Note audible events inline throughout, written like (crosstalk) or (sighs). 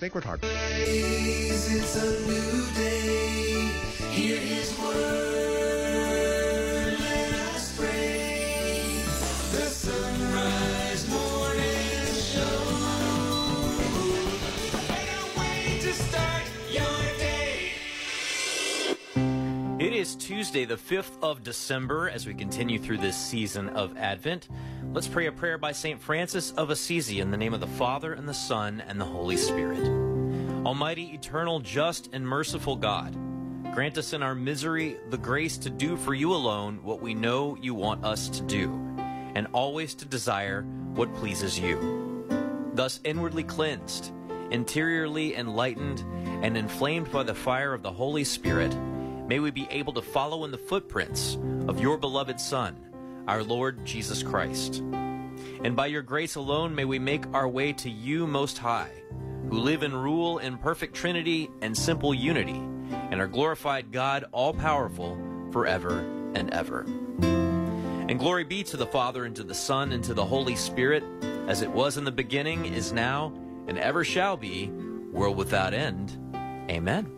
Sacred Heart. Is Tuesday, the 5th of December, as we continue through this season of Advent. Let's pray a prayer by St. Francis of Assisi in the name of the Father, and the Son, and the Holy Spirit. Almighty, eternal, just, and merciful God, grant us in our misery the grace to do for you alone what we know you want us to do, and always to desire what pleases you. Thus, inwardly cleansed, interiorly enlightened, and inflamed by the fire of the Holy Spirit, may we be able to follow in the footprints of your beloved Son, our Lord Jesus Christ. And by your grace alone, may we make our way to you, Most High, who live and rule in perfect Trinity and simple unity, and are glorified God, all powerful, forever and ever. And glory be to the Father, and to the Son, and to the Holy Spirit, as it was in the beginning, is now, and ever shall be, world without end. Amen.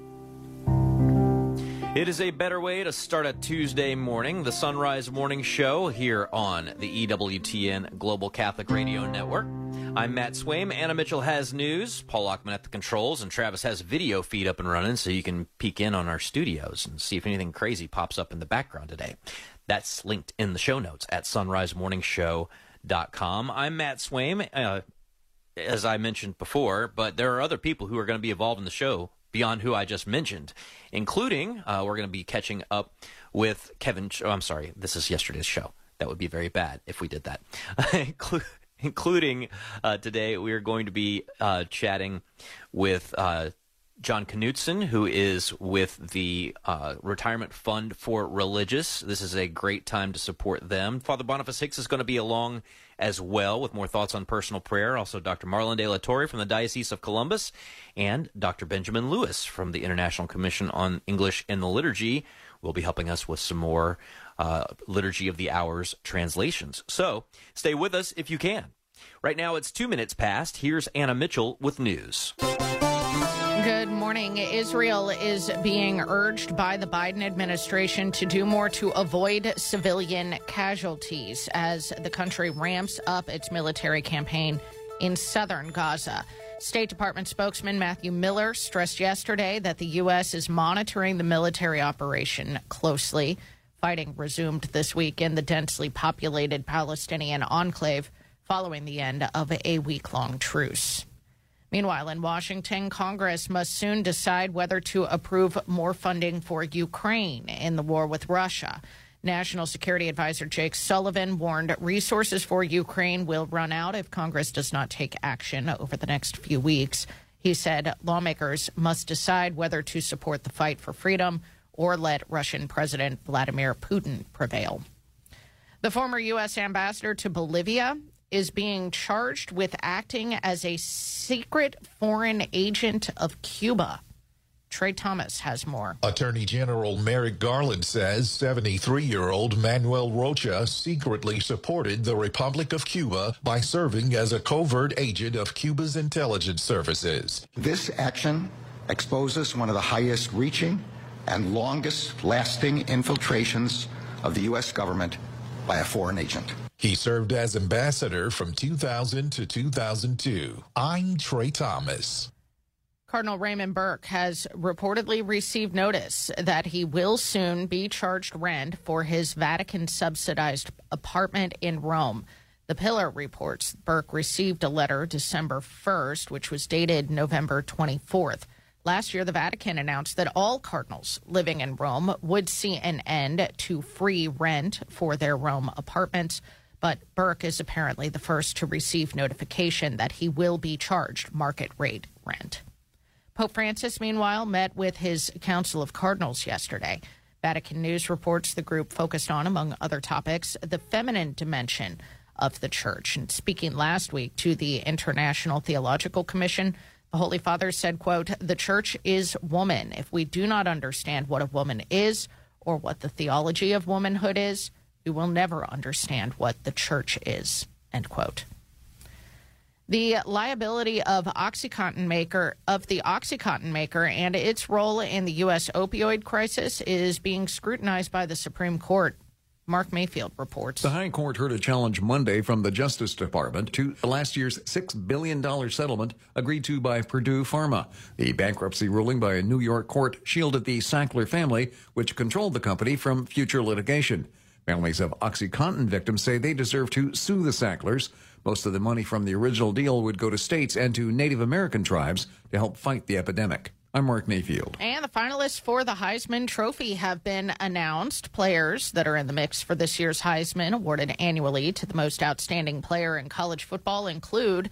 It is a better way to start a Tuesday morning, the Son Rise Morning Show here on the EWTN Global Catholic Radio Network. I'm Matt Swaim. Anna Mitchell has news. Paul Lockman at the controls, and Travis has video feed up and running, so you can peek in on our studios and see if anything crazy pops up in the background today. That's linked in the show notes at sonrisemorningshow.com. I'm Matt Swaim. Uh, as I mentioned before, but there are other people who are going to be involved in the show beyond who I just mentioned, including uh, we're going to be catching up with Kevin. Oh, I'm sorry, this is yesterday's show. That would be very bad if we did that. (laughs) Including uh, today, we are going to be uh, chatting with. Uh, John Knutsen, who is with the uh, Retirement Fund for Religious. This is a great time to support them. Father Boniface Hicks is going to be along as well with more thoughts on personal prayer. Also, Dr. Marlon De La Torre from the Diocese of Columbus and Dr. Benjamin Lewis from the International Commission on English in the Liturgy will be helping us with some more uh, Liturgy of the Hours translations. So stay with us if you can. Right now, it's two minutes past. Here's Anna Mitchell with news. Good morning. Israel is being urged by the Biden administration to do more to avoid civilian casualties as the country ramps up its military campaign in southern Gaza. State Department spokesman Matthew Miller stressed yesterday that the U.S. is monitoring the military operation closely. Fighting resumed this week in the densely populated Palestinian enclave following the end of a week long truce. Meanwhile, in Washington, Congress must soon decide whether to approve more funding for Ukraine in the war with Russia. National Security Advisor Jake Sullivan warned resources for Ukraine will run out if Congress does not take action over the next few weeks. He said lawmakers must decide whether to support the fight for freedom or let Russian President Vladimir Putin prevail. The former U.S. ambassador to Bolivia is being charged with acting as a secret foreign agent of Cuba. Trey Thomas has more. Attorney General Merrick Garland says 73 year old Manuel Rocha secretly supported the Republic of Cuba by serving as a covert agent of Cuba's intelligence services. This action exposes one of the highest reaching and longest lasting infiltrations of the U.S. government by a foreign agent. He served as ambassador from 2000 to 2002. I'm Trey Thomas. Cardinal Raymond Burke has reportedly received notice that he will soon be charged rent for his Vatican subsidized apartment in Rome. The Pillar reports Burke received a letter December 1st, which was dated November 24th. Last year, the Vatican announced that all cardinals living in Rome would see an end to free rent for their Rome apartments. But Burke is apparently the first to receive notification that he will be charged market rate rent. Pope Francis, meanwhile, met with his Council of Cardinals yesterday. Vatican News reports the group focused on, among other topics, the feminine dimension of the church. And speaking last week to the International Theological Commission, the Holy Father said, quote, the church is woman. If we do not understand what a woman is or what the theology of womanhood is, we will never understand what the church is, end quote. The liability of OxyContin maker of the OxyContin maker and its role in the U.S. opioid crisis is being scrutinized by the Supreme Court. Mark Mayfield reports. The High Court heard a challenge Monday from the Justice Department to last year's $6 billion settlement agreed to by Purdue Pharma. The bankruptcy ruling by a New York court shielded the Sackler family, which controlled the company, from future litigation. Families of OxyContin victims say they deserve to sue the Sacklers. Most of the money from the original deal would go to states and to Native American tribes to help fight the epidemic. I'm Mark Mayfield. And the finalists for the Heisman Trophy have been announced. Players that are in the mix for this year's Heisman, awarded annually to the most outstanding player in college football, include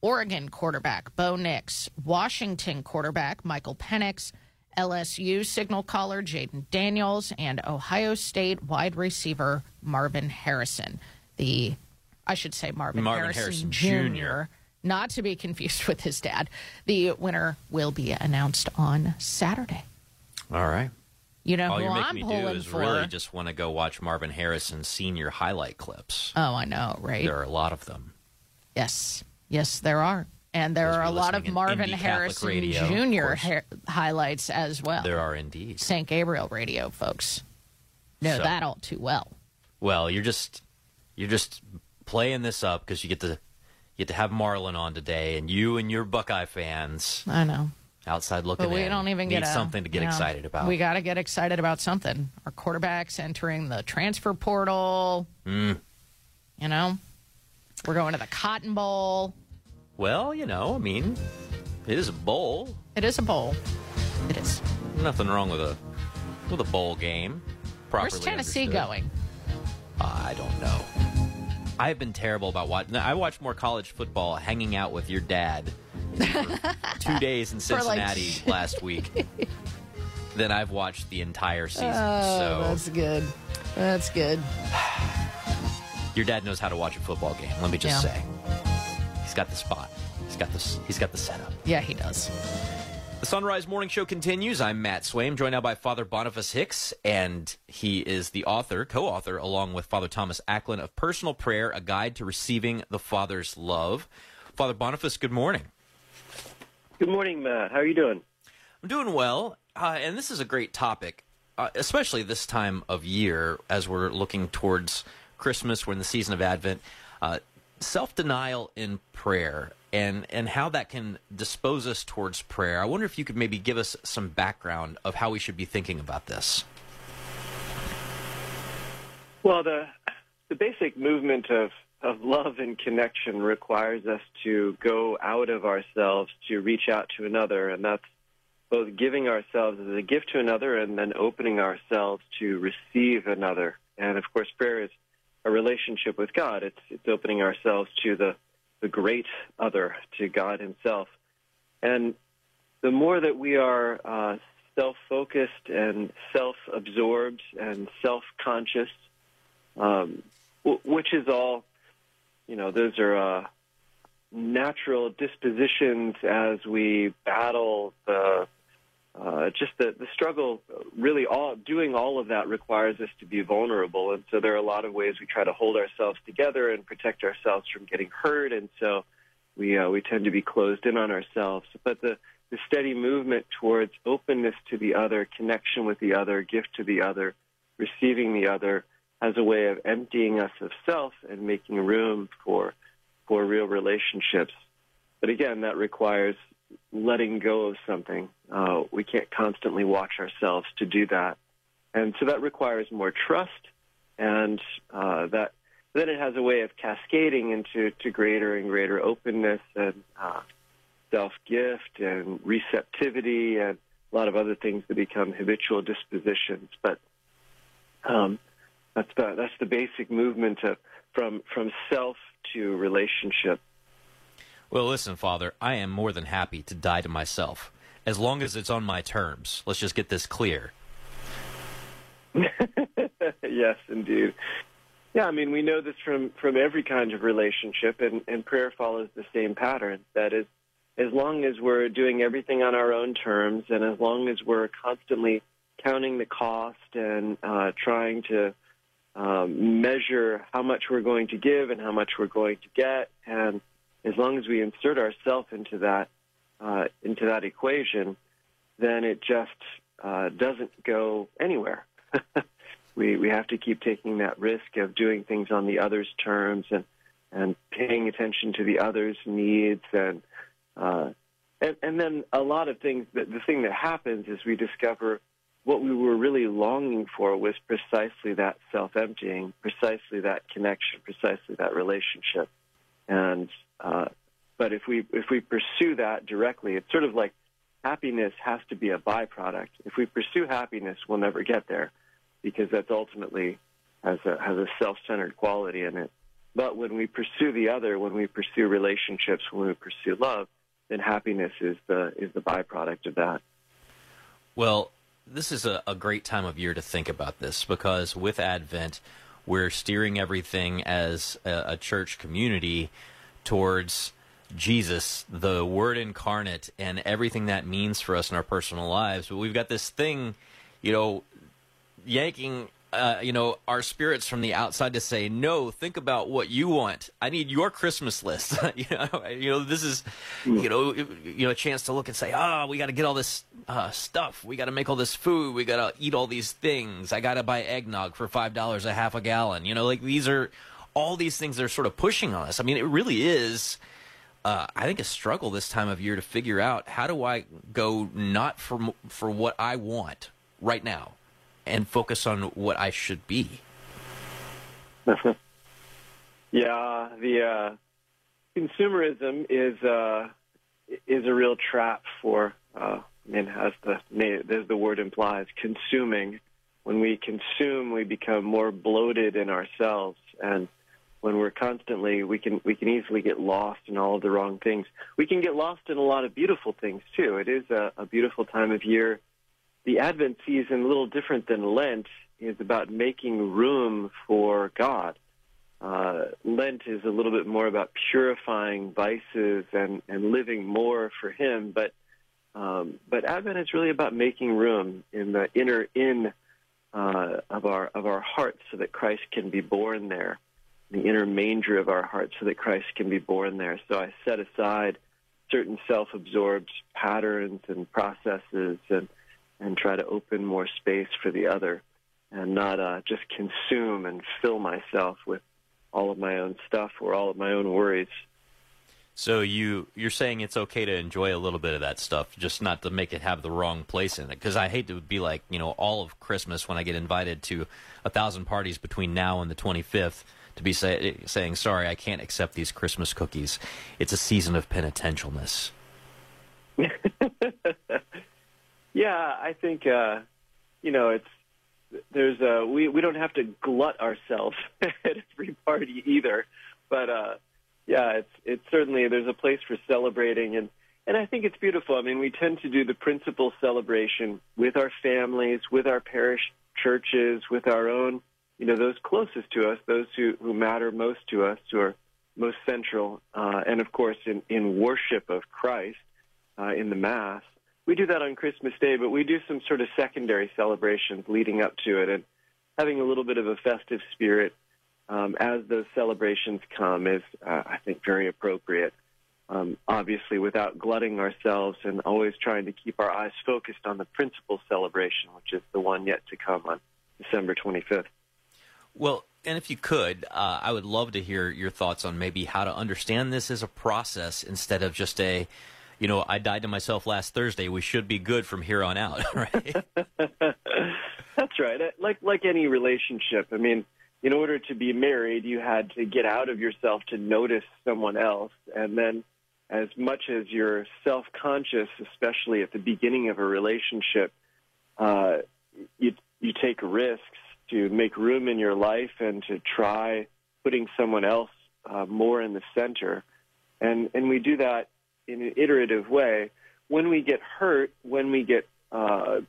Oregon quarterback Bo Nix, Washington quarterback Michael Penix, LSU signal caller Jayden Daniels, and Ohio State wide receiver Marvin Harrison. The, I should say Marvin, Marvin Harrison, Harrison Jr. not to be (laughs) confused with his dad. The winner will be announced on Saturday. All right. You know All who you're I'm making me do is for? really just want to go watch Marvin Harrison's senior highlight clips. oh, I know, right? There are a lot of them. Yes, yes, there are, and there are a lot of Marvin Harrison Radio, Jr. ha- highlights as well. There are indeed. St. Gabriel Radio folks know So- that all too well. Well, you're just you're just playing this up because you get to you get to have Marlon on today, and you and your Buckeye fans I know, outside looking but we in don't even need get a, something to get you know, excited about. We got to get excited about something. Our quarterbacks entering the transfer portal. Mm. You know, we're going to the Cotton Bowl. Well, you know, I mean, it is a bowl. It is a bowl. It is. Nothing wrong with a with a bowl game. Properly Where's Tennessee understood. going? I don't know. I have been terrible about watching. I watched more college football hanging out with your dad two days in (laughs) For, like, Cincinnati (laughs) last week than I've watched the entire season. Oh, so that's good. That's good. (sighs) your dad knows how to watch a football game. Let me just Yeah. say, he's got the spot. He's got this. He's got the setup. Yeah, he does. The Son Rise Morning Show continues. I'm Matt Swaim, joined now by Father Boniface Hicks, and he is the author, co-author, along with Father Thomas Acklin, of Personal Prayer: A Guide to Receiving the Father's Love. Father Boniface, good morning. Good morning, Matt. How are you doing? I'm doing well, uh, and this is a great topic, uh, especially this time of year as we're looking towards Christmas. We're in the season of Advent. Uh, Self denial in prayer and and how that can dispose us towards prayer. I wonder if you could maybe give us some background of how we should be thinking about this. Well, the the basic movement of of love and connection requires us to go out of ourselves to reach out to another, and that's both giving ourselves as a gift to another and then opening ourselves to receive another. And of course, prayer is a relationship with God. It's it's opening ourselves to the the great other, to God Himself. And the more that we are uh, self-focused and self-absorbed and self-conscious, um, w- which is all, you know, those are uh, natural dispositions as we battle the uh, just the, the struggle. Really, all doing all of that requires us to be vulnerable, and so there are a lot of ways we try to hold ourselves together and protect ourselves from getting hurt, and so we uh, we tend to be closed in on ourselves. But the the steady movement towards openness to the other, connection with the other, gift to the other, receiving the other, has a way of emptying us of self and making room for for real relationships. But again, that requires letting go of something. Uh, we can't constantly watch ourselves to do that, and so that requires more trust, and uh, that then it has a way of cascading into to greater and greater openness and uh, self gift and receptivity and a lot of other things that become habitual dispositions. But um, that's the that's the basic movement of from from self to relationship. Well, listen, Father, I am more than happy to die to myself as long as it's on my terms. Let's just get this clear. (laughs) yes, indeed. Yeah, I mean, we know this from, from every kind of relationship, and, and prayer follows the same pattern. That is, as long as we're doing everything on our own terms, and as long as we're constantly counting the cost and uh, trying to um, measure how much we're going to give and how much we're going to get, and as long as we insert ourselves into that uh, into that equation, then it just uh, doesn't go anywhere. (laughs) we we have to keep taking that risk of doing things on the other's terms and and paying attention to the other's needs and uh, and, and then a lot of things. The, the thing that happens is we discover what we were really longing for was precisely that self-emptying, precisely that connection, precisely that relationship. And uh, but if we if we pursue that directly, it's sort of like happiness has to be a byproduct. If we pursue happiness, we'll never get there because that's ultimately has a has a self-centered quality in it. But when we pursue the other, when we pursue relationships, when we pursue love, then happiness is the is the byproduct of that. Well, this is a, a great time of year to think about this because with Advent, we're steering everything as a, a church community towards Jesus, the Word incarnate, and everything that means for us in our personal lives. But we've got this thing, you know, yanking uh, you know, our spirits from the outside to say, no, think about what you want. I need your Christmas list. (laughs) you know, you know, this is, you know, you know, a chance to look and say, oh, we got to get all this uh, stuff. We got to make all this food. We got to eat all these things. I got to buy eggnog for five dollars a half a gallon. You know, like these are all these things are sort of pushing on us. I mean, it really is. Uh, I think a struggle this time of year to figure out how do I go not for for what I want right now and focus on what I should be. (laughs) yeah, the uh, consumerism is uh, is a real trap for, uh, and as the as the word implies, consuming. When we consume, we become more bloated in ourselves, and when we're constantly, we can we can easily get lost in all of the wrong things. We can get lost in a lot of beautiful things too. It is a, a beautiful time of year the Advent season, a little different than Lent, is about making room for God. Uh, Lent is a little bit more about purifying vices and, and living more for Him, but um, but Advent is really about making room in the inner in uh, of our of our hearts, so that Christ can be born there, the inner manger of our hearts, so that Christ can be born there. So I set aside certain self-absorbed patterns and processes and and try to open more space for the other and not uh, just consume and fill myself with all of my own stuff or all of my own worries. So you you're saying it's okay to enjoy a little bit of that stuff, just not to make it have the wrong place in it. Because I hate to be like you know all of Christmas when I get invited to a thousand parties between now and the 25th to be say, saying sorry I can't accept these Christmas cookies. It's a season of penitentialness. (laughs) Yeah, I think uh, you know it's there's a we we don't have to glut ourselves (laughs) at every party either, but uh, yeah, it's it's certainly there's a place for celebrating and and I think it's beautiful. I mean, we tend to do the principal celebration with our families, with our parish churches, with our own, you know, those closest to us, those who, who matter most to us, who are most central, uh, and of course in, in worship of Christ uh, in the Mass we do that on Christmas Day, but we do some sort of secondary celebrations leading up to it and having a little bit of a festive spirit um, as those celebrations come is, uh, I think, very appropriate. Um, obviously, without glutting ourselves and always trying to keep our eyes focused on the principal celebration, which is the one yet to come on December 25th. Well, and if you could, uh, I would love to hear your thoughts on maybe how to understand this as a process instead of just a you know, I died to myself last Thursday. We should be good from here on out, (laughs) right? (laughs) That's right. Like like any relationship. I mean, in order to be married, you had to get out of yourself to notice someone else, and then as much as you're self-conscious, especially at the beginning of a relationship, uh, you you take risks to make room in your life and to try putting someone else uh, more in the center, and and we do that in an iterative way. When we get hurt, when we get uh,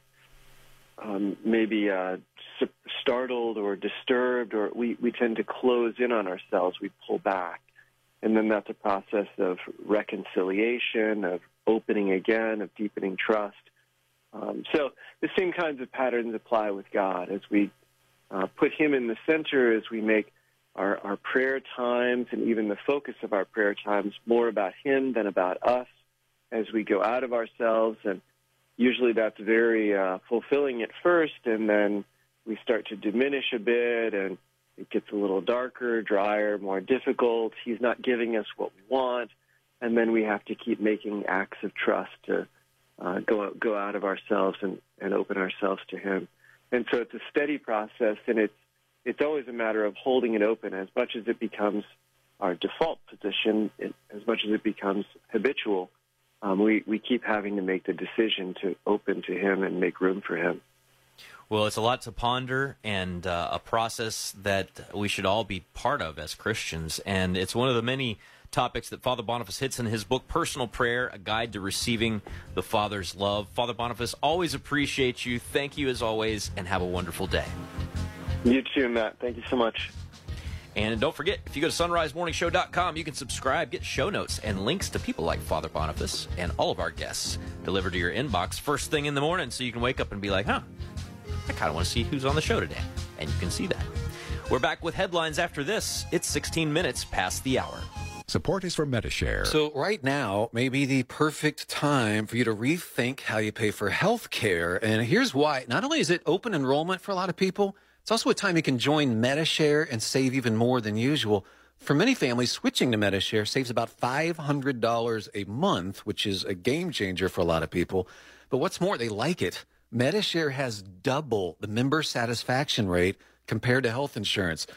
um, maybe uh, startled or disturbed, or we, we tend to close in on ourselves, we pull back. And then that's a process of reconciliation, of opening again, of deepening trust. Um, so the same kinds of patterns apply with God as we uh, put Him in the center, as we make our, our prayer times and even the focus of our prayer times more about Him than about us as we go out of ourselves. And usually that's very uh, fulfilling at first, and then we start to diminish a bit, and it gets a little darker, drier, more difficult. He's not giving us what we want, and then we have to keep making acts of trust to uh, go out, go out of ourselves and, and open ourselves to Him. And so it's a steady process, and it's it's always a matter of holding it open as much as it becomes our default position, it, as much as it becomes habitual. Um, we, we keep having to make the decision to open to Him and make room for Him. Well, it's a lot to ponder and uh, a process that we should all be part of as Christians. And it's one of the many topics that Father Boniface hits in his book, Personal Prayer, A Guide to Receiving the Father's Love. Father Boniface, always appreciate you. Thank you as always, and have a wonderful day. You too, Matt. Thank you so much. And don't forget, if you go to sonrisemorningshow.com, you can subscribe, get show notes, and links to people like Father Boniface and all of our guests delivered to your inbox first thing in the morning so you can wake up and be like, huh, I kind of want to see who's on the show today. And you can see that. We're back with headlines after this. It's 16 minutes past the hour. Support is from Medi-Share. So right now may be the perfect time for you to rethink how you pay for health care. And here's why. Not only is it open enrollment for a lot of people, it's also a time you can join Medi-Share and save even more than usual. For many families, switching to Medi-Share saves about $500 a month, which is a game changer for a lot of people. But what's more, they like it. Medi-Share has double the member satisfaction rate compared to health insurance.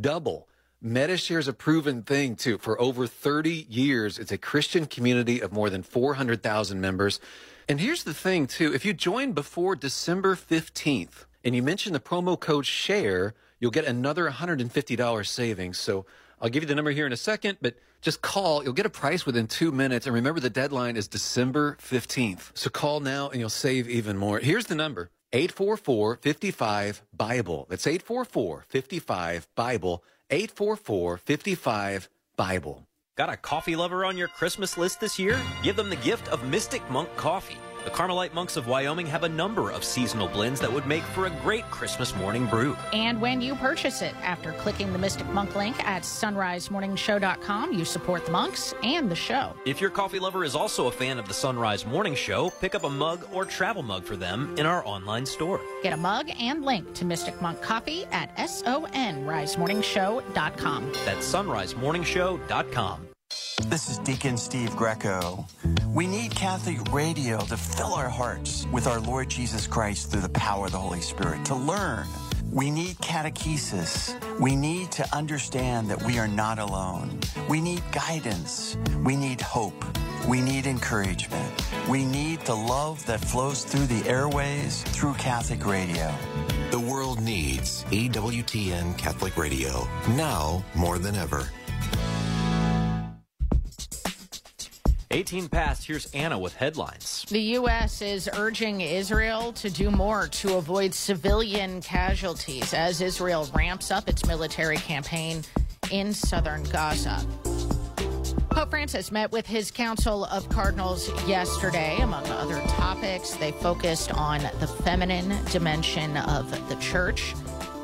Double. Medi-Share is a proven thing too. For over 30 years, it's a Christian community of more than 400,000 members. And here's the thing too. If you join before December 15th and you mention the promo code SHARE, you'll get another $150 savings. So I'll give you the number here in a second, but just call. You'll get a price within two minutes. And remember, the deadline is December 15th. So call now and you'll save even more. Here's the number 844 55 Bible. That's 844 55 Bible. 844 55 Bible. Got a coffee lover on your Christmas list this year? Give them the gift of Mystic Monk Coffee. The Carmelite monks of Wyoming have a number of seasonal blends that would make for a great Christmas morning brew. And when you purchase it, after clicking the Mystic Monk link at sonrisemorningshow.com, you support the monks and the show. If your coffee lover is also a fan of the Son Rise Morning Show, pick up a mug or travel mug for them in our online store. Get a mug and link to Mystic Monk Coffee at sonrisemorningshow.com. That's sonrisemorningshow.com. This is Deacon Steve Greco. We need Catholic radio to fill our hearts with our Lord Jesus Christ through the power of the Holy Spirit, to learn. We need catechesis. We need to understand that we are not alone. We need guidance. We need hope. We need encouragement. We need the love that flows through the airways through Catholic radio. The world needs EWTN Catholic Radio now more than ever. 18 past, here's Anna with headlines. The U.S. is urging Israel to do more to avoid civilian casualties as Israel ramps up its military campaign in southern Gaza. Pope Francis met with his Council of Cardinals yesterday. Among other topics, they focused on the feminine dimension of the church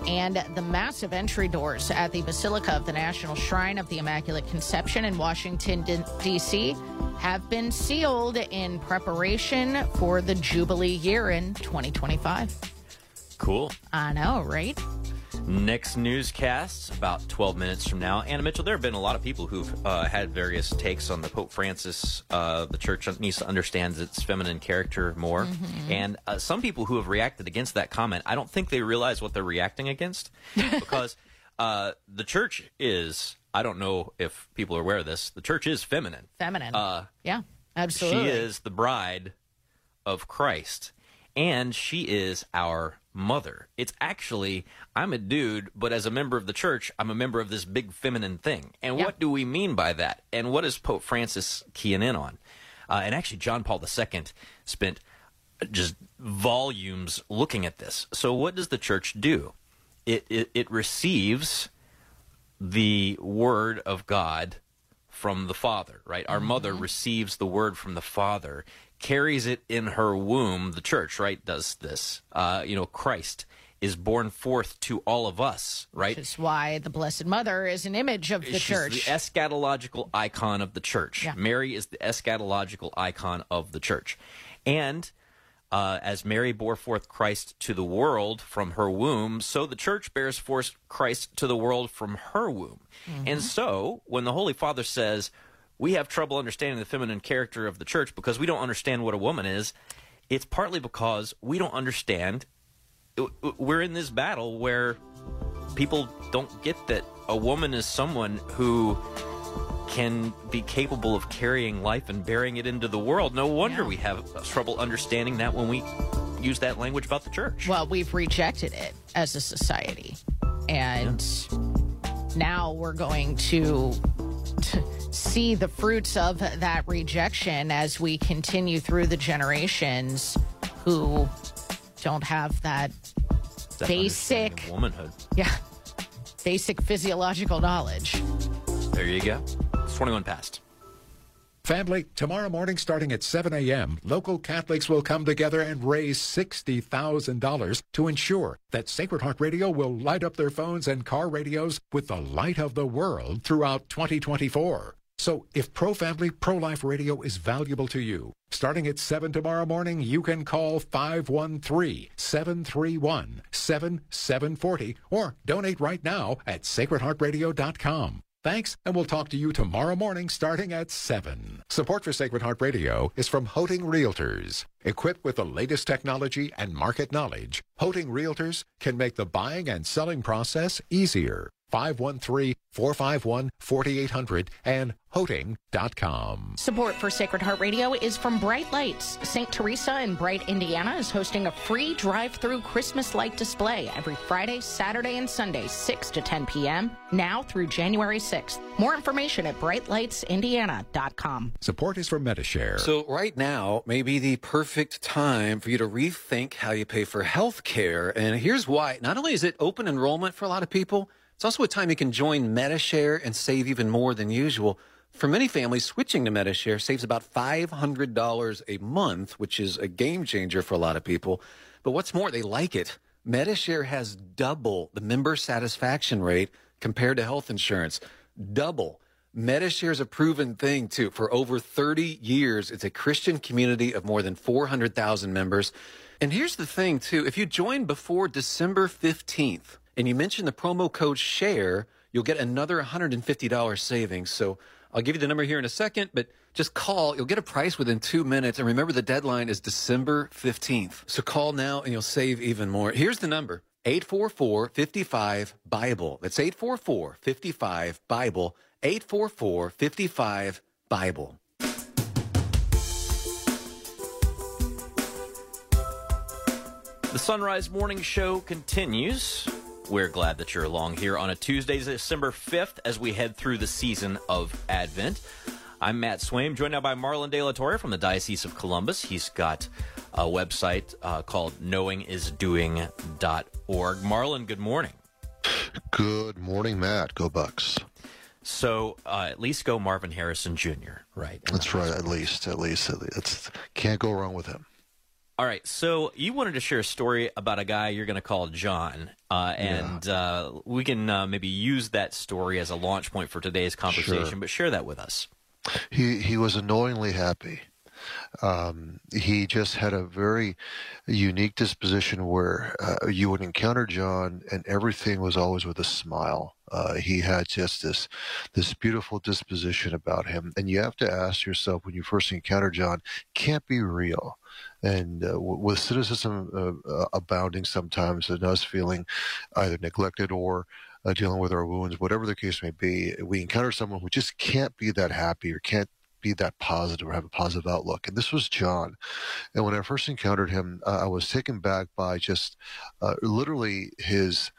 and the massive entry doors at the Basilica of the National Shrine of the Immaculate Conception in Washington, D.C. have been sealed in preparation for the Jubilee year in 2025. Cool. I know, right? Next newscast, about 12 minutes from now. Anna Mitchell, there have been a lot of people who've uh, had various takes on the Pope Francis. Uh, the church needs to understand its feminine character more. Mm-hmm. And uh, some people who have reacted against that comment, I don't think they realize what they're reacting against. (laughs) because uh, the church is, I don't know if people are aware of this, the church is feminine. Feminine. Uh, yeah, absolutely. She is the bride of Christ, and she is our mother. It's actually, I'm a dude, but as a member of the church, I'm a member of this big feminine thing. And Yeah. what do we mean by that? And what is Pope Francis keying in on? Uh, and actually, John Paul II spent just volumes looking at this. So, what does the church do? It, it, it receives the word of God from the Father, right? Our mother receives the word from the Father, carries it in her womb. The church, right, does this. Uh, you know, Christ is born forth to all of us, right? Which is why the Blessed Mother is an image of the She's church. the eschatological icon of the church. Yeah. Mary is the eschatological icon of the church. And uh, as Mary bore forth Christ to the world from her womb, so the church bears forth Christ to the world from her womb. And so, when the Holy Father says, we have trouble understanding the feminine character of the church because we don't understand what a woman is, it's partly because we don't understand. Uh, uh, we're in this battle where people don't get that a woman is someone who can be capable of carrying life and bearing it into the world. No wonder we have trouble understanding that when we use that language about the church. Well, we've rejected it as a society. And now we're going to see the fruits of that rejection as we continue through the generations who don't have that That basic, womanhood. yeah, basic physiological knowledge. There you go. It's 21 past. Family, tomorrow morning starting at 7 a.m., local Catholics will come together and raise $60,000 to ensure that Sacred Heart Radio will light up their phones and car radios with the light of the world throughout 2024. So if Pro Family, Pro Life Radio is valuable to you, starting at 7 tomorrow morning, you can call 513-731-7740 or donate right now at sacredheartradio.com. Thanks, and we'll talk to you tomorrow morning starting at 7. Support for Sacred Heart Radio is from Hoeting Realtors. Equipped with the latest technology and market knowledge, Hoeting Realtors can make the buying and selling process easier. 513-451-4800 and hoeting.com. Support for Sacred Heart Radio is from Bright Lights. St. Teresa in Bright, Indiana is hosting a free drive-through Christmas light display every Friday, Saturday, and Sunday, 6 to 10 p.m., now through January 6th. More information at brightlightsindiana.com. Support is from Medi-Share. So right now may be the perfect time for you to rethink how you pay for health care. And here's why. Not only is it open enrollment for a lot of people, it's also a time you can join Medi-Share and save even more than usual. For many families, switching to Medi-Share saves about $500 a month, which is a game changer for a lot of people. But what's more, they like it. Medi-Share has double the member satisfaction rate compared to health insurance. Double. Medi-Share is a proven thing too. For over 30 years, it's a Christian community of more than 400,000 members. And here's the thing too. If you join before December 15th and you mention the promo code SHARE, you'll get another $150 savings. So I'll give you the number here in a second, but just call. You'll get a price within two minutes. And remember, the deadline is December 15th. So call now and you'll save even more. Here's the number 844 55 Bible. That's 844 55 Bible. 844 55 Bible. The Son Rise Morning Show continues. We're glad that you're along here on a Tuesday, December 5th, as we head through the season of Advent. I'm Matt Swaim, joined now by Marlon De La Torre from the Diocese of Columbus. He's got a website uh, called knowingisdoing.org. Marlon, good morning. Good morning, Matt. Go Bucks. So uh, at least go Marvin Harrison Jr., right? That's right. At least, at least, at least. It's, can't go wrong with him. All right, so you wanted to share a story about a guy you're going to call John, uh, and uh, we can uh, maybe use that story as a launch point for today's conversation. Sure. But share that with us. He he was annoyingly happy. Um, he just had a very unique disposition where uh, you would encounter John, and everything was always with a smile. Uh, he had just this this beautiful disposition about him, and you have to ask yourself when you first encounter John, can't be real. And uh, with cynicism uh, uh, abounding sometimes, and us feeling either neglected or uh, dealing with our wounds, whatever the case may be, we encounter someone who just can't be that happy or can't be that positive or have a positive outlook. And this was John. And when I first encountered him, uh, I was taken back by just uh, literally his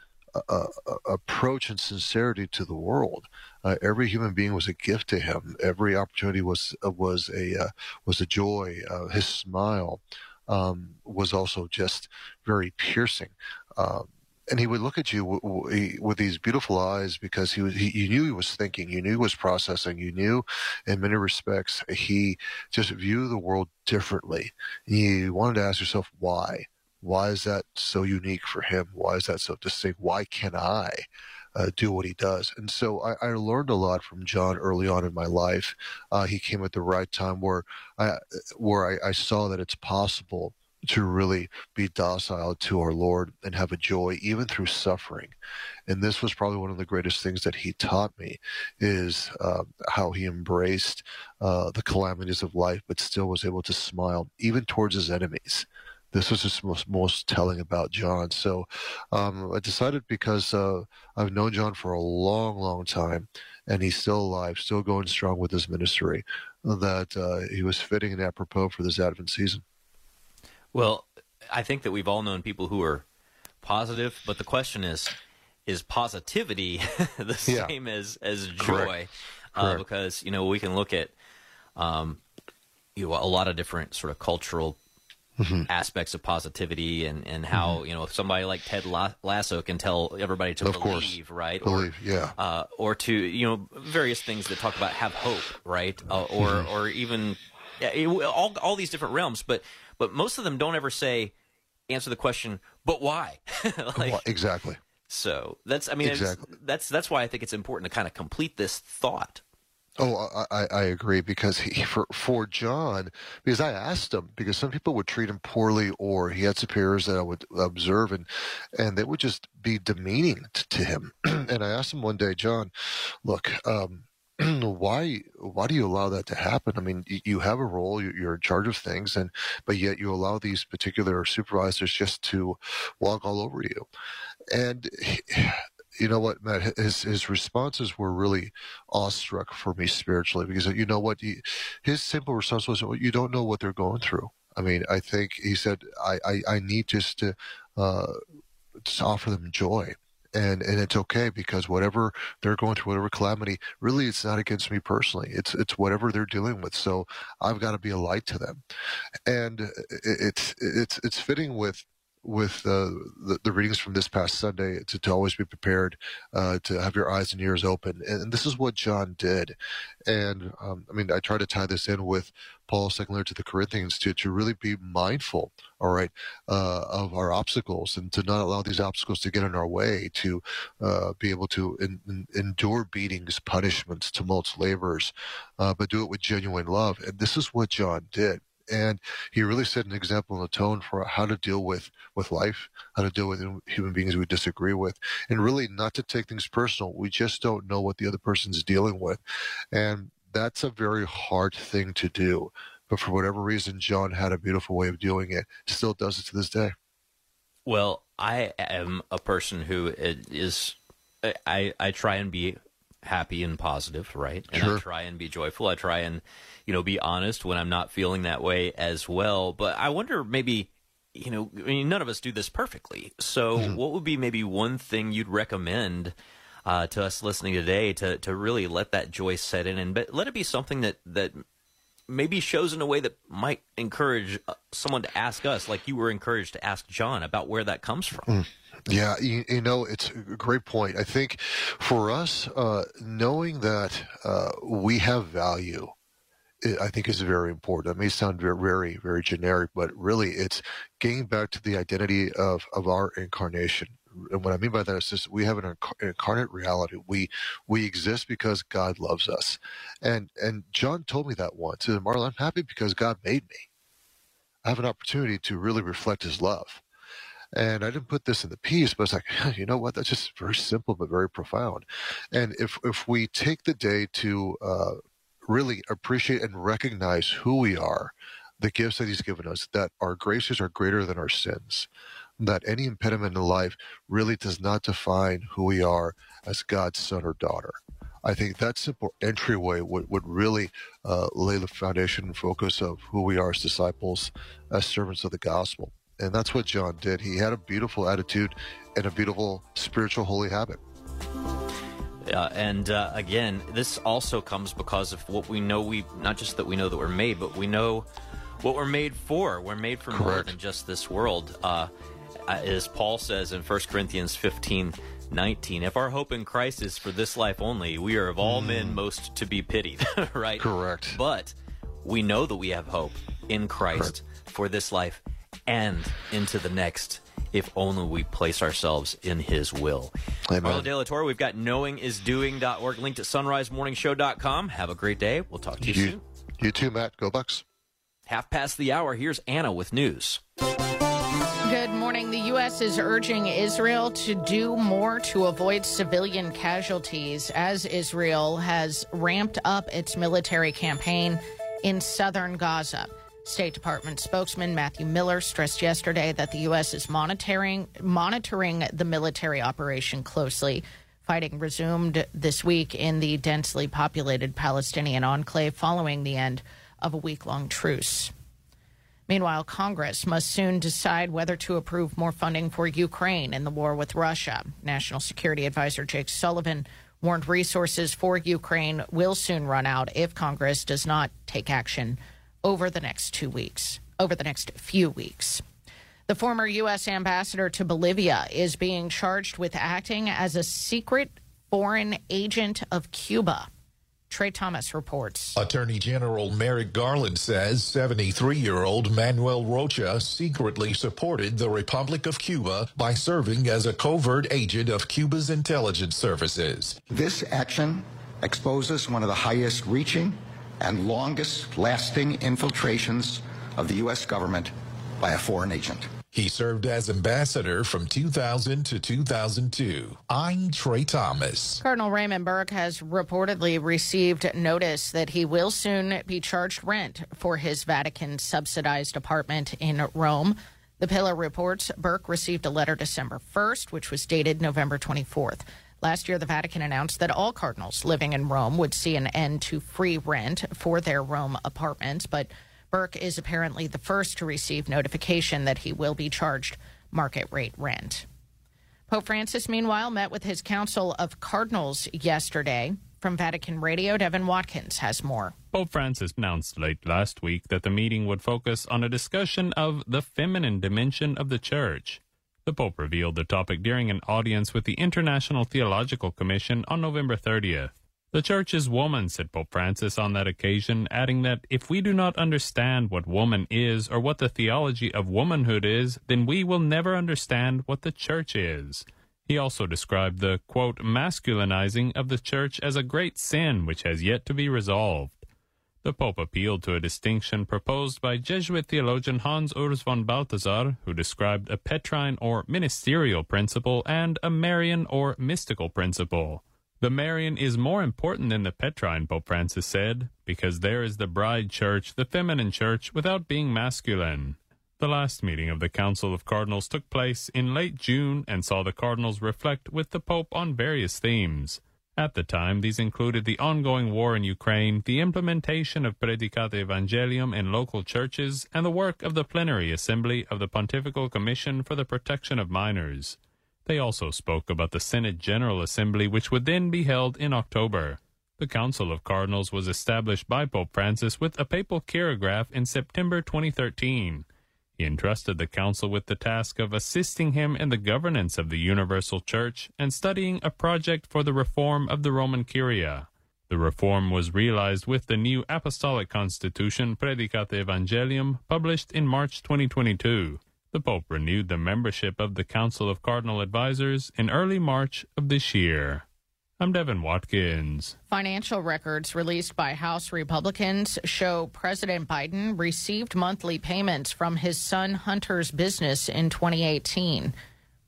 approach and sincerity to the world. Uh, every human being was a gift to him. Every opportunity was uh, was a uh, was a joy. Uh, his smile um, was also just very piercing. Um, and he would look at you w- w- with these beautiful eyes because he was he, you knew he was thinking you knew he was processing you knew in many respects he just viewed the world differently you wanted to ask yourself why Why is that so unique for him? Why is that so distinct? Why can I uh, do what he does? And so I, I, learned a lot from John early on in my life. Uh, he came at the right time where I where I, I saw that it's possible to really be docile to our Lord and have a joy even through suffering. And this was probably one of the greatest things that he taught me is uh, how he embraced uh, the calamities of life, but still was able to smile even towards his enemies. This was just most, most telling about John. So um, I decided because uh, I've known John for a long, long time, and he's still alive, still going strong with his ministry, that uh, he was fitting and apropos for this Advent season. Well, I think that we've all known people who are positive, but the question is, is positivity (laughs) the yeah. same as as joy? Correct. Uh, Correct. because you know we can look at um, you know a lot of different sort of cultural mm-hmm. aspects of positivity and, and how mm-hmm. you know if somebody like Ted Lasso can tell everybody to of believe, course. right? Believe, or, yeah. Uh, or to you know various things that talk about have hope, right? Uh, or mm-hmm. or even yeah, all all these different realms, but but most of them don't ever say answer the question, but why? (laughs) like, well, exactly. So that's I mean exactly. that's that's why I think it's important to kind of complete this thought. Oh, I, I agree because he, for for John, because I asked him because some people would treat him poorly, or he had superiors that I would observe, and and they would just be demeaning to, to him. (clears throat) and I asked him one day, John, look, um, (clears throat) why why do you allow that to happen? I mean, you have a role, you're in charge of things, and but yet you allow these particular supervisors just to walk all over you. And you know what, Matt, his his responses were really awestruck for me spiritually because you know what, he, his simple response was, well, "You don't know what they're going through." I mean, I think he said, "I I, I need just to." Uh, to offer them joy and and it's okay because whatever they're going through, whatever calamity, really, it's not against me personally. It's it's whatever they're dealing with. So I've got to be a light to them, and it's it's it's fitting with with uh, the, the readings from this past Sunday to, to always be prepared, uh, to have your eyes and ears open. And, this is what John did. And um, I mean, I try to tie this in with Paul's second letter to the Corinthians to, to really be mindful, all right, uh, of our obstacles and to not allow these obstacles to get in our way, to uh, be able to in, in, endure beatings, punishments, tumults, labors, uh, but do it with genuine love. And this is what John did and he really set an example and a tone for how to deal with with life, how to deal with human beings we disagree with, and really not to take things personal. We just don't know what the other person's dealing with, and that's a very hard thing to do. But for whatever reason, John had a beautiful way of doing it. Still does it to this day. Well, I am a person who is I I try and be happy and positive, right? And sure. I try and be joyful. I try and you know, be honest when I'm not feeling that way as well. But I wonder maybe, you know, I mean, none of us do this perfectly. So, mm-hmm. what would be maybe one thing you'd recommend uh, to us listening today to to really let that joy set in and but let it be something that that maybe shows in a way that might encourage uh, someone to ask us, like you were encouraged to ask John about where that comes from. Mm. Yeah, you, you, know, it's a great point. I think for us, uh, knowing that uh, we have value I think is very important. It may sound very, very, generic, but really it's getting back to the identity of, of our incarnation. And what I mean by that is just we have an incarnate reality. We we exist because God loves us, and and John told me that once. Marlon, I'm happy because God made me. I have an opportunity to really reflect His love. And I didn't put this in the piece, but it's like, you know what? That's just very simple but very profound. And if if we take the day to uh, really appreciate and recognize who we are, the gifts that He's given us, that our graces are greater than our sins, that any impediment in life really does not define who we are as God's son or daughter. I think that simple entryway would, would really uh, lay the foundation and focus of who we are as disciples, as servants of the gospel. And that's what John did. He had a beautiful attitude and a beautiful spiritual holy habit. Uh, and uh, again, this also comes because of what we know. We not just that we know that we're made, but we know what we're made for. We're made for Correct. more than just this world. Uh, as Paul says in 1 Corinthians 15, 19, if our hope in Christ is for this life only, we are of all mm. men most to be pitied, (laughs) right? Correct. But we know that we have hope in Christ Correct. for this life and into the next if only we place ourselves in his will. Amen. Marlon De La Torre, we've got knowingisdoing.org linked at sonrisemorningshow.com. Have a great day. We'll talk to you, You, soon. you too, Matt. Go Bucks. Half past the hour. Here's Anna with news. Good morning. The U.S. is urging Israel to do more to avoid civilian casualties as Israel has ramped up its military campaign in southern Gaza. State Department spokesman Matthew Miller stressed yesterday that the U.S. is monitoring monitoring the military operation closely. Fighting resumed this week in the densely populated Palestinian enclave following the end of a week long truce. Meanwhile, Congress must soon decide whether to approve more funding for Ukraine in the war with Russia. National Security Advisor Jake Sullivan warned resources for Ukraine will soon run out if Congress does not take action over the next two weeks, over the next few weeks. The former U.S. ambassador to Bolivia is being charged with acting as a secret foreign agent of Cuba. Trey Thomas reports. Attorney General Merrick Garland says 73 year old Manuel Rocha secretly supported the Republic of Cuba by serving as a covert agent of Cuba's intelligence services. This action exposes one of the highest reaching and longest lasting infiltrations of the U.S. government by a foreign agent. He served as ambassador from 2000 to 2002. I'm Trey Thomas. Cardinal Raymond Burke has reportedly received notice that he will soon be charged rent for his Vatican subsidized apartment in Rome. The Pillar reports Burke received a letter December 1st, which was dated November 24th. Last year, the Vatican announced that all cardinals living in Rome would see an end to free rent for their Rome apartments, but Burke is apparently the first to receive notification that he will be charged market rate rent. Pope Francis, meanwhile, met with his Council of Cardinals yesterday. From Vatican Radio, Devin Watkins has more. Pope Francis announced late last week that the meeting would focus on a discussion of the feminine dimension of the Church. The Pope revealed the topic during an audience with the International Theological Commission on November 30th. The Church is woman, said Pope Francis on that occasion, adding that if we do not understand what woman is or what the theology of womanhood is, then we will never understand what the Church is. He also described the, quote, masculinizing of the Church as a great sin which has yet to be resolved. The Pope appealed to a distinction proposed by Jesuit theologian Hans Urs von Balthasar, who described a Petrine or ministerial principle and a Marian or mystical principle. The Marian is more important than the Petrine, Pope Francis said, because there is the bride church, the feminine church, without being masculine. The last meeting of the Council of Cardinals took place in late June and saw the cardinals reflect with the Pope on various themes. At the time, these included the ongoing war in Ukraine, the implementation of Praedicate Evangelium in local churches, and the work of the Plenary Assembly of the Pontifical Commission for the Protection of Minors. They also spoke about the Synod General Assembly, which would then be held in October. The Council of Cardinals was established by Pope Francis with a papal chirograph in September 2013. He entrusted the Council with the task of assisting him in the governance of the Universal Church and studying a project for the reform of the Roman Curia. The reform was realized with the new Apostolic Constitution Praedicate Evangelium, published in March 2022. The Pope renewed the membership of the Council of Cardinal Advisors in early March of this year. I'm Devin Watkins. Financial records released by House Republicans show President Biden received monthly payments from his son Hunter's business in 2018.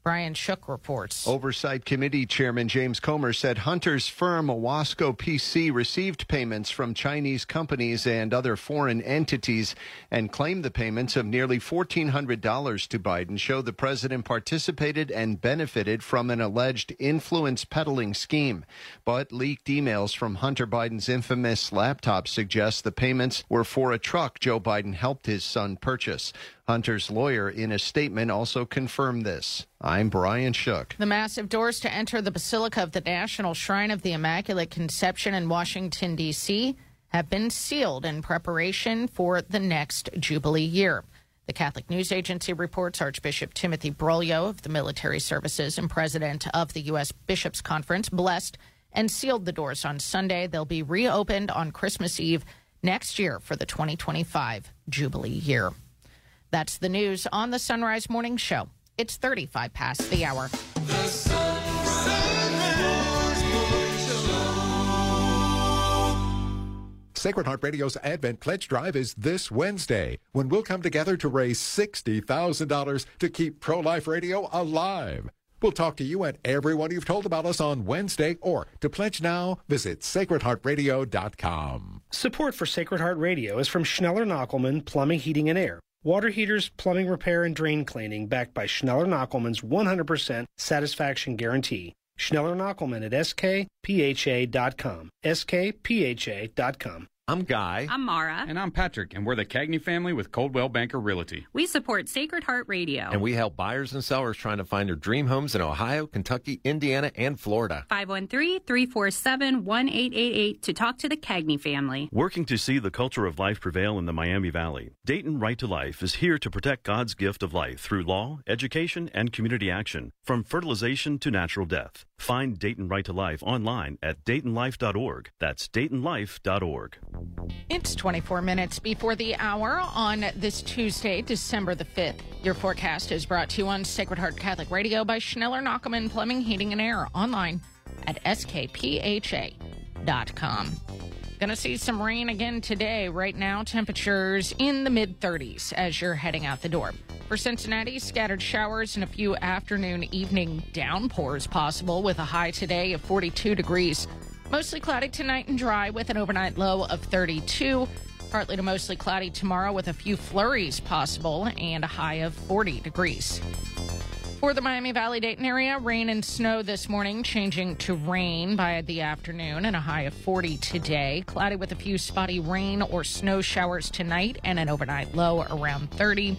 Brian Shook reports. Oversight Committee Chairman James Comer said Hunter's firm Owasco PC received payments from Chinese companies and other foreign entities and claimed the payments of nearly $1,400 to Biden show the president participated and benefited from an alleged influence peddling scheme. But leaked emails from Hunter Biden's infamous laptop suggest the payments were for a truck Joe Biden helped his son purchase. Hunter's lawyer, in a statement, also confirmed this. I'm Brian Shook. The massive doors to enter the Basilica of the National Shrine of the Immaculate Conception in Washington, D.C., have been sealed in preparation for the next Jubilee year. The Catholic News Agency reports Archbishop Timothy Broglio of the Military Services and president of the U.S. Bishops' Conference blessed and sealed the doors on Sunday. They'll be reopened on Christmas Eve next year for the 2025 Jubilee year. That's the news on the Son Rise Morning Show. It's 35 past the hour. Sacred Heart Radio's Advent Pledge Drive is this Wednesday when we'll come together to raise $60,000 to keep pro life radio alive. We'll talk to you and everyone you've told about us on Wednesday, or to pledge now, visit sacredheartradio.com. Support for Sacred Heart Radio is from Schneller Knochelmann Plumbing, Heating, and Air. Water heaters, plumbing repair, and drain cleaning backed by Schneller Knochelmann's 100% satisfaction guarantee. Schneller Knochelmann at skpha.com. skpha.com. I'm Guy. I'm Mara. And I'm Patrick, and we're the Cagney family with Coldwell Banker Realty. We support Sacred Heart Radio. And we help buyers and sellers trying to find their dream homes in Ohio, Kentucky, Indiana, and Florida. 513-347-1888 to talk to the Cagney family. Working to see the culture of life prevail in the Miami Valley, Dayton Right to Life is here to protect God's gift of life through law, education, and community action, from fertilization to natural death. Find Dayton Right to Life online at DaytonLife.org. That's DaytonLife.org. It's 24 minutes before the hour on this Tuesday, December the 5th. Your forecast is brought to you on Sacred Heart Catholic Radio by Schneller Knochelmann Plumbing, Heating, and Air online at skpha.com. Gonna see some rain again today. Right now, temperatures in the mid 30s as you're heading out the door. For Cincinnati, scattered showers and a few afternoon, evening downpours possible with a high today of 42 degrees. Mostly cloudy tonight and dry with an overnight low of 32. Partly to mostly cloudy tomorrow with a few flurries possible and a high of 40 degrees. For the Miami Valley Dayton area, rain and snow this morning, changing to rain by the afternoon and a high of 40 today. Cloudy with a few spotty rain or snow showers tonight and an overnight low around 30.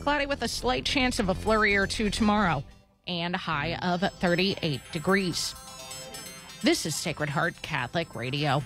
Cloudy with a slight chance of a flurry or two tomorrow and a high of 38 degrees. This is Sacred Heart Catholic Radio.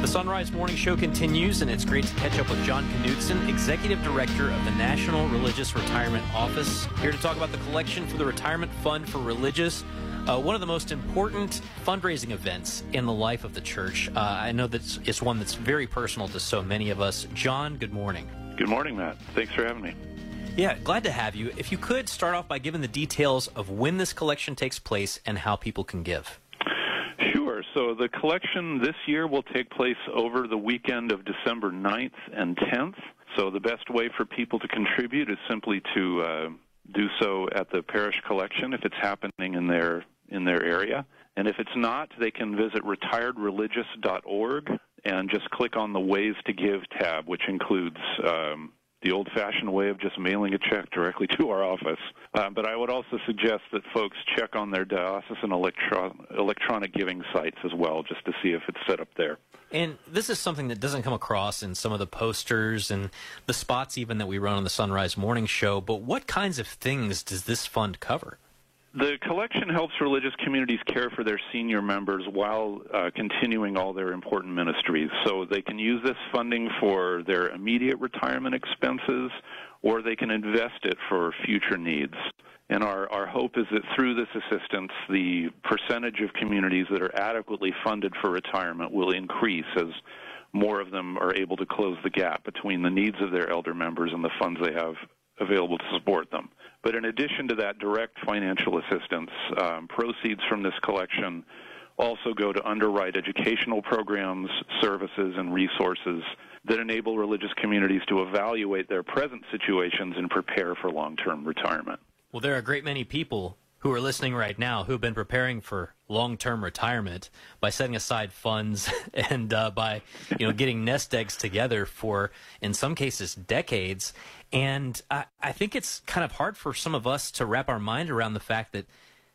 The Son Rise Morning Show continues, and it's great to catch up with John Knutsen, Executive Director of the National Religious Retirement Office, here to talk about the collection for the Retirement Fund for Religious. Uh, one of the most important fundraising events in the life of the church. Uh, I know that it's- it's one that's very personal to so many of us. John, good morning. Good morning, Matt. Thanks for having me. Yeah, glad to have you. If you could start off by giving the details of when this collection takes place and how people can give. Sure. So the collection this year will take place over the weekend of December 9th and 10th. So the best way for people to contribute is simply to uh, do so at the parish collection if it's happening in their in their area. And if it's not, they can visit retiredreligious.org and just click on the Ways to Give tab, which includes um, the old-fashioned way of just mailing a check directly to our office. Uh, but I would also suggest that folks check on their diocesan electro- electronic giving sites as well, just to see if it's set up there. And this is something that doesn't come across in some of the posters and the spots even that we run on the Son Rise Morning Show. But what kinds of things does this fund cover? The collection helps religious communities care for their senior members while uh, continuing all their important ministries. So they can use this funding for their immediate retirement expenses, or they can invest it for future needs. And our, our hope is that through this assistance, the percentage of communities that are adequately funded for retirement will increase as more of them are able to close the gap between the needs of their elder members and the funds they have available to support them. But in addition to that direct financial assistance, um, proceeds from this collection also go to underwrite educational programs, services, and resources that enable religious communities to evaluate their present situations and prepare for long-term retirement. Well, there are a great many people who are listening right now who have been preparing for long-term retirement by setting aside funds (laughs) and uh, by you know getting nest eggs together for in some cases decades and I, I think it's kind of hard for some of us to wrap our mind around the fact that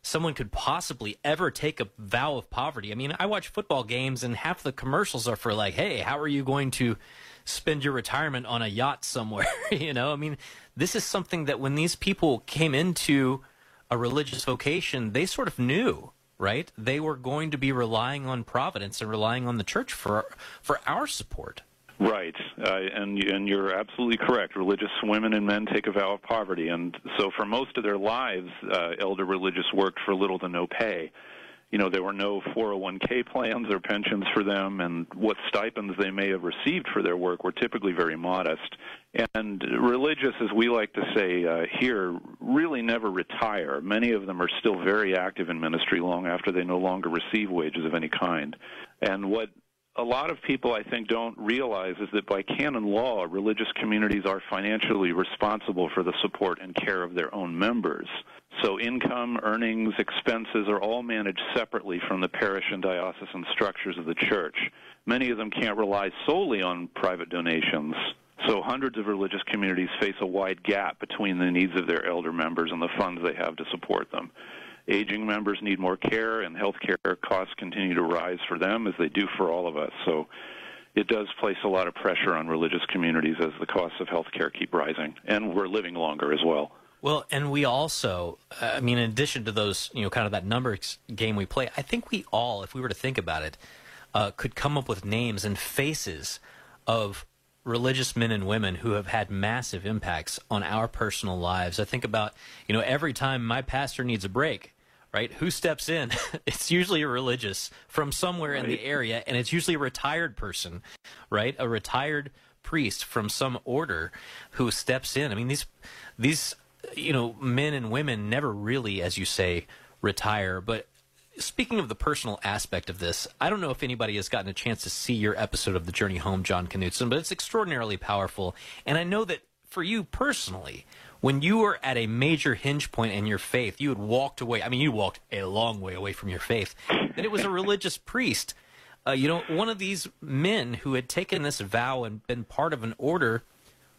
someone could possibly ever take a vow of poverty. I mean, I watch football games and half the commercials are for like, "Hey, how are you going to spend your retirement on a yacht somewhere?" (laughs) you know, I mean, this is something that when these people came into a religious vocation, they sort of knew, right? They were going to be relying on providence and relying on the church for for our support. Right, uh, and and you're absolutely correct. Religious women and men take a vow of poverty, and so for most of their lives, uh, elder religious worked for little to no pay, you know, there were no 401k plans or pensions for them, and what stipends they may have received for their work were typically very modest. And religious, as we like to say uh, here, really never retire. Many of them are still very active in ministry long after they no longer receive wages of any kind. And what a lot of people, I think, don't realize is that by canon law, religious communities are financially responsible for the support and care of their own members. So income, earnings, expenses are all managed separately from the parish and diocesan structures of the church. Many of them can't rely solely on private donations. So hundreds of religious communities face a wide gap between the needs of their elder members and the funds they have to support them. Aging members need more care, and health care costs continue to rise for them as they do for all of us. So it does place a lot of pressure on religious communities as the costs of health care keep rising, and we're living longer as well. Well, and we also, uh, I mean, in addition to those, you know, kind of that numbers game we play, I think we all, if we were to think about it, uh, could come up with names and faces of religious men and women who have had massive impacts on our personal lives. I think about, you know, every time my pastor needs a break, right? Who steps in? (laughs) it's usually a religious from somewhere right. in the area, and it's usually a retired person, right? A retired priest from some order who steps in. I mean, these these you know men and women never really, as you say, retire, but. Speaking of the personal aspect of this, I don't know if anybody has gotten a chance to see your episode of The Journey Home, John Knutsen, but it's extraordinarily powerful. And I know that for you personally, when you were at a major hinge point in your faith, you had walked away. I mean, you walked a long way away from your faith. And it was a religious priest. Uh, you know, one of these men who had taken this vow and been part of an order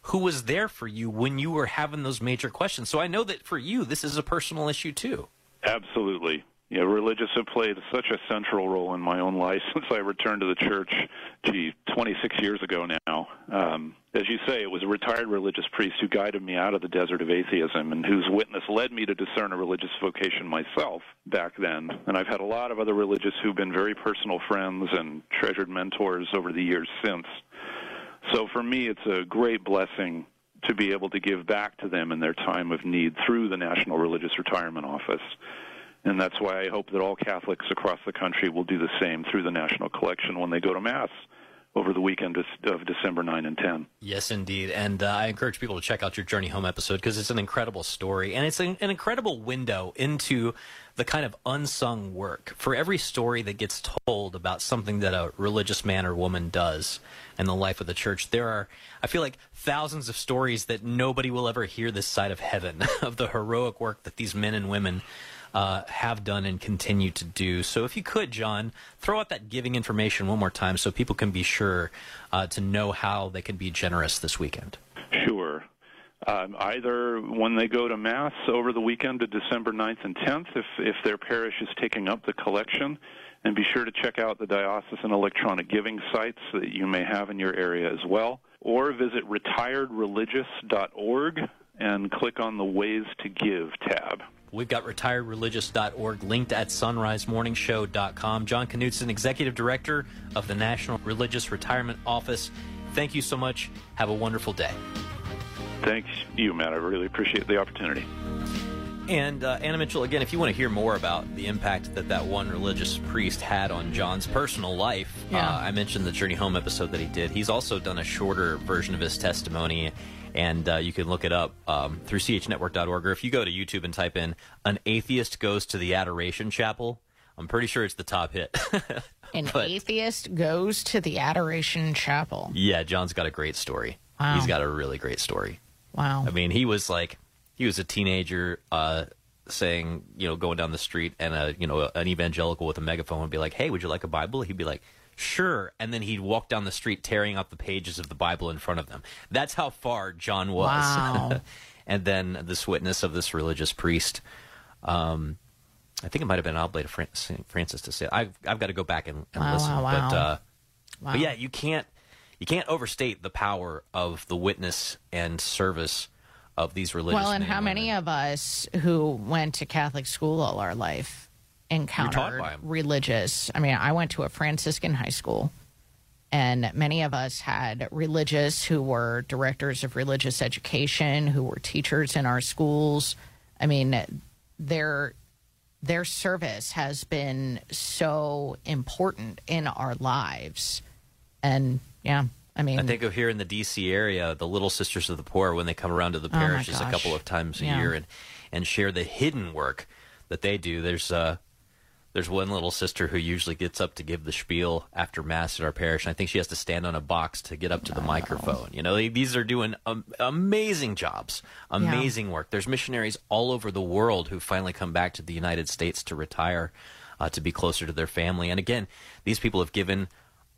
who was there for you when you were having those major questions. So I know that for you, this is a personal issue too. Absolutely you know, religious have played such a central role in my own life (laughs) since I returned to the church, gee, 26 years ago now. Um, as you say, it was a retired religious priest who guided me out of the desert of atheism and whose witness led me to discern a religious vocation myself back then. And I've had a lot of other religious who've been very personal friends and treasured mentors over the years since. So for me, it's a great blessing to be able to give back to them in their time of need through the National Religious Retirement Office. And that's why I hope that all Catholics across the country will do the same through the National Collection when they go to Mass over the weekend of December 9 and 10. Yes, indeed. And uh, I encourage people to check out your Journey Home episode because it's an incredible story and it's an, an, incredible window into the kind of unsung work. For every story that gets told about something that a religious man or woman does in the life of the church, there are, I feel like, thousands of stories that nobody will ever hear this side of heaven (laughs) of the heroic work that these men and women uh, have done and continue to do. So if you could, John, throw out that giving information one more time so people can be sure uh, to know how they can be generous this weekend. Sure. Um, either when they go to Mass over the weekend of December 9th and 10th, if, if their parish is taking up the collection, and be sure to check out the diocesan electronic giving sites that you may have in your area as well, or visit retiredreligious.org and click on the Ways to Give tab. We've got retiredreligious.org linked at sonrisemorningshow.com. John Knutsen, Executive Director of the National Religious Retirement Office. Thank you so much. Have a wonderful day. Thanks, you, Matt. I really appreciate the opportunity. And uh, Anna Mitchell, again, if you want to hear more about the impact that that one religious priest had on John's personal life, yeah. uh, I mentioned the Journey Home episode that he did. He's also done a shorter version of his testimony and uh, you can look it up um, through chnetwork.org. Or if you go to YouTube and type in "An Atheist Goes to the Adoration Chapel," I'm pretty sure it's the top hit. (laughs) An but, atheist goes to the Adoration Chapel. Yeah, John's got a great story. Wow. He's got a really great story. Wow. I mean, he was like, he was a teenager, uh, saying, you know, going down the street, and a, you know, an evangelical with a megaphone would be like, "Hey, would you like a Bible?" He'd be like, Sure. And then he'd walk down the street tearing up the pages of the Bible in front of them. That's how far John was. Wow. (laughs) and then this witness of this religious priest. Um, I think it might have been Oblate of St. Francis de Sales. It. I've I've got to go back and, and wow, listen. Wow, wow. But, uh, wow. but yeah, you can't you can't overstate the power of the witness and service of these religious. Well, and how many of us who went to Catholic school all our life encountered religious. I mean, I went to a Franciscan high school, and many of us had religious who were directors of religious education, who were teachers in our schools. I mean, there their service has been so important in our lives. And yeah, I mean, I think of here in the D.C. area, the Little Sisters of the Poor, when they come around to the Oh, parishes a couple of times a Yeah. year and, and share the hidden work that they do. There's uh, there's one little sister who usually gets up to give the spiel after mass at our parish. And I think she has to stand on a box to get up to the microphone. You know, they, these are doing um, amazing jobs, amazing work. There's missionaries all over the world who finally come back to the United States to retire, uh, to be closer to their family. And again, these people have given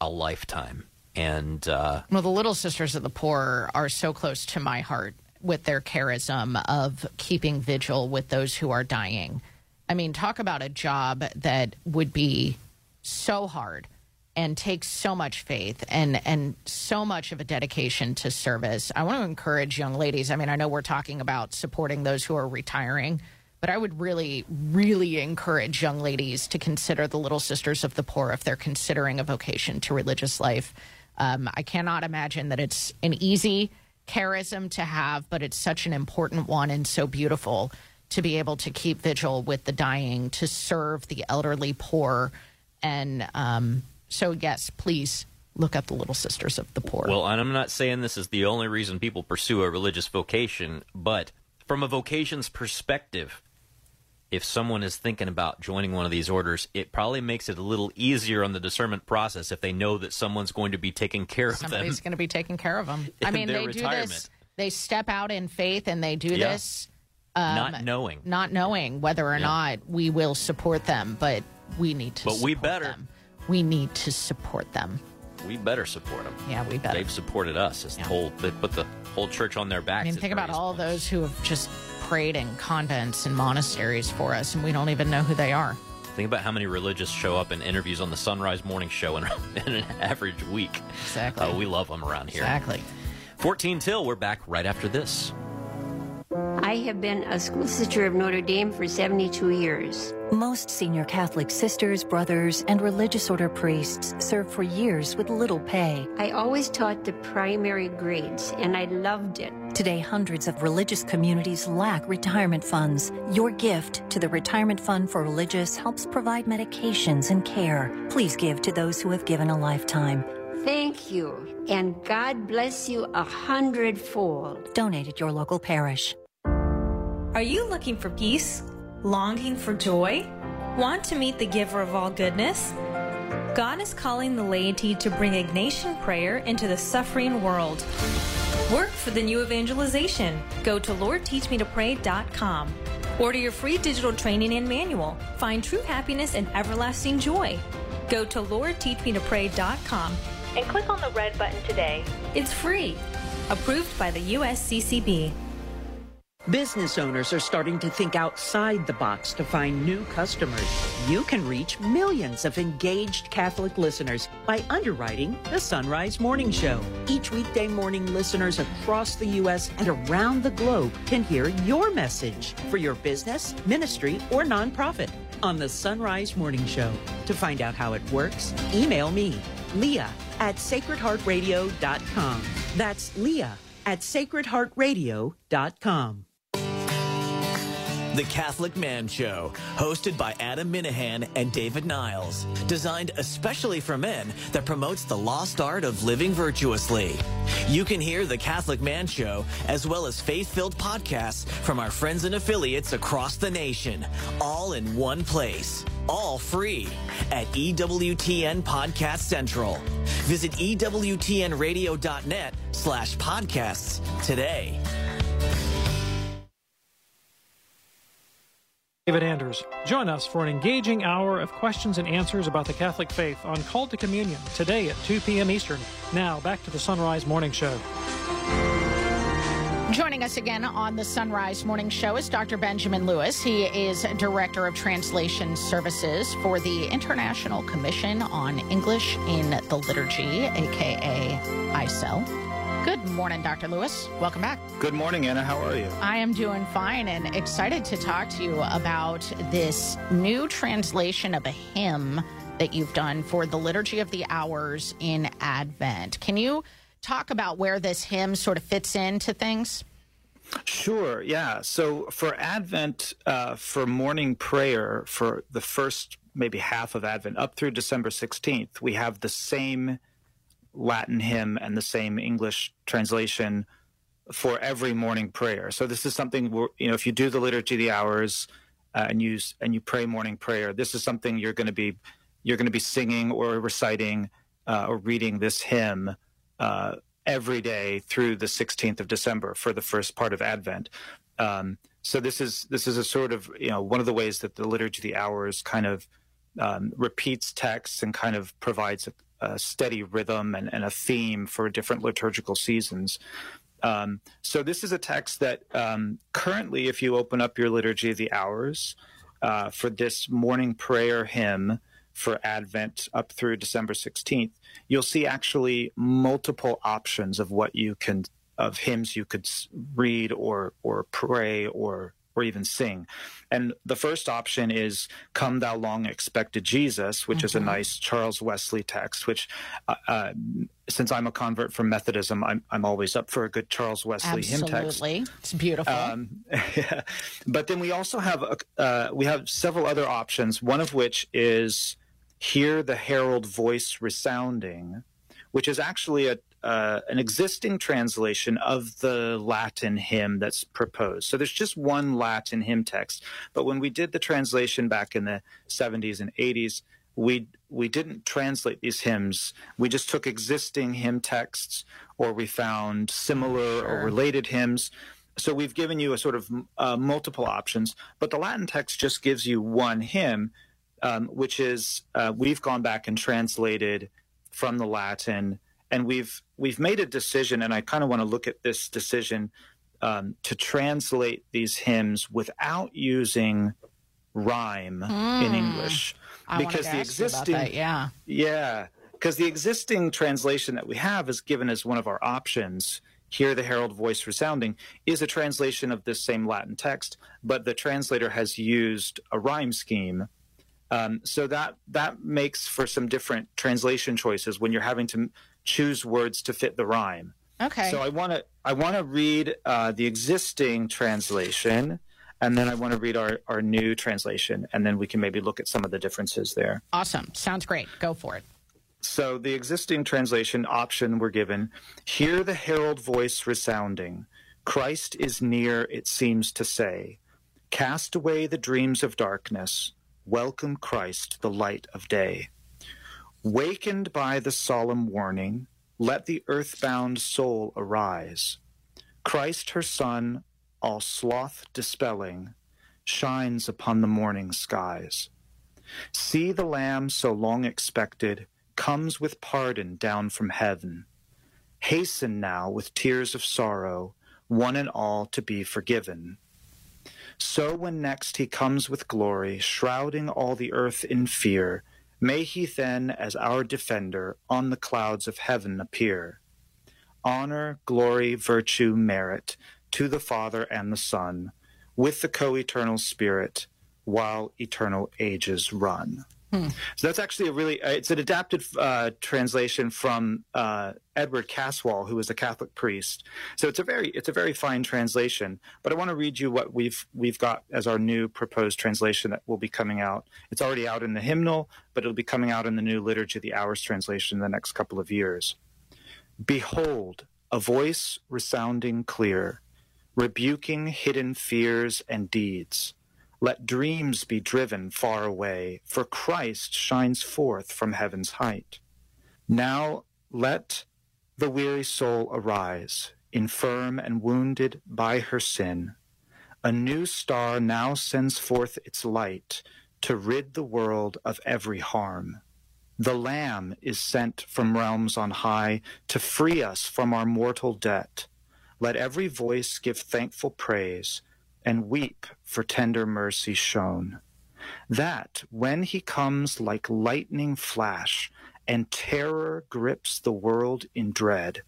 a lifetime. And uh, Well, the Little Sisters of the Poor are so close to my heart with their charism of keeping vigil with those who are dying. I mean, talk about a job that would be so hard and takes so much faith and and so much of a dedication to service. I want to encourage young ladies. I mean, I know we're talking about supporting those who are retiring, but I would really really encourage young ladies to consider the Little Sisters of the Poor if they're considering a vocation to religious life. Um, I cannot imagine that it's an easy charism to have, but it's such an important one and so beautiful to be able to keep vigil with the dying, to serve the elderly poor. And um, so, yes, please look up the Little Sisters of the Poor. Well, and I'm not saying this is the only reason people pursue a religious vocation, but from a vocation's perspective, if someone is thinking about joining one of these orders, it probably makes it a little easier on the discernment process if they know that someone's going to be taking care of them. Somebody's going to be taking care of them. I (laughs) mean, their they do this, they step out in faith and they do Yeah. this. Um, Not knowing. Not knowing whether or Yeah. not we will support them, but we need to But we support better. them. We need to support them. We better support them. Yeah, we better. They've supported us. It's told they put the whole church on their backs. I mean, think about all those who have just prayed in convents and monasteries for us, and we don't even know who they are. Think about how many religious show up in interviews on the Son Rise Morning Show in, (laughs) in an average week. Exactly. Uh, we love them around here. Exactly. 14 till. We're back right after this. I have been a school sister of Notre Dame for 72 years. Most senior Catholic sisters, brothers, and religious order priests serve for years with little pay. I always taught the primary grades, and I loved it. Today, hundreds of religious communities lack retirement funds. Your gift to the Retirement Fund for Religious helps provide medications and care. Please give to those who have given a lifetime. Thank you, and God bless you a hundredfold. Donate at your local parish. Are you looking for peace? Longing for joy? Want to meet the giver of all goodness? God is calling the laity to bring Ignatian prayer into the suffering world. Work for the new evangelization. Go to LordTeachMeToPray.com. Order your free digital training and manual. Find true happiness and everlasting joy. Go to LordTeachMeToPray.com and click on the red button today. It's free. Approved by the USCCB. Business owners are starting to think outside the box to find new customers. You can reach millions of engaged Catholic listeners by underwriting the Son Rise Morning Show. Each weekday morning, listeners across the U.S. and around the globe can hear your message for your business, ministry, or nonprofit on the Son Rise Morning Show. To find out how it works, email me, Leah at sacredheartradio.com. That's Leah at sacredheartradio.com. The Catholic Man Show, hosted by Adam Minahan and David Niles. Designed especially for men that promotes the lost art of living virtuously. You can hear The Catholic Man Show as well as faith filled podcasts from our friends and affiliates across the nation, all in one place. All free at EWTN Podcast Central. Visit EWTNradio.net slash podcasts today. David Anders. Join us for an engaging hour of questions and answers about the Catholic faith on Call to Communion today at 2 p.m. Eastern. Now, back to the Son Rise Morning Show. Joining us again on the Son Rise Morning Show is Dr. Benjamin Lewis. He is Director of Translation Services for the International Commission on English in the Liturgy, aka ICEL. Good morning, Dr. Lewis. Welcome back. Good morning, Anna. How are you? I am doing fine and excited to talk to you about this new translation of a hymn that you've done for the Liturgy of the Hours in Advent. Can you talk about where this hymn sort of fits into things? Sure, yeah. So for Advent, uh, for morning prayer, for the first maybe half of Advent up through December 16th, we have the same Latin hymn and the same English translation for every morning prayer. So this is something where, you know, if you do the liturgy of the hours uh, and you and you pray morning prayer, this is something you're going to be you're going to be singing or reciting uh, or reading this hymn uh, every day through the 16th of December for the first part of Advent. Um, so this is this is a sort of you know one of the ways that the liturgy of the hours kind of um, repeats texts and kind of provides a, steady rhythm and, and, a theme for different liturgical seasons. Um, so this is a text that um, currently, if you open up your liturgy of the hours uh, for this morning prayer hymn for Advent up through December 16th, you'll see actually multiple options of what you can of hymns you could read or or pray or or even sing. And the first option is Come Thou Long Expected Jesus, which mm-hmm. is a mm-hmm. nice Charles Wesley text, which, uh, uh, since I'm a convert from Methodism, I'm, I'm always up for a good Charles Wesley Absolutely. hymn text. Absolutely. It's beautiful. Um, (laughs) yeah. But then we also have, a, uh, we have several other options, one of which is Hear the Herald Voice Resounding, which is actually a, uh, an existing translation of the Latin hymn that's proposed. So there's just one Latin hymn text. But when we did the translation back in the 70s and 80s, we we didn't translate these hymns. We just took existing hymn texts, or we found similar sure. or related hymns. So we've given you a sort of uh, multiple options, but the Latin text just gives you one hymn, um, which is uh, we've gone back and translated from the Latin and we've we've made a decision, and I kind of want to look at this decision um, to translate these hymns without using rhyme mm. in hmm. English I because the existing that, yeah yeah because the existing translation that we have is given as one of our options hear the herald voice resounding is a translation of this same latin text but the translator has used a rhyme scheme um, so that that makes for some different translation choices when you're having to choose words to fit the rhyme. Okay. So I want to I want to read uh, the existing translation, and then I want to read our, our new translation, and then we can maybe look at some of the differences there. Awesome. Sounds great. Go for it. So the existing translation option we're given: Hear the herald voice resounding. Christ is near, it seems to say. Cast away the dreams of darkness. Welcome Christ, the light of day. Wakened by the solemn warning, let the earthbound soul arise. Christ her Son, all sloth dispelling, shines upon the morning skies. See the Lamb so long expected comes with pardon down from heaven. Hasten now with tears of sorrow, one and all to be forgiven. So when next he comes with glory, shrouding all the earth in fear, May he then, as our defender, on the clouds of heaven appear. Honor, glory, virtue, merit to the Father and the Son, with the co eternal Spirit, while eternal ages run. Hmm. So that's actually a really uh, it's an adapted uh, translation from uh, Edward Caswall, who was a Catholic priest. So it's a very it's a very fine translation. But I want to read you what we've we've got as our new proposed translation that will be coming out. It's already out in the hymnal, but it'll be coming out in the new Liturgy of the Hours translation in the next couple of years. Behold, a voice resounding clear, rebuking hidden fears and deeds let dreams be driven far away, for Christ shines forth from heaven's height. Now let the weary soul arise, infirm and wounded by her sin. A new star now sends forth its light to rid the world of every harm. The Lamb is sent from realms on high to free us from our mortal debt. Let every voice give thankful praise and weep for tender mercy shown. That when he comes like lightning flash and terror grips the world in dread,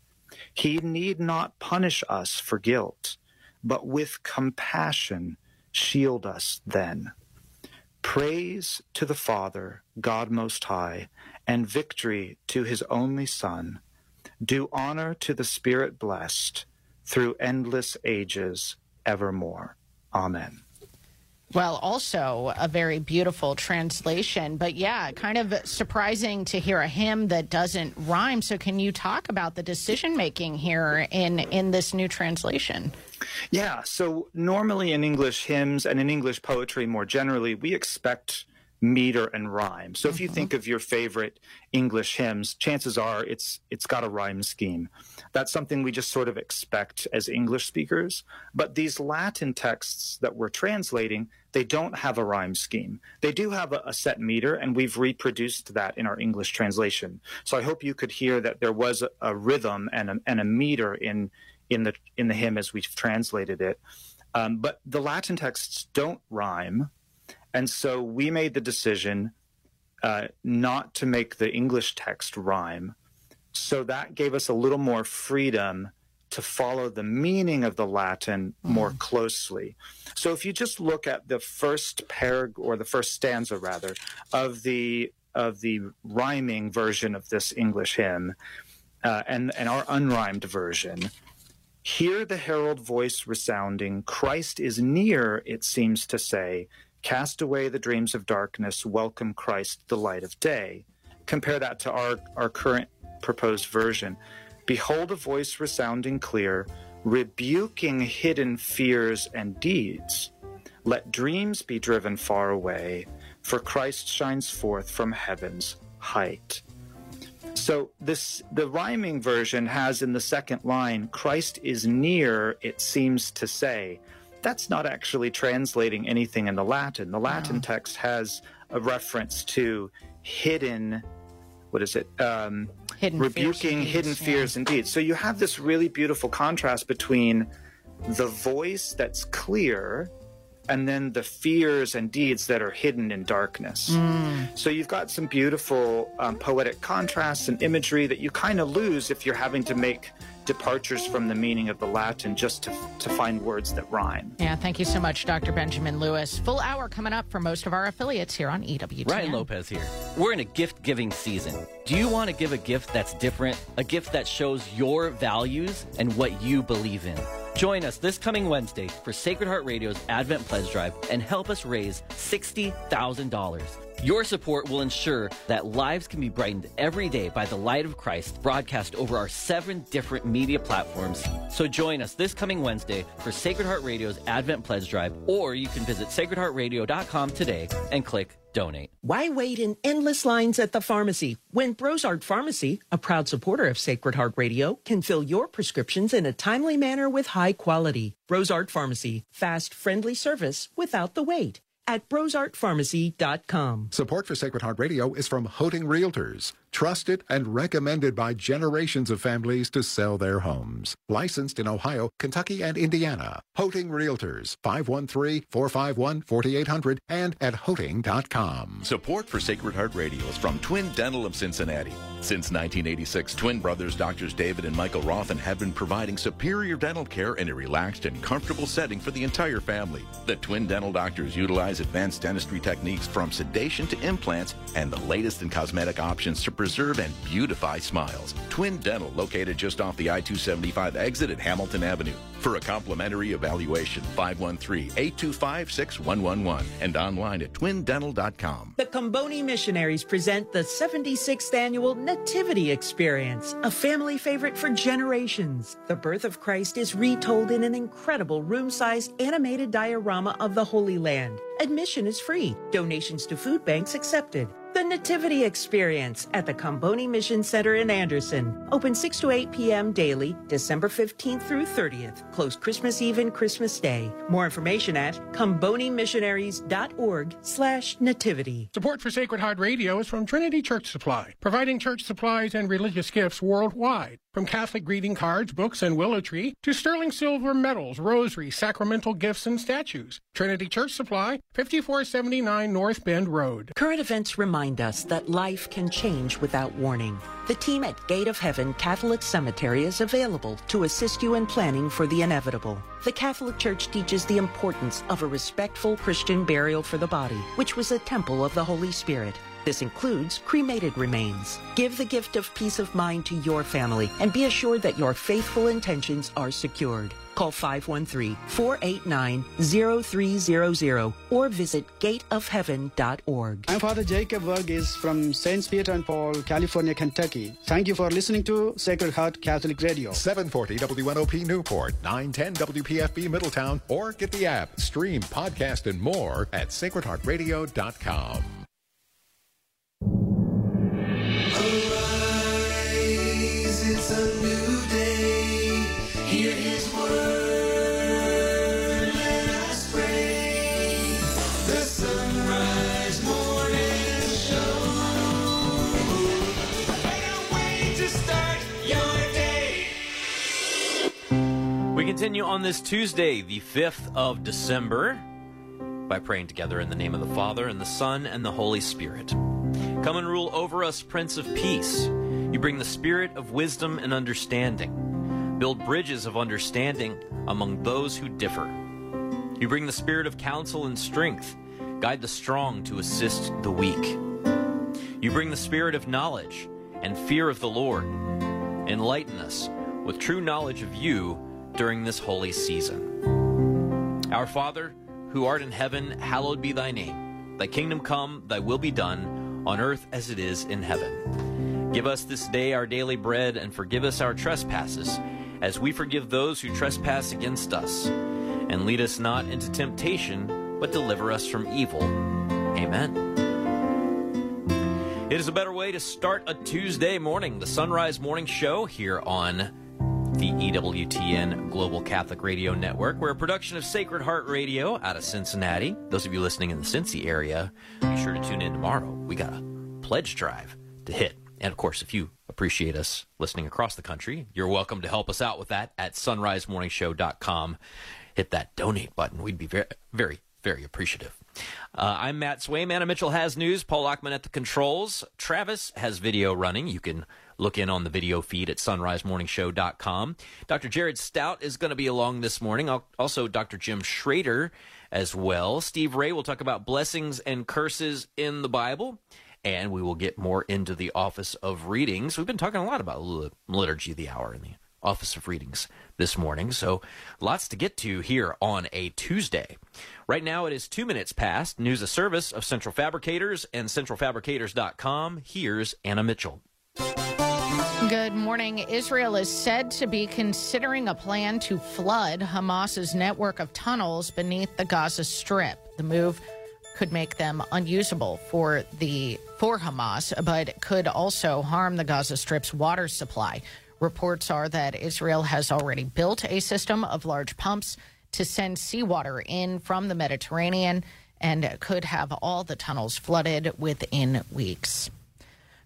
he need not punish us for guilt, but with compassion shield us then. Praise to the Father, God Most High, and victory to his only Son. Do honor to the Spirit blessed through endless ages evermore. Amen. Well, also a very beautiful translation, but yeah, kind of surprising to hear a hymn that doesn't rhyme. So, can you talk about the decision making here in in this new translation? Yeah. So, normally in English hymns and in English poetry more generally, we expect meter and rhyme. So if you think of your favorite English hymns, chances are it's it's got a rhyme scheme. That's something we just sort of expect as English speakers. But these Latin texts that we're translating, they don't have a rhyme scheme. They do have a, a set meter, and we've reproduced that in our English translation. So I hope you could hear that there was a, a rhythm and a, and a meter in in the in the hymn as we've translated it. Um, but the Latin texts don't rhyme. And so we made the decision uh, not to make the English text rhyme. So that gave us a little more freedom to follow the meaning of the Latin more mm. closely. So if you just look at the first parag or the first stanza rather of the of the rhyming version of this English hymn uh, and and our unrhymed version, hear the herald voice resounding, Christ is near, it seems to say, Cast away the dreams of darkness, welcome Christ, the light of day. Compare that to our, our current proposed version. Behold a voice resounding clear, rebuking hidden fears and deeds. Let dreams be driven far away, for Christ shines forth from heaven's height. So this the rhyming version has in the second line, Christ is near, it seems to say that's not actually translating anything in the Latin. The Latin text has a reference to hidden, what is it? Um, hidden rebuking fears hidden fears and deeds. So you have this really beautiful contrast between the voice that's clear and then the fears and deeds that are hidden in darkness. Mm. So you've got some beautiful um, poetic contrasts and imagery that you kind of lose if you're having to make departures from the meaning of the Latin just to, to find words that rhyme. Yeah, thank you so much, Dr. Benjamin Lewis. Full hour coming up for most of our affiliates here on EWTN. Ryan Lopez here. We're in a gift giving season. Do you want to give a gift that's different? A gift that shows your values and what you believe in? Join us this coming Wednesday for Sacred Heart Radio's Advent Pledge Drive and help us raise $60,000. Your support will ensure that lives can be brightened every day by the light of Christ broadcast over our seven different media platforms. So join us this coming Wednesday for Sacred Heart Radio's Advent Pledge Drive, or you can visit sacredheartradio.com today and click donate. Why wait in endless lines at the pharmacy when Brosart Pharmacy, a proud supporter of Sacred Heart Radio, can fill your prescriptions in a timely manner with high quality? Brosart Pharmacy, fast, friendly service without the wait at brosartpharmacy.com. Support for Sacred Heart Radio is from Hoeting Realtors, trusted and recommended by generations of families to sell their homes. Licensed in Ohio, Kentucky, and Indiana. Hoeting Realtors, 513-451-4800 and at hoeting.com. Support for Sacred Heart Radio is from Twin Dental of Cincinnati. Since 1986, twin brothers Doctors David and Michael Rothen have been providing superior dental care in a relaxed and comfortable setting for the entire family. The twin dental doctors utilize advanced dentistry techniques from sedation to implants and the latest in cosmetic options to preserve and beautify smiles. Twin Dental, located just off the I 275 exit at Hamilton Avenue. For a complimentary evaluation, 513 825 6111 and online at twindental.com. The Comboni Missionaries present the 76th annual Nativity Experience, a family favorite for generations. The birth of Christ is retold in an incredible room sized animated diorama of the Holy Land. Admission is free, donations to food banks accepted. The Nativity Experience at the Comboni Mission Center in Anderson. Open 6 to 8 p.m. daily, December 15th through 30th. Closed Christmas Eve and Christmas Day. More information at combonimissionaries.org slash nativity. Support for Sacred Heart Radio is from Trinity Church Supply, providing church supplies and religious gifts worldwide. From Catholic greeting cards, books, and willow tree to sterling silver medals, rosary, sacramental gifts, and statues. Trinity Church Supply, 5479 North Bend Road. Current events remind us that life can change without warning. The team at Gate of Heaven Catholic Cemetery is available to assist you in planning for the inevitable. The Catholic Church teaches the importance of a respectful Christian burial for the body, which was a temple of the Holy Spirit. This includes cremated remains. Give the gift of peace of mind to your family and be assured that your faithful intentions are secured. Call 513-489-0300 or visit gateofheaven.org. I'm Father Jacob Verghese from St. Peter and Paul, California, Kentucky. Thank you for listening to Sacred Heart Catholic Radio. 740 WNOP Newport, 910 WPFB Middletown, or get the app, stream, podcast, and more at sacredheartradio.com. continue on this Tuesday, the 5th of December, by praying together in the name of the Father, and the Son, and the Holy Spirit. Come and rule over us, Prince of Peace. You bring the spirit of wisdom and understanding. Build bridges of understanding among those who differ. You bring the spirit of counsel and strength. Guide the strong to assist the weak. You bring the spirit of knowledge and fear of the Lord. Enlighten us with true knowledge of you during this holy season. Our Father, who art in heaven, hallowed be thy name. Thy kingdom come, thy will be done, on earth as it is in heaven. Give us this day our daily bread, and forgive us our trespasses, as we forgive those who trespass against us. And lead us not into temptation, but deliver us from evil. Amen. It is a better way to start a Tuesday morning, the Son Rise Morning Show here on the EWTN Global Catholic Radio Network. We're a production of Sacred Heart Radio out of Cincinnati. Those of you listening in the Cincy area, be sure to tune in tomorrow. We got a pledge drive to hit. And of course, if you appreciate us listening across the country, you're welcome to help us out with that at sonrisemorningshow.com. Hit that donate button. We'd be very, very, very appreciative. Uh, I'm Matt Swaim. Anna Mitchell has news. Paul Lockman at the controls. Travis has video running. You can look in on the video feed at sonrisemorningshow.com. Dr. Jared Staudt is going to be along this morning. Also, Dr. Jim Schrader as well. Steve Ray will talk about blessings and curses in the Bible. And we will get more into the Office of Readings. We've been talking a lot about Liturgy of the Hour in the Office of Readings this morning. So lots to get to here on a Tuesday. Right now it is two minutes past. News of service of Central Fabricators and centralfabricators.com. Here's Anna Mitchell. Good morning. Israel is said to be considering a plan to flood Hamas's network of tunnels beneath the Gaza Strip. The move could make them unusable for the for Hamas, but could also harm the Gaza Strip's water supply. Reports are that Israel has already built a system of large pumps to send seawater in from the Mediterranean and could have all the tunnels flooded within weeks.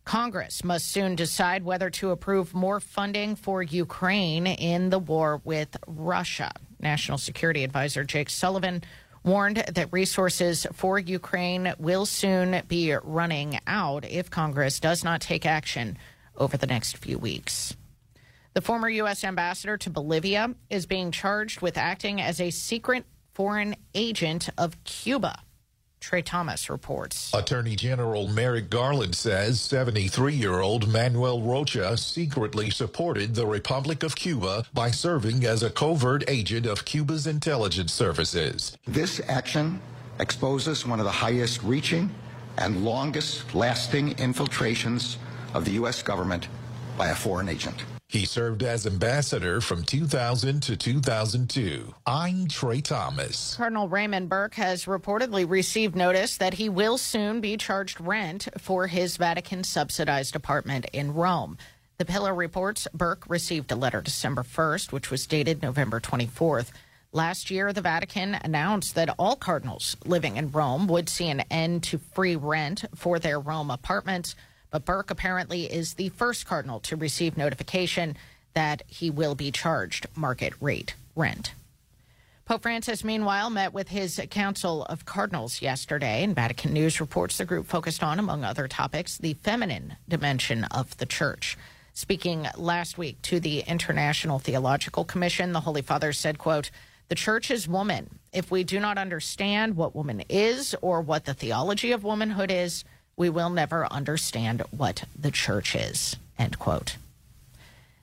Congress must soon decide whether to approve more funding for Ukraine in the war with Russia. National Security Advisor Jake Sullivan warned that resources for Ukraine will soon be running out if Congress does not take action over the next few weeks. The former U.S. ambassador to Bolivia is being charged with acting as a secret foreign agent of Cuba. Trey Thomas reports. Attorney General Merrick Garland says 73 year old Manuel Rocha secretly supported the Republic of Cuba by serving as a covert agent of Cuba's intelligence services. This action exposes one of the highest reaching and longest lasting infiltrations of the U.S. government by a foreign agent. He served as ambassador from 2000 to 2002. I'm Trey Thomas. Cardinal Raymond Burke has reportedly received notice that he will soon be charged rent for his Vatican subsidized apartment in Rome. The Pillar reports Burke received a letter December 1st, which was dated November 24th. Last year, the Vatican announced that all cardinals living in Rome would see an end to free rent for their Rome apartments. But Burke apparently is the first cardinal to receive notification that he will be charged market rate rent. Pope Francis, meanwhile, met with his Council of Cardinals yesterday, and Vatican News reports the group focused on, among other topics, the feminine dimension of the church. Speaking last week to the International Theological Commission, the Holy Father said, quote, the church is woman. If we do not understand what woman is or what the theology of womanhood is, we will never understand what the church is. End quote.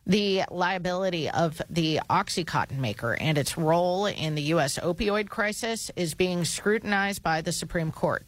The liability of the Oxycontin maker and its role in the U.S. opioid crisis is being scrutinized by the Supreme Court.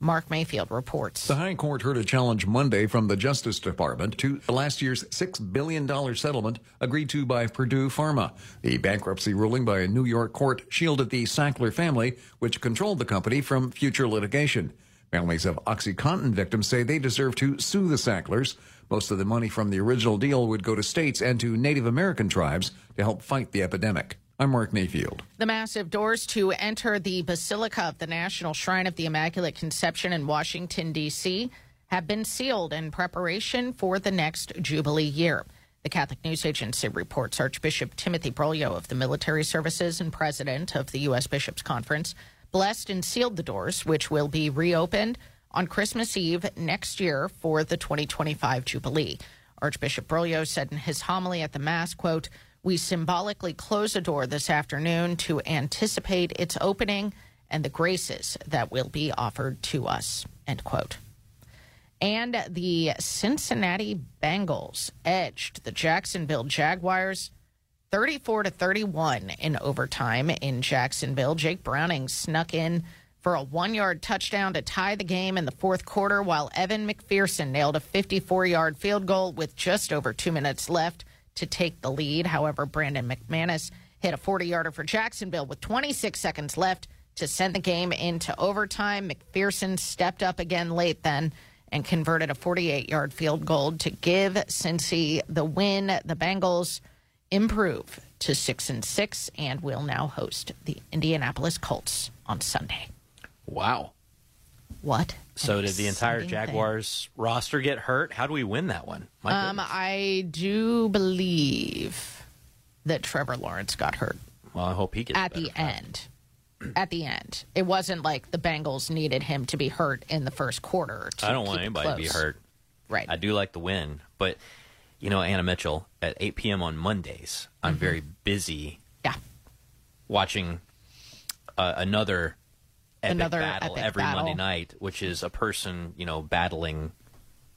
Mark Mayfield reports. The High Court heard a challenge Monday from the Justice Department to last year's $6 billion settlement agreed to by Purdue Pharma. The bankruptcy ruling by a New York court shielded the Sackler family, which controlled the company, from future litigation. Families of OxyContin victims say they deserve to sue the Sacklers. Most of the money from the original deal would go to states and to Native American tribes to help fight the epidemic. I'm Mark Mayfield. The massive doors to enter the Basilica of the National Shrine of the Immaculate Conception in Washington, D.C., have been sealed in preparation for the next Jubilee year. The Catholic News Agency reports Archbishop Timothy Broglio of the Military Services and president of the U.S. Bishops Conference blessed and sealed the doors, which will be reopened on Christmas Eve next year for the 2025 Jubilee. Archbishop Broglio said in his homily at the Mass, quote, we symbolically close a door this afternoon to anticipate its opening and the graces that will be offered to us. End quote. And the Cincinnati Bengals edged the Jacksonville Jaguars 34 to 31 in overtime in Jacksonville. Jake Browning snuck in for a one yard touchdown to tie the game in the fourth quarter, while Evan McPherson nailed a 54 yard field goal with just over two minutes left to take the lead. However, Brandon McManus hit a 40 yarder for Jacksonville with 26 seconds left to send the game into overtime. McPherson stepped up again late then and converted a 48 yard field goal to give Cincy the win. The Bengals improve to 6 and 6 and will now host the Indianapolis Colts on Sunday. Wow. What? So did the entire exciting thing. Jaguars roster get hurt? How do we win that one? Um, I do believe that Trevor Lawrence got hurt well, I hope he gets at the end. At the end, it wasn't like the Bengals needed him to be hurt in the first quarter. To I don't want anybody to be hurt. Right. I do like the win, but you know, Anna Mitchell at 8 p.m. on Mondays, I'm Mhm. very busy. Yeah. Watching uh, another epic Another battle epic every battle. Monday night, which is a person, you know, battling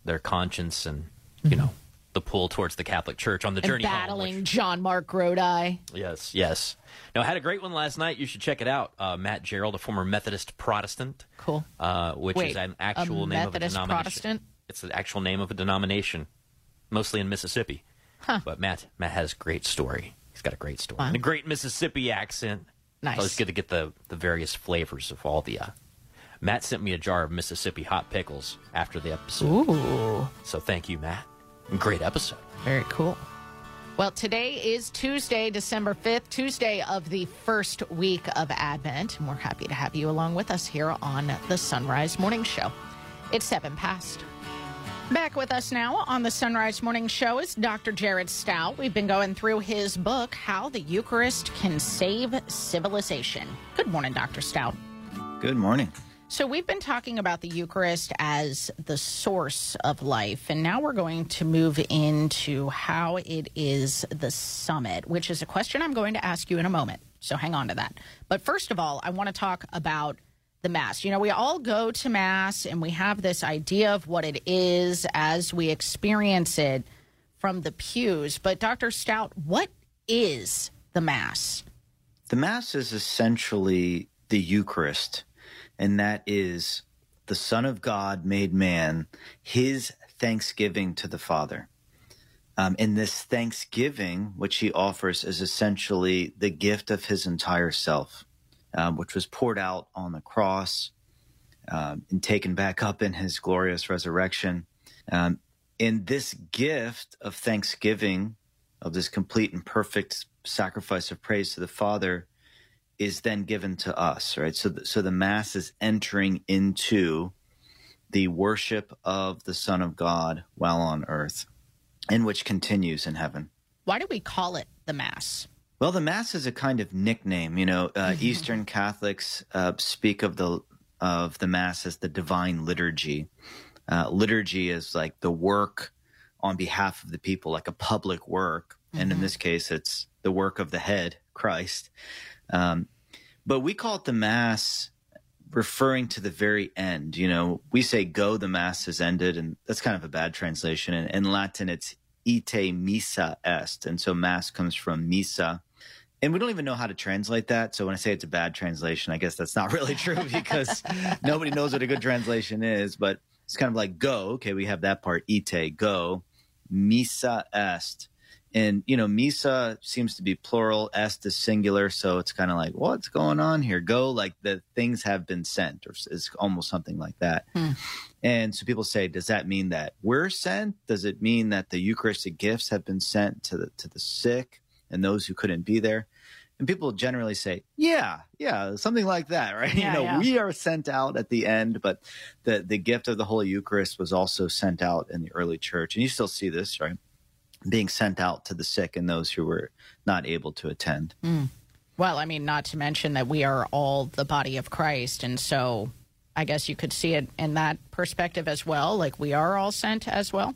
their conscience and you know the pull towards the Catholic Church on the Mm-hmm. And journey home. battling JonMarc Grodi. Yes, yes. No, I had a great one last night. You should check it out. Uh, Matt Gerald, a former Methodist Protestant. Cool. Uh, which Wait, is an actual name Methodist of a denomination. Protestant? It's the actual name of a denomination, mostly in Mississippi. Huh. But Matt, Matt has great story. He's got a great story Wow. and a great Mississippi accent. Nice. So it's good to get the the various flavors of all the. Uh, Matt sent me a jar of Mississippi hot pickles after the episode. Ooh. So thank you, Matt. Great episode. Very cool. Well, today is Tuesday, December 5th, Tuesday of the first week of Advent. And we're happy to have you along with us here on the Son Rise Morning Show. It's seven past. Back with us now on the Son Rise Morning Show is Dr. Jared Staudt. We've been going through his book, How the Eucharist Can Save Civilization. Good morning, Dr. Staudt. Good morning. So, we've been talking about the Eucharist as the source of life, and now we're going to move into how it is the summit, which is a question I'm going to ask you in a moment. So, hang on to that. But first of all, I want to talk about the Mass. You know, we all go to Mass and we have this idea of what it is as we experience it from the pews. But, Dr. Staudt, what is the Mass? The Mass is essentially the Eucharist, and that is the Son of God made man, his thanksgiving to the Father. Um, and this thanksgiving, which he offers, is essentially the gift of his entire self, um, which was poured out on the cross um, and taken back up in his glorious resurrection. Um, and this gift of thanksgiving, of this complete and perfect sacrifice of praise to the Father, is then given to us, right? So, so the Mass is entering into the worship of the Son of God while on earth, and which continues in heaven. Why do we call it the Mass? Well, the Mass is a kind of nickname. You know, uh, Eastern Catholics uh, speak of the of the Mass as the divine liturgy. Uh, liturgy is like the work on behalf of the people, like a public work, and in Mhm. this case, it's the work of the head, Christ. Um, but we call it the Mass referring to the very end. You know, we say "Go, the mass has ended," and that's kind of a bad translation. In, in Latin, it's "Ite missa est," and so mass comes from missa. And we don't even know how to translate that. So when I say it's a bad translation, I guess that's not really true (laughs) because nobody knows what a good translation is. But it's kind of like "Go." Okay, we have that part. Ite, go, misa est and you know misa seems to be plural est is singular so it's kind of like what's going on here go like the things have been sent or is almost something like that Hmm. and so people say does that mean that we're sent does it mean that the eucharistic gifts have been sent to the to the sick and those who couldn't be there and people generally say yeah yeah something like that (laughs) right Yeah, you know yeah. we are sent out at the end but the the gift of the holy eucharist was also sent out in the early church and you still see this right being sent out to the sick and those who were not able to attend. Mm. Well, I mean, not to mention that we are all the body of Christ. And so I guess you could see it in that perspective as well. Like we are all sent as well.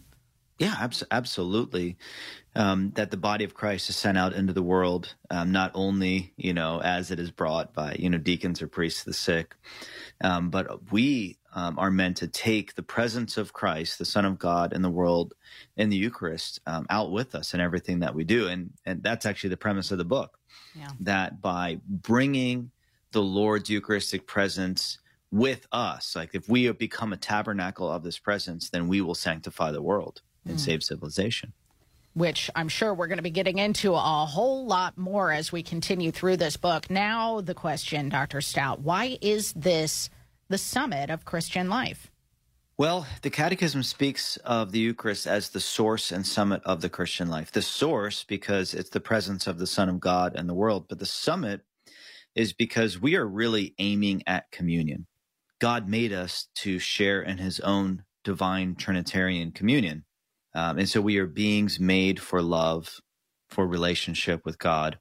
Yeah, abs- absolutely. Um, that the body of Christ is sent out into the world, um, not only you know as it is brought by you know deacons or priests to the sick, um, but we um, are meant to take the presence of Christ, the Son of God, in the world, in the Eucharist, um, out with us in everything that we do, and and that's actually the premise of the book. Yeah. That by bringing the Lord's Eucharistic presence with us, like if we have become a tabernacle of this presence, then we will sanctify the world and Mm. save civilization. Which I'm sure we're going to be getting into a whole lot more as we continue through this book. Now, the question, Dr. Staudt, why is this the summit of Christian life? Well, the Catechism speaks of the Eucharist as the source and summit of the Christian life. The source, because it's the presence of the Son of God in the world, but the summit is because we are really aiming at communion. God made us to share in his own divine Trinitarian communion. Um, and so we are beings made for love, for relationship with God,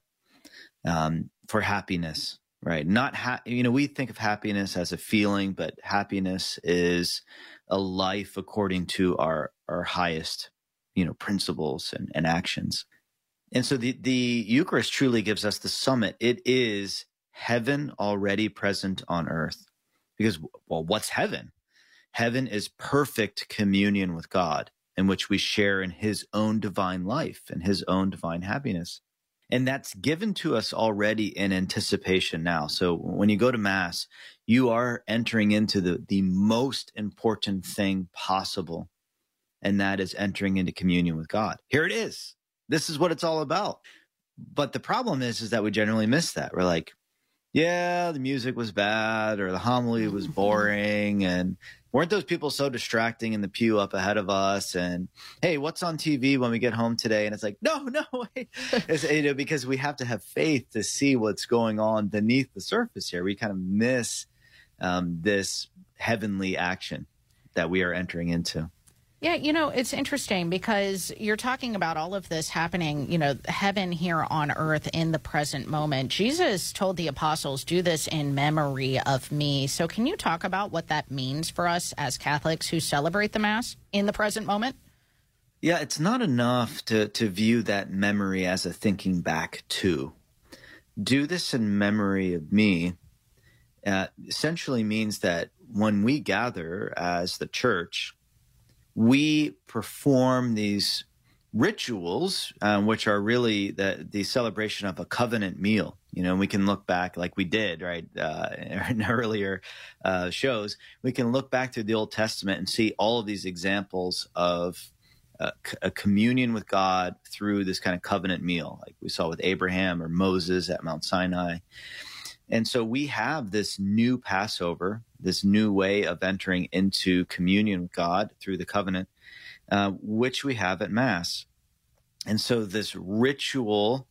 um, for happiness, right? Not, ha- you know, we think of happiness as a feeling, but happiness is a life according to our, our highest, you know, principles and, and actions. And so the, the Eucharist truly gives us the summit. It is heaven already present on earth. Because, well, what's heaven? Heaven is perfect communion with God in which we share in his own divine life and his own divine happiness. And that's given to us already in anticipation now. So when you go to Mass, you are entering into the, the most important thing possible, and that is entering into communion with God. Here it is. This is what it's all about. But the problem is, is that we generally miss that. We're like, yeah, the music was bad or the homily was boring and weren't those people so distracting in the pew up ahead of us? And hey what's on tv when we get home today? And it's like no no (laughs) wait. It's, you know, because we have to have faith to see what's going on beneath the surface here. We kind of miss um, this heavenly action that we are entering into Yeah, you know, it's interesting because you're talking about all of this happening, you know, heaven here on earth in the present moment. Jesus told the apostles, do this in memory of me. So, can you talk about what that means for us as Catholics who celebrate the Mass in the present moment? Yeah, it's not enough to, to view that memory as a thinking back to. Do this in memory of me uh, essentially means that when we gather as the church, we perform these rituals, um, which are really the, the celebration of a covenant meal. You know, we can look back like we did, right, uh, (laughs) in earlier uh, shows. We can look back to the Old Testament and see all of these examples of uh, a communion with God through this kind of covenant meal, like we saw with Abraham or Moses at Mount Sinai. And so we have this new Passover, this new way of entering into communion with God through the covenant, uh, which we have at Mass. And so this ritual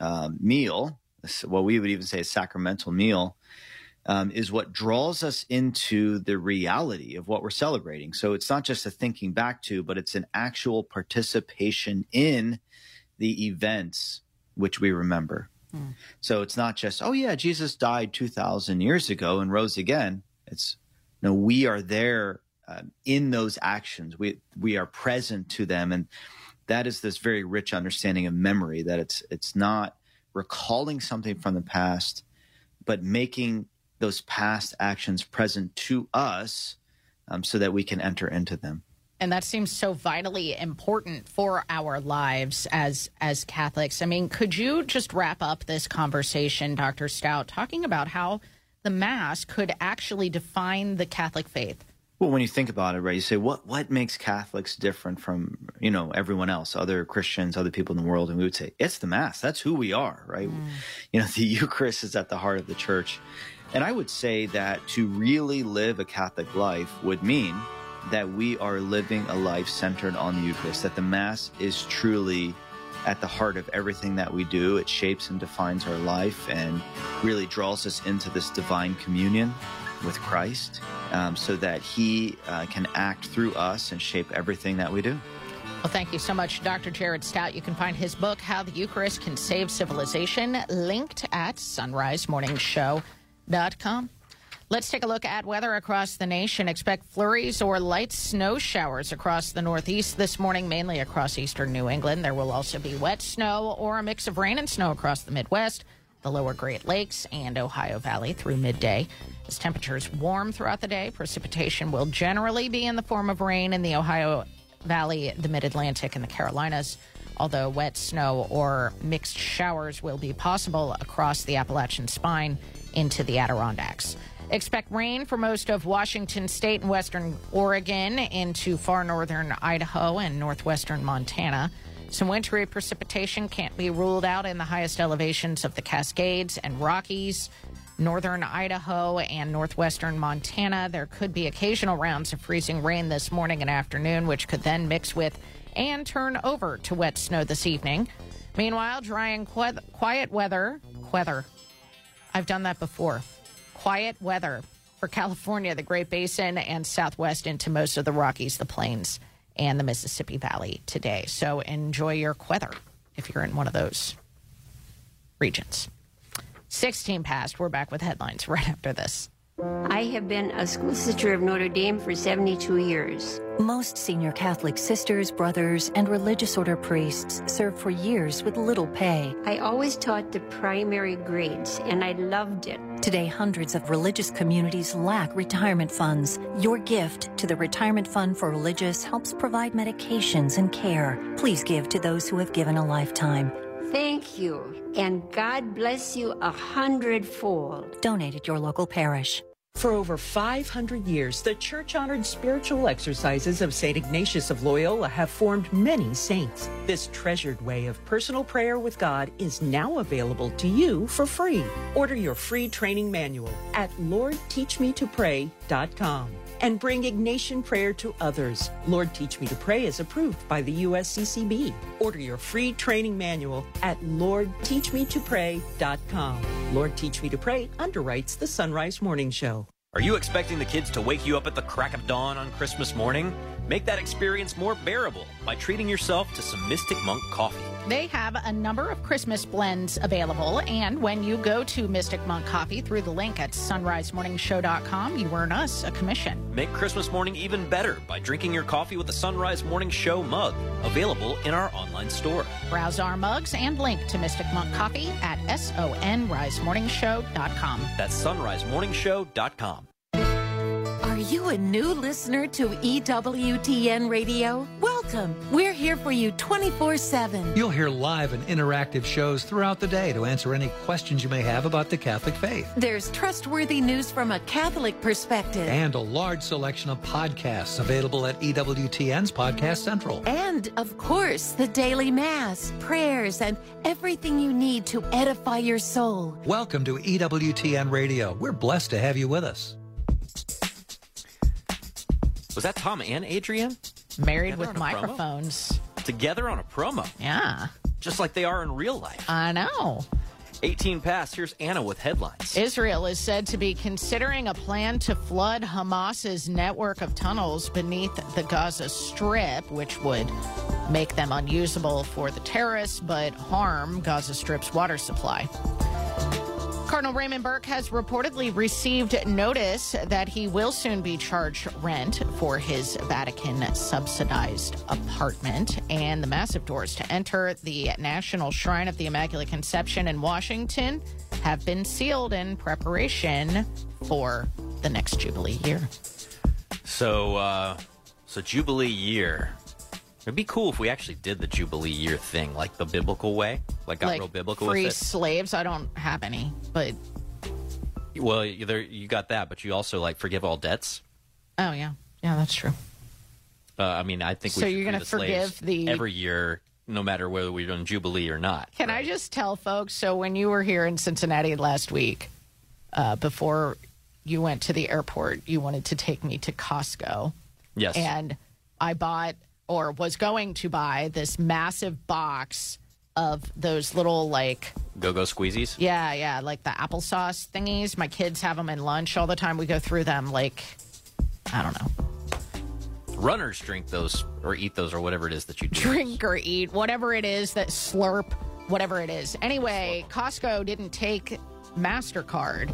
um, meal, what we would even say a sacramental meal, um, is what draws us into the reality of what we're celebrating. So it's not just a thinking back to, but it's an actual participation in the events which we remember. So it's not just, oh yeah, Jesus died 2,000 years ago and rose again. It's, no, we are there uh, in those actions. We, we are present to them. And that is this very rich understanding of memory that it's, it's not recalling something from the past, but making those past actions present to us um, so that we can enter into them. And that seems so vitally important for our lives as as Catholics. I mean, could you just wrap up this conversation, Dr. Staudt, talking about how the Mass could actually define the Catholic faith? Well, when you think about it, right, you say what what makes Catholics different from you know everyone else, other Christians, other people in the world, and we would say it's the Mass. That's who we are, right? Mm. You know, (laughs) the Eucharist is at the heart of the Church, and I would say that to really live a Catholic life would mean that we are living a life centered on the Eucharist. That the Mass is truly at the heart of everything that we do. It shapes and defines our life, and really draws us into this divine communion with Christ um, so that He uh, can act through us and shape everything that we do. Well, thank you so much, Dr. Jared Staudt. You can find his book, How the Eucharist Can Save Civilization, linked at sonrisemorningshow.com. Let's take a look at weather across the nation. Expect flurries or light snow showers across the Northeast this morning, mainly across eastern New England. There will also be wet snow or a mix of rain and snow across the Midwest, the lower Great Lakes, and Ohio Valley through midday. As temperatures warm throughout the day, precipitation will generally be in the form of rain in the Ohio Valley, the Mid Atlantic, and the Carolinas. Although wet snow or mixed showers will be possible across the Appalachian spine into the Adirondacks. Expect rain for most of Washington state and western Oregon into far northern Idaho and northwestern Montana. Some wintry precipitation can't be ruled out in the highest elevations of the Cascades and Rockies. Northern Idaho and northwestern Montana. There could be occasional rounds of freezing rain this morning and afternoon, which could then mix with and turn over to wet snow this evening. Meanwhile, dry and quiet weather. Weather. I've done that before. Quiet weather for California, the Great Basin, and southwest into most of the Rockies, the Plains, and the Mississippi Valley today. So enjoy your weather if you're in one of those regions. 16 past. We're back with headlines (laughs) right after this. I have been a school sister of Notre Dame for 72 years. Most senior Catholic sisters, brothers, and religious order priests serve for years with little pay. I always taught the primary grades, and I loved it. Today, hundreds of religious communities lack retirement funds. Your gift to the Retirement Fund for Religious helps provide medications and care. Please give to those who have given a lifetime. Thank you, and God bless you a hundredfold. Donate at your local parish. For over 500 years, the church honored spiritual exercises of St. Ignatius of Loyola have formed many saints. This treasured way of personal prayer with God is now available to you for free. Order your free training manual at LordTeachMeToPray.com and bring Ignatian prayer to others. Lord Teach Me to Pray is approved by the USCCB. Order your free training manual at LordTeachMeToPray.com. Lord Teach Me to Pray underwrites the Son Rise Morning Show. Are you expecting the kids to wake you up at the crack of dawn on Christmas morning? Make that experience more bearable by treating yourself to some Mystic Monk coffee. They have a number of Christmas blends available, and when you go to Mystic Monk Coffee through the link at sonrisemorningshow.com, you earn us a commission. Make Christmas morning even better by drinking your coffee with the Son Rise Morning Show mug, available in our online store. Browse our mugs and link to Mystic Monk Coffee at sonrisemorningshow.com. That's sonrisemorningshow.com. Are you a new listener to EWTN Radio? Welcome. We're here for you 24 7. You'll hear live and interactive shows throughout the day to answer any questions you may have about the Catholic faith. There's trustworthy news from a Catholic perspective. And a large selection of podcasts available at EWTN's Podcast Central. And, of course, the daily Mass, prayers, and everything you need to edify your soul. Welcome to EWTN Radio. We're blessed to have you with us. Was that Tom and Adrian? Married Together with promo? microphones. Together on a promo. Yeah. Just like they are in real life. I know. 18 past. Here's Anna with headlines. Israel is said to be considering a plan to flood Hamas's network of tunnels beneath the Gaza Strip, which would make them unusable for the terrorists but harm Gaza Strip's water supply. Cardinal Raymond Burke has reportedly received notice that he will soon be charged rent for his Vatican subsidized apartment. And the massive doors to enter the National Shrine of the Immaculate Conception in Washington have been sealed in preparation for the next Jubilee year. So, uh, so Jubilee year. It'd be cool if we actually did the Jubilee year thing, like the biblical way, like got like real biblical free with it. slaves, I don't have any, but Well, you- there you got that, but you also like forgive all debts. oh yeah, yeah, that's true. Uh, I mean, I think we So should you're gonna the forgive the- every year, no matter whether we're doing Jubilee or not. Can I just tell folks? So when you were here in Cincinnati last week, uh, before you went to the airport, you wanted to take me to Costco. Yes. And I bought or was going to buy this massive box of those little like Go go squeezies. yeah yeah like the applesauce thingies. My kids have them in lunch all the time. We go through them like I don't know Runners drink those or eat those or whatever it is that you do. drink or eat, whatever it is that slurp, whatever it is. Anyway, Costco didn't take MasterCard.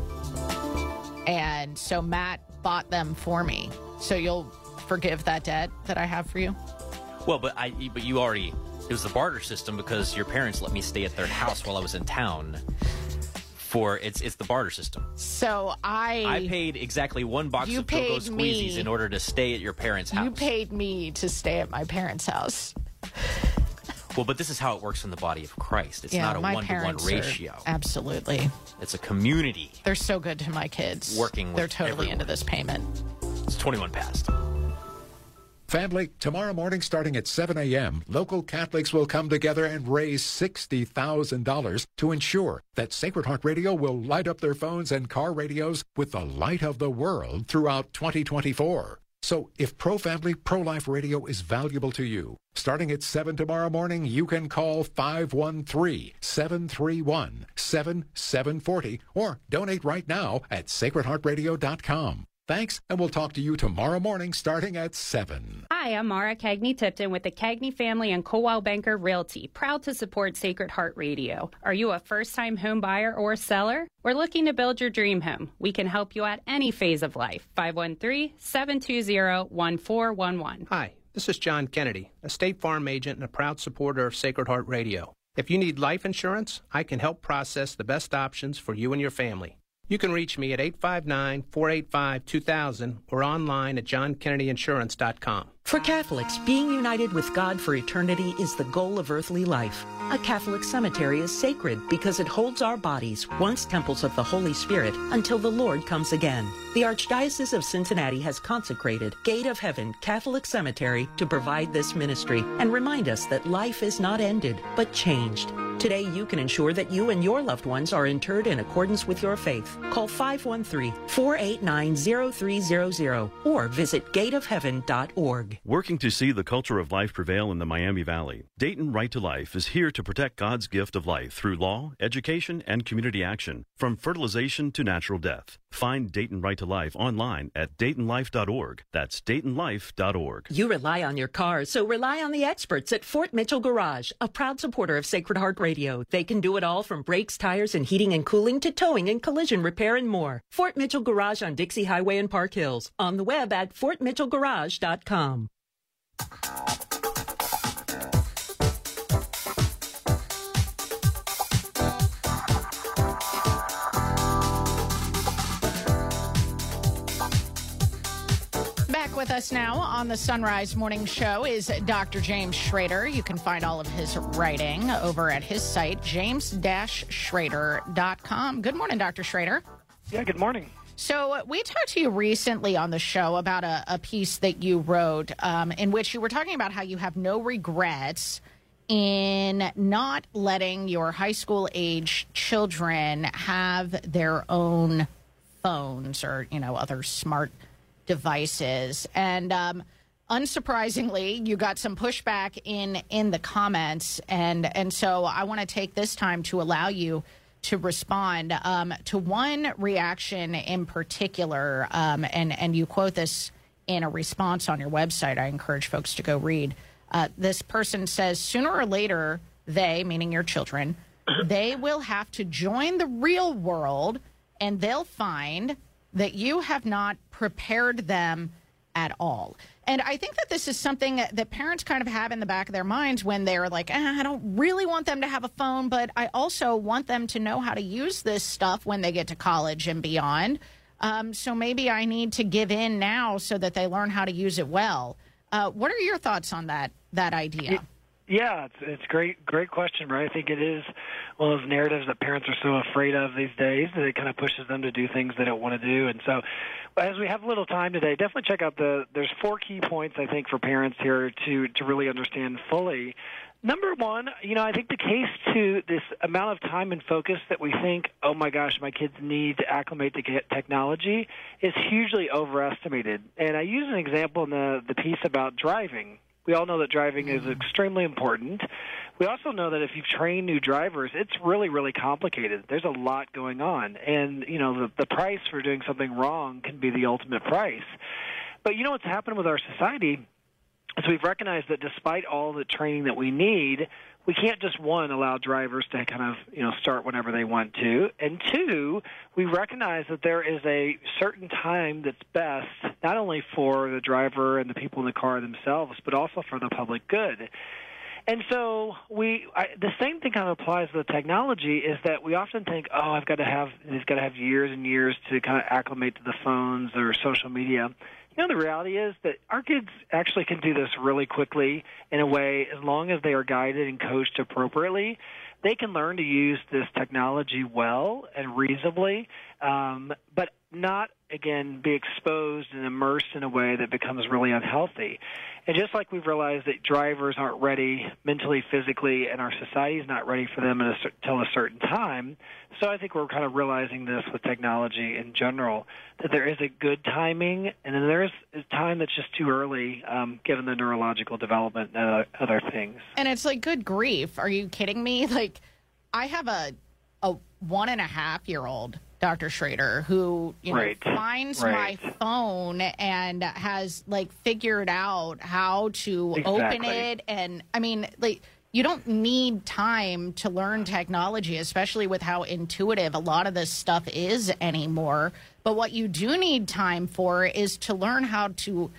And so Matt bought them for me. So you'll forgive that debt that I have for you? Well, but I but you already it was the barter system because your parents let me stay at their house while I was in town. For it's it's the barter system. So I I paid exactly one box You of Go paid Squeezies me- in order to stay at your parents' house. you paid me to stay at my parents' house. well, but this is how it works in the body of Christ. It's not a my one to one parents are- ratio. Absolutely. It's a community. They're so good to my kids. Working with They're totally everyone. into this payment. It's twenty one past. Family, tomorrow morning starting at 7 a.m., local Catholics will come together and raise $60,000 to ensure that Sacred Heart Radio will light up their phones and car radios with the light of the world throughout 2024. So if Pro Family, Pro Life Radio is valuable to you, starting at 7 tomorrow morning, you can call 513-731-7740 or donate right now at sacredheartradio.com. Thanks, and we'll talk to you tomorrow morning starting at 7. Hi, I'm Mara Cagney Tipton with the Cagney Family and Coldwell Banker Realty, proud to support Sacred Heart Radio. Are you a first time home buyer or seller? We're looking to build your dream home. We can help you at any phase of life. 513 720 1411. Hi, this is John Kennedy, a State Farm agent and a proud supporter of Sacred Heart Radio. If you need life insurance, I can help process the best options for you and your family. You can reach me at 859 485 2000 or online at johnkennedyinsurance.com. For Catholics, being united with God for eternity is the goal of earthly life. A Catholic cemetery is sacred because it holds our bodies, once temples of the Holy Spirit, until the Lord comes again. The Archdiocese of Cincinnati has consecrated Gate of Heaven Catholic Cemetery to provide this ministry and remind us that life is not ended, but changed. Today, you can ensure that you and your loved ones are interred in accordance with your faith. Call 513 489 0300 or visit gateofheaven.org. Working to see the culture of life prevail in the Miami Valley, Dayton Right to Life is here to protect God's gift of life through law, education, and community action, from fertilization to natural death. Find Dayton Right to Life online at DaytonLife.org. That's DaytonLife.org. You rely on your car, so rely on the experts at Fort Mitchell Garage, a proud supporter of Sacred Heart Radio. They can do it all from brakes, tires, and heating and cooling to towing and collision repair and more. Fort Mitchell Garage on Dixie Highway in Park Hills. On the web at fortmitchellgarage.com. Back with us now on the Son Rise Morning Show is Dr. James Schrader. You can find all of his writing over at his site, james-schrader.com. Good morning, Dr. Schrader. Yeah, good morning. So, uh, we talked to you recently on the show about a, a piece that you wrote um, in which you were talking about how you have no regrets in not letting your high school age children have their own phones or, you know, other smart devices. And um, unsurprisingly, you got some pushback in in the comments, and and so I want to take this time to allow you to respond um, to one reaction in particular, um, and and you quote this in a response on your website. I encourage folks to go read. Uh, this person says, sooner or later, they, meaning your children, they will have to join the real world, and they'll find that you have not prepared them at all. And I think that this is something that parents kind of have in the back of their minds when they're like, eh, I don't really want them to have a phone, but I also want them to know how to use this stuff when they get to college and beyond. Um, so maybe I need to give in now so that they learn how to use it well. Uh, what are your thoughts on that that idea? Yeah, it's it's great great question, right? I think it is one of those narratives that parents are so afraid of these days that it kind of pushes them to do things they don't want to do. And so, as we have a little time today, definitely check out the. There's four key points I think for parents here to to really understand fully. Number one, you know, I think the case to this amount of time and focus that we think, oh my gosh, my kids need to acclimate to technology, is hugely overestimated. And I use an example in the the piece about driving. We all know that driving is extremely important. We also know that if you train new drivers, it's really, really complicated. There's a lot going on, and you know the the price for doing something wrong can be the ultimate price. But you know what's happened with our society is we've recognized that despite all the training that we need, we can't just one allow drivers to kind of you know start whenever they want to, and two, we recognize that there is a certain time that's best not only for the driver and the people in the car themselves, but also for the public good. And so we, I, the same thing kind of applies to the technology. Is that we often think, oh, I've got to have, it's got to have years and years to kind of acclimate to the phones or social media. You know, the reality is that our kids actually can do this really quickly in a way, as long as they are guided and coached appropriately. They can learn to use this technology well and reasonably, um, but not again be exposed and immersed in a way that becomes really unhealthy. And just like we've realized that drivers aren't ready mentally, physically, and our society is not ready for them until a certain time, so I think we're kind of realizing this with technology in general that there is a good timing, and then there is a time that's just too early, um, given the neurological development and other things. And it's like, good grief. Are you kidding me? (laughs) Like, I have a a one and a half year old Dr. Schrader who you know Right. finds Right. my phone and has like figured out how to open it and I mean like you don't need time to learn technology especially with how intuitive a lot of this stuff is anymore but what you do need time for is to learn how to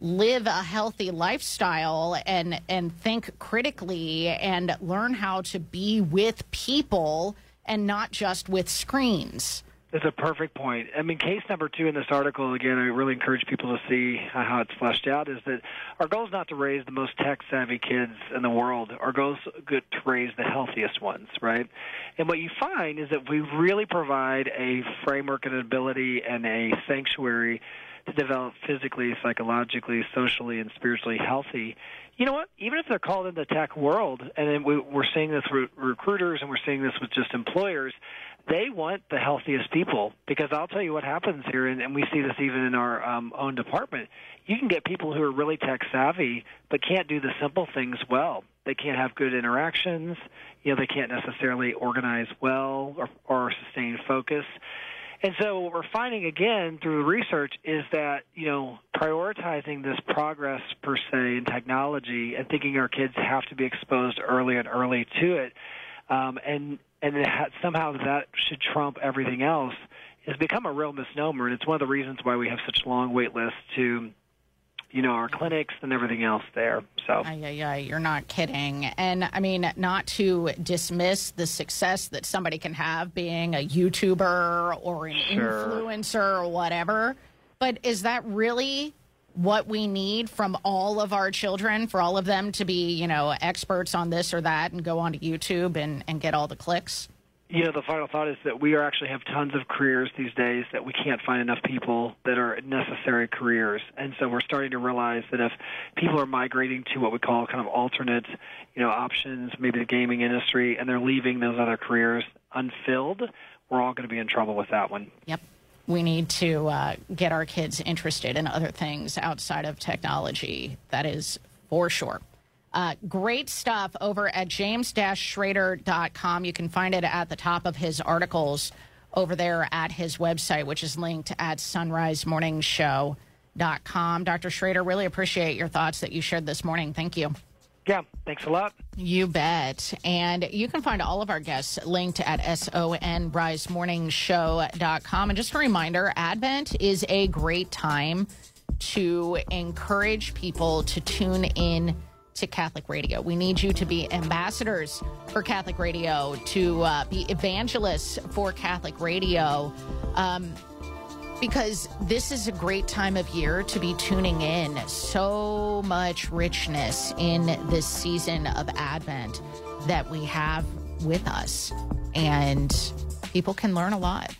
live a healthy lifestyle and and think critically and learn how to be with people and not just with screens. That's a perfect point. I mean, case number two in this article, again, I really encourage people to see how it's fleshed out, is that our goal is not to raise the most tech savvy kids in the world. Our goal is to raise the healthiest ones, right? And what you find is that we really provide a framework and ability and a sanctuary to develop physically, psychologically, socially, and spiritually healthy. You know what? Even if they're called in the tech world, and we, we're seeing this with recruiters and we're seeing this with just employers, they want the healthiest people because I'll tell you what happens here, and, and we see this even in our um, own department. You can get people who are really tech savvy but can't do the simple things well. They can't have good interactions. You know, they can't necessarily organize well or, or sustain focus. And so what we're finding again through the research is that, you know, prioritizing this progress per se in technology and thinking our kids have to be exposed early and early to it, um, and and it ha- somehow that should trump everything else has become a real misnomer, and it's one of the reasons why we have such long wait lists to, you know, our clinics and everything else there. So. yeah, ay, you're not kidding. And I mean, not to dismiss the success that somebody can have being a YouTuber or an Sure. influencer or whatever, but is that really what we need from all of our children for all of them to be, you know, experts on this or that and go onto YouTube and, and get all the clicks? You know, the final thought is that we actually have tons of careers these days that we can't find enough people that are necessary careers. And so we're starting to realize that if people are migrating to what we call kind of alternate, you know, options, maybe the gaming industry, and they're leaving those other careers unfilled, we're all going to be in trouble with that one. Yep. We need to uh, get our kids interested in other things outside of technology. That is for sure. Uh, great stuff over at james-schrader.com. You can find it at the top of his articles over there at his website, which is linked at sonrisemorningshow.com. Dr. Schrader, really appreciate your thoughts that you shared this morning. Thank you. Yeah, thanks a lot. You bet. And you can find all of our guests linked at sonrisemorningshow.com. And just a reminder, Advent is a great time to encourage people to tune in to Catholic Radio. We need you to be ambassadors for Catholic Radio, to uh, be evangelists for Catholic Radio. Um, because this is a great time of year to be tuning in. So much richness in this season of Advent that we have with us. And people can learn a lot.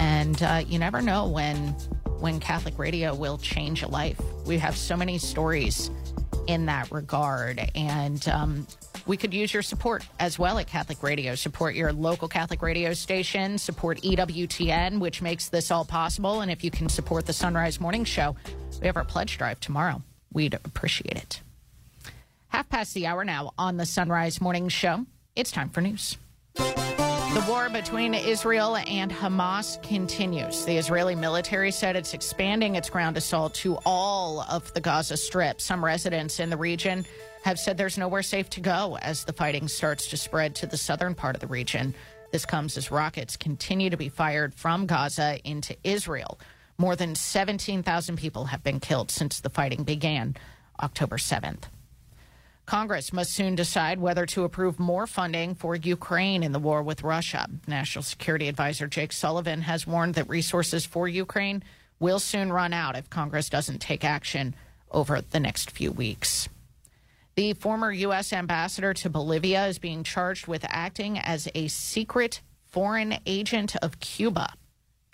And uh, you never know when when Catholic radio will change a life. We have so many stories in that regard. And um, we could use your support as well at Catholic Radio. Support your local Catholic radio station, support EWTN, which makes this all possible. And if you can support the Son Rise Morning Show, we have our pledge drive tomorrow. We'd appreciate it. Half past the hour now on the Son Rise Morning Show. It's time for news. The war between Israel and Hamas continues. The Israeli military said it's expanding its ground assault to all of the Gaza Strip. Some residents in the region have said there's nowhere safe to go as the fighting starts to spread to the southern part of the region. This comes as rockets continue to be fired from Gaza into Israel. More than 17,000 people have been killed since the fighting began October 7th. Congress must soon decide whether to approve more funding for Ukraine in the war with Russia. National Security Advisor Jake Sullivan has warned that resources for Ukraine will soon run out if Congress doesn't take action over the next few weeks. The former U.S. ambassador to Bolivia is being charged with acting as a secret foreign agent of Cuba.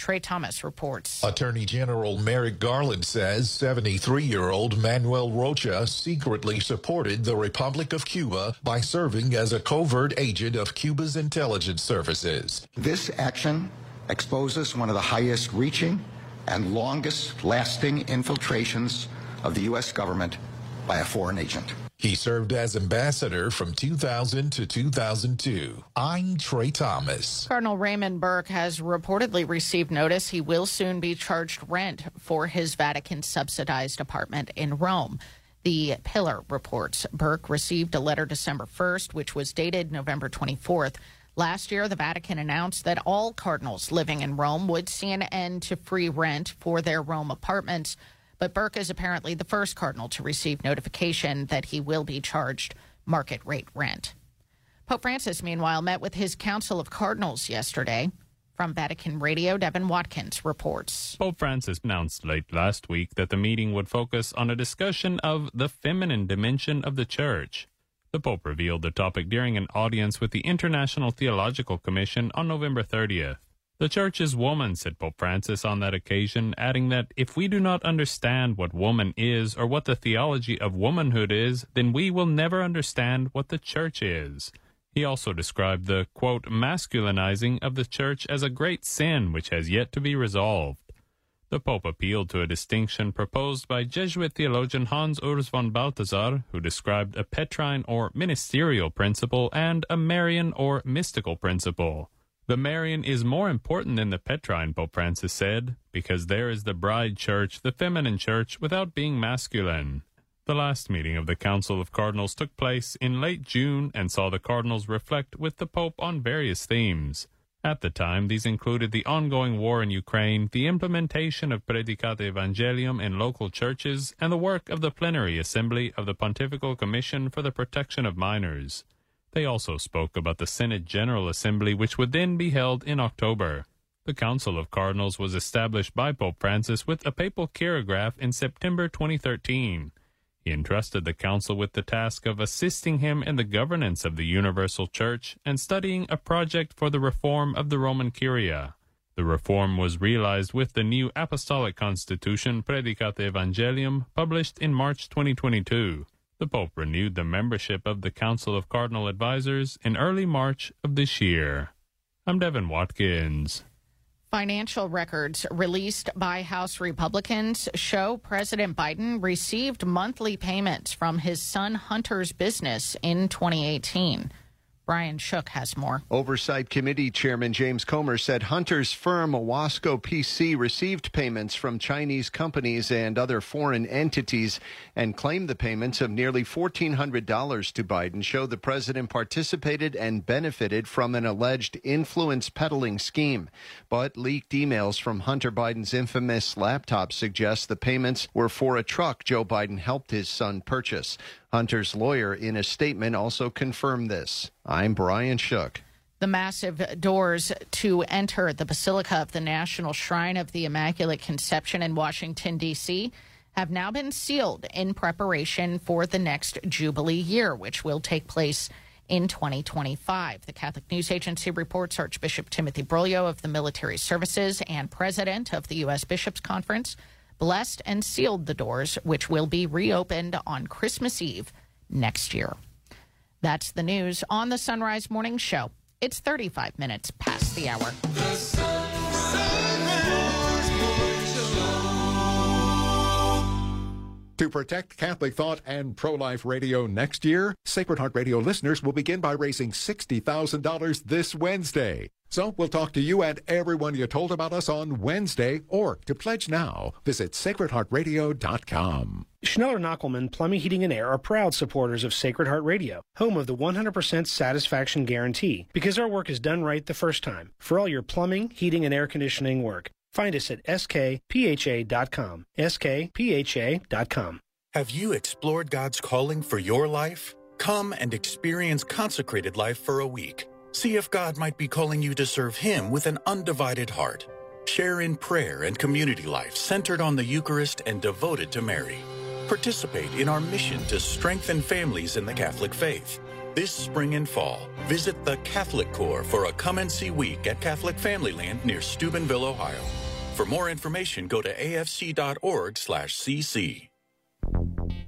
Trey Thomas reports. Attorney General Merrick Garland says 73 year old Manuel Rocha secretly supported the Republic of Cuba by serving as a covert agent of Cuba's intelligence services. This action exposes one of the highest reaching and longest lasting infiltrations of the U.S. government by a foreign agent. He served as ambassador from 2000 to 2002. I'm Trey Thomas. Cardinal Raymond Burke has reportedly received notice he will soon be charged rent for his Vatican subsidized apartment in Rome. The Pillar reports Burke received a letter December 1st, which was dated November 24th. Last year, the Vatican announced that all cardinals living in Rome would see an end to free rent for their Rome apartments. But Burke is apparently the first cardinal to receive notification that he will be charged market rate rent. Pope Francis, meanwhile, met with his Council of Cardinals yesterday. From Vatican Radio, Devin Watkins reports. Pope Francis announced late last week that the meeting would focus on a discussion of the feminine dimension of the Church. The Pope revealed the topic during an audience with the International Theological Commission on November 30th. The church is woman, said Pope Francis on that occasion, adding that if we do not understand what woman is or what the theology of womanhood is, then we will never understand what the church is. He also described the, quote, masculinizing of the church as a great sin which has yet to be resolved. The Pope appealed to a distinction proposed by Jesuit theologian Hans Urs von Balthasar, who described a Petrine or ministerial principle and a Marian or mystical principle. The Marian is more important than the Petrine, Pope Francis said, because there is the bride church, the feminine church, without being masculine. The last meeting of the Council of Cardinals took place in late June and saw the cardinals reflect with the Pope on various themes. At the time, these included the ongoing war in Ukraine, the implementation of Praedicate Evangelium in local churches, and the work of the plenary assembly of the Pontifical Commission for the Protection of Minors. They also spoke about the Synod General Assembly, which would then be held in October. The Council of Cardinals was established by Pope Francis with a papal chirograph in September 2013. He entrusted the Council with the task of assisting him in the governance of the Universal Church and studying a project for the reform of the Roman Curia. The reform was realized with the new Apostolic Constitution Praedicate Evangelium, published in March 2022. The Pope renewed the membership of the Council of Cardinal Advisors in early March of this year. I'm Devin Watkins. Financial records released by House Republicans show President Biden received monthly payments from his son Hunter's business in 2018. Brian Shook has more. Oversight Committee Chairman James Comer said Hunter's firm Owasco PC received payments from Chinese companies and other foreign entities and claimed the payments of nearly $1,400 to Biden show the president participated and benefited from an alleged influence peddling scheme. But leaked emails from Hunter Biden's infamous laptop suggest the payments were for a truck Joe Biden helped his son purchase. Hunter's lawyer, in a statement, also confirmed this. I'm Brian Shook. The massive doors to enter the Basilica of the National Shrine of the Immaculate Conception in Washington, D.C., have now been sealed in preparation for the next Jubilee year, which will take place in 2025. The Catholic News Agency reports Archbishop Timothy Broglio of the Military Services and president of the U.S. Bishops Conference blessed and sealed the doors, which will be reopened on Christmas Eve next year. That's the news on the Son Rise Morning Show. It's 35 minutes past the hour. To protect Catholic thought and pro life radio next year, Sacred Heart Radio listeners will begin by raising $60,000 this Wednesday. So we'll talk to you and everyone you told about us on Wednesday, or to pledge now, visit sacredheartradio.com. Schneller Knochelmann Plumbing, Heating, and Air are proud supporters of Sacred Heart Radio, home of the 100% satisfaction guarantee, because our work is done right the first time. For all your plumbing, heating, and air conditioning work, find us at skpha.com. skpha.com. Have you explored God's calling for your life? Come and experience consecrated life for a week. See if God might be calling you to serve Him with an undivided heart. Share in prayer and community life centered on the Eucharist and devoted to Mary. Participate in our mission to strengthen families in the Catholic faith. This spring and fall, visit the Catholic Corps for a come and see week at Catholic Familyland near Steubenville, Ohio. For more information, go to afc.org/cc.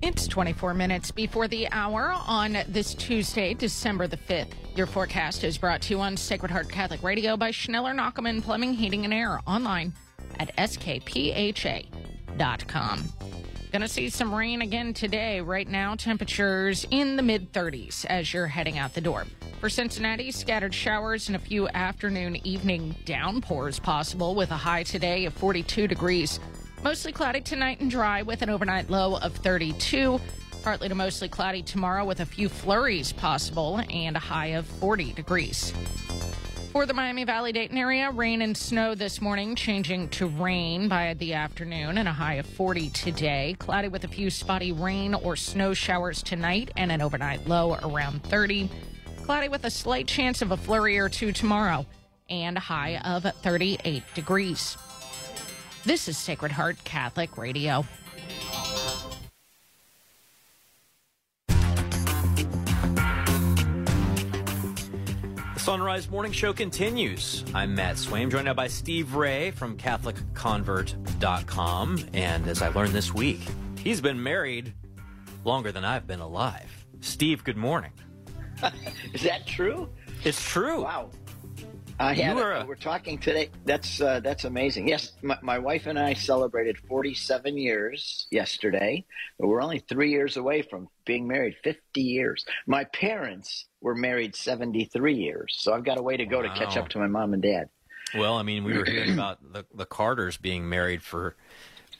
It's 24 minutes before the hour on this Tuesday, December the 5th. Your forecast is brought to you on Sacred Heart Catholic Radio by Schneller Knochelmann Plumbing, Heating, and Air online at skpha.com. Gonna see some rain again today. Right now, temperatures in the mid 30s as you're heading out the door. For Cincinnati, scattered showers and a few afternoon, evening downpours possible with a high today of 42 degrees. Mostly cloudy tonight and dry with an overnight low of 32. Partly to mostly cloudy tomorrow with a few flurries possible and a high of 40 degrees. For the Miami Valley Dayton area, rain and snow this morning, changing to rain by the afternoon and a high of 40 today. Cloudy with a few spotty rain or snow showers tonight and an overnight low around 30. Cloudy with a slight chance of a flurry or two tomorrow and a high of 38 degrees. This is Sacred Heart Catholic Radio. The Son Rise Morning Show continues. I'm Matt Swaim, joined now by Steve Ray from CatholicConvert.com. And as I learned this week, he's been married longer than I've been alive. Steve, good morning. (laughs) Is that true? It's true. Wow. You a- we're talking today. That's uh, that's amazing. Yes, my, my wife and I celebrated 47 years yesterday, but we're only three years away from being married 50 years. My parents were married 73 years, so I've got a way to go to catch up to my mom and dad. Well, I mean, we were hearing about the, the Carters being married for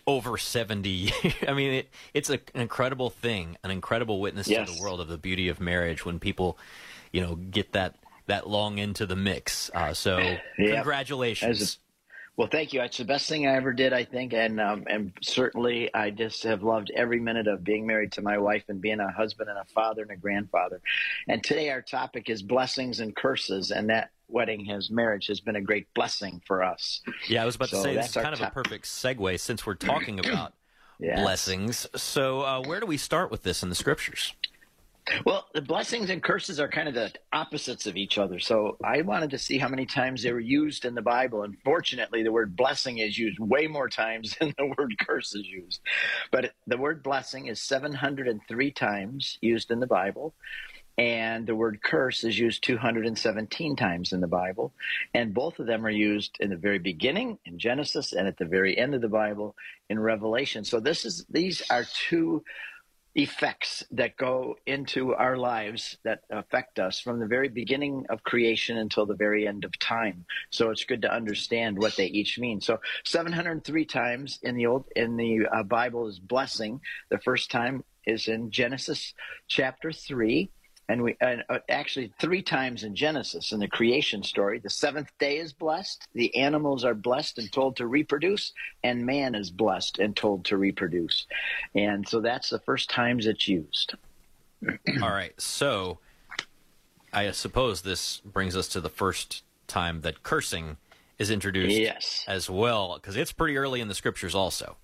over 70 (laughs) years. I mean, it, it's a, an incredible thing, an incredible witness to the world of the beauty of marriage when people, you know, get that that long into the mix. Uh, so, Yep. congratulations. A- well, thank you. It's the best thing I ever did, I think, and um, and certainly I just have loved every minute of being married to my wife and being a husband and a father and a grandfather. And today our topic is blessings and curses, and that wedding, his marriage, has been a great blessing for us. Yeah, I was about to So say this that's is kind of a perfect segue since we're talking (clears throat) about Yes. blessings. So, uh, where do we start with this in the scriptures? Well, the blessings and curses are kind of the opposites of each other. So I wanted to see how many times they were used in the Bible. And fortunately, the word blessing is used way more times (laughs) than the word curse is used. But the word blessing is 703 times used in the Bible. And the word curse is used 217 times in the Bible. And both of them are used in the very beginning in Genesis and at the very end of the Bible in Revelation. So this is these are two effects that go into our lives that affect us from the very beginning of creation until the very end of time. So it's good to understand what they each mean. So 703 times in the old in the uh, Bible is blessing. The first time is in Genesis chapter 3 and we uh, actually three times in Genesis in the creation story. The seventh day is blessed, the animals are blessed and told to reproduce, and man is blessed and told to reproduce. And so that's the first times it's used. All right, so I suppose this brings us to the first time that cursing is introduced yes. as well, because it's pretty early in the scriptures also.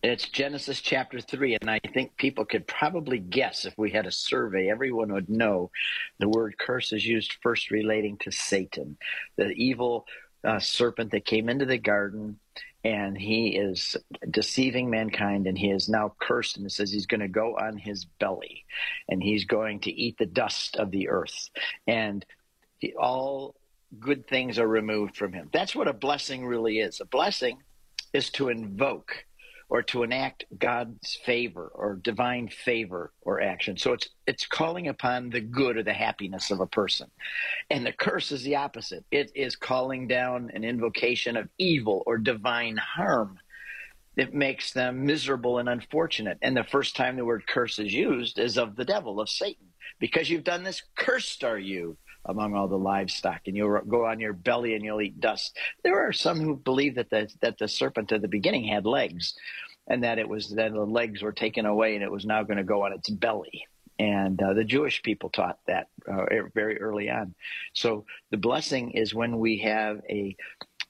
It's Genesis chapter 3, and I think people could probably guess if we had a survey, everyone would know the word curse is used first relating to Satan, the evil uh, serpent that came into the garden, and he is deceiving mankind, and he is now cursed, and it says he's going to go on his belly, and he's going to eat the dust of the earth. And all good things are removed from him. That's what a blessing really is. A blessing is to invoke or to enact God's favor or divine favor or action. So it's it's calling upon the good or the happiness of a person. And the curse is the opposite. It is calling down an invocation of evil or divine harm. It makes them miserable and unfortunate. And the first time the word curse is used is of the devil, of Satan. Because you've done this, cursed are you among all the livestock, and you'll go on your belly and you'll eat dust. There are some who believe that the that the serpent at the beginning had legs, and that it was that the legs were taken away and it was now going to go on its belly. And uh, the Jewish people taught that uh, very early on. So the blessing is when we have a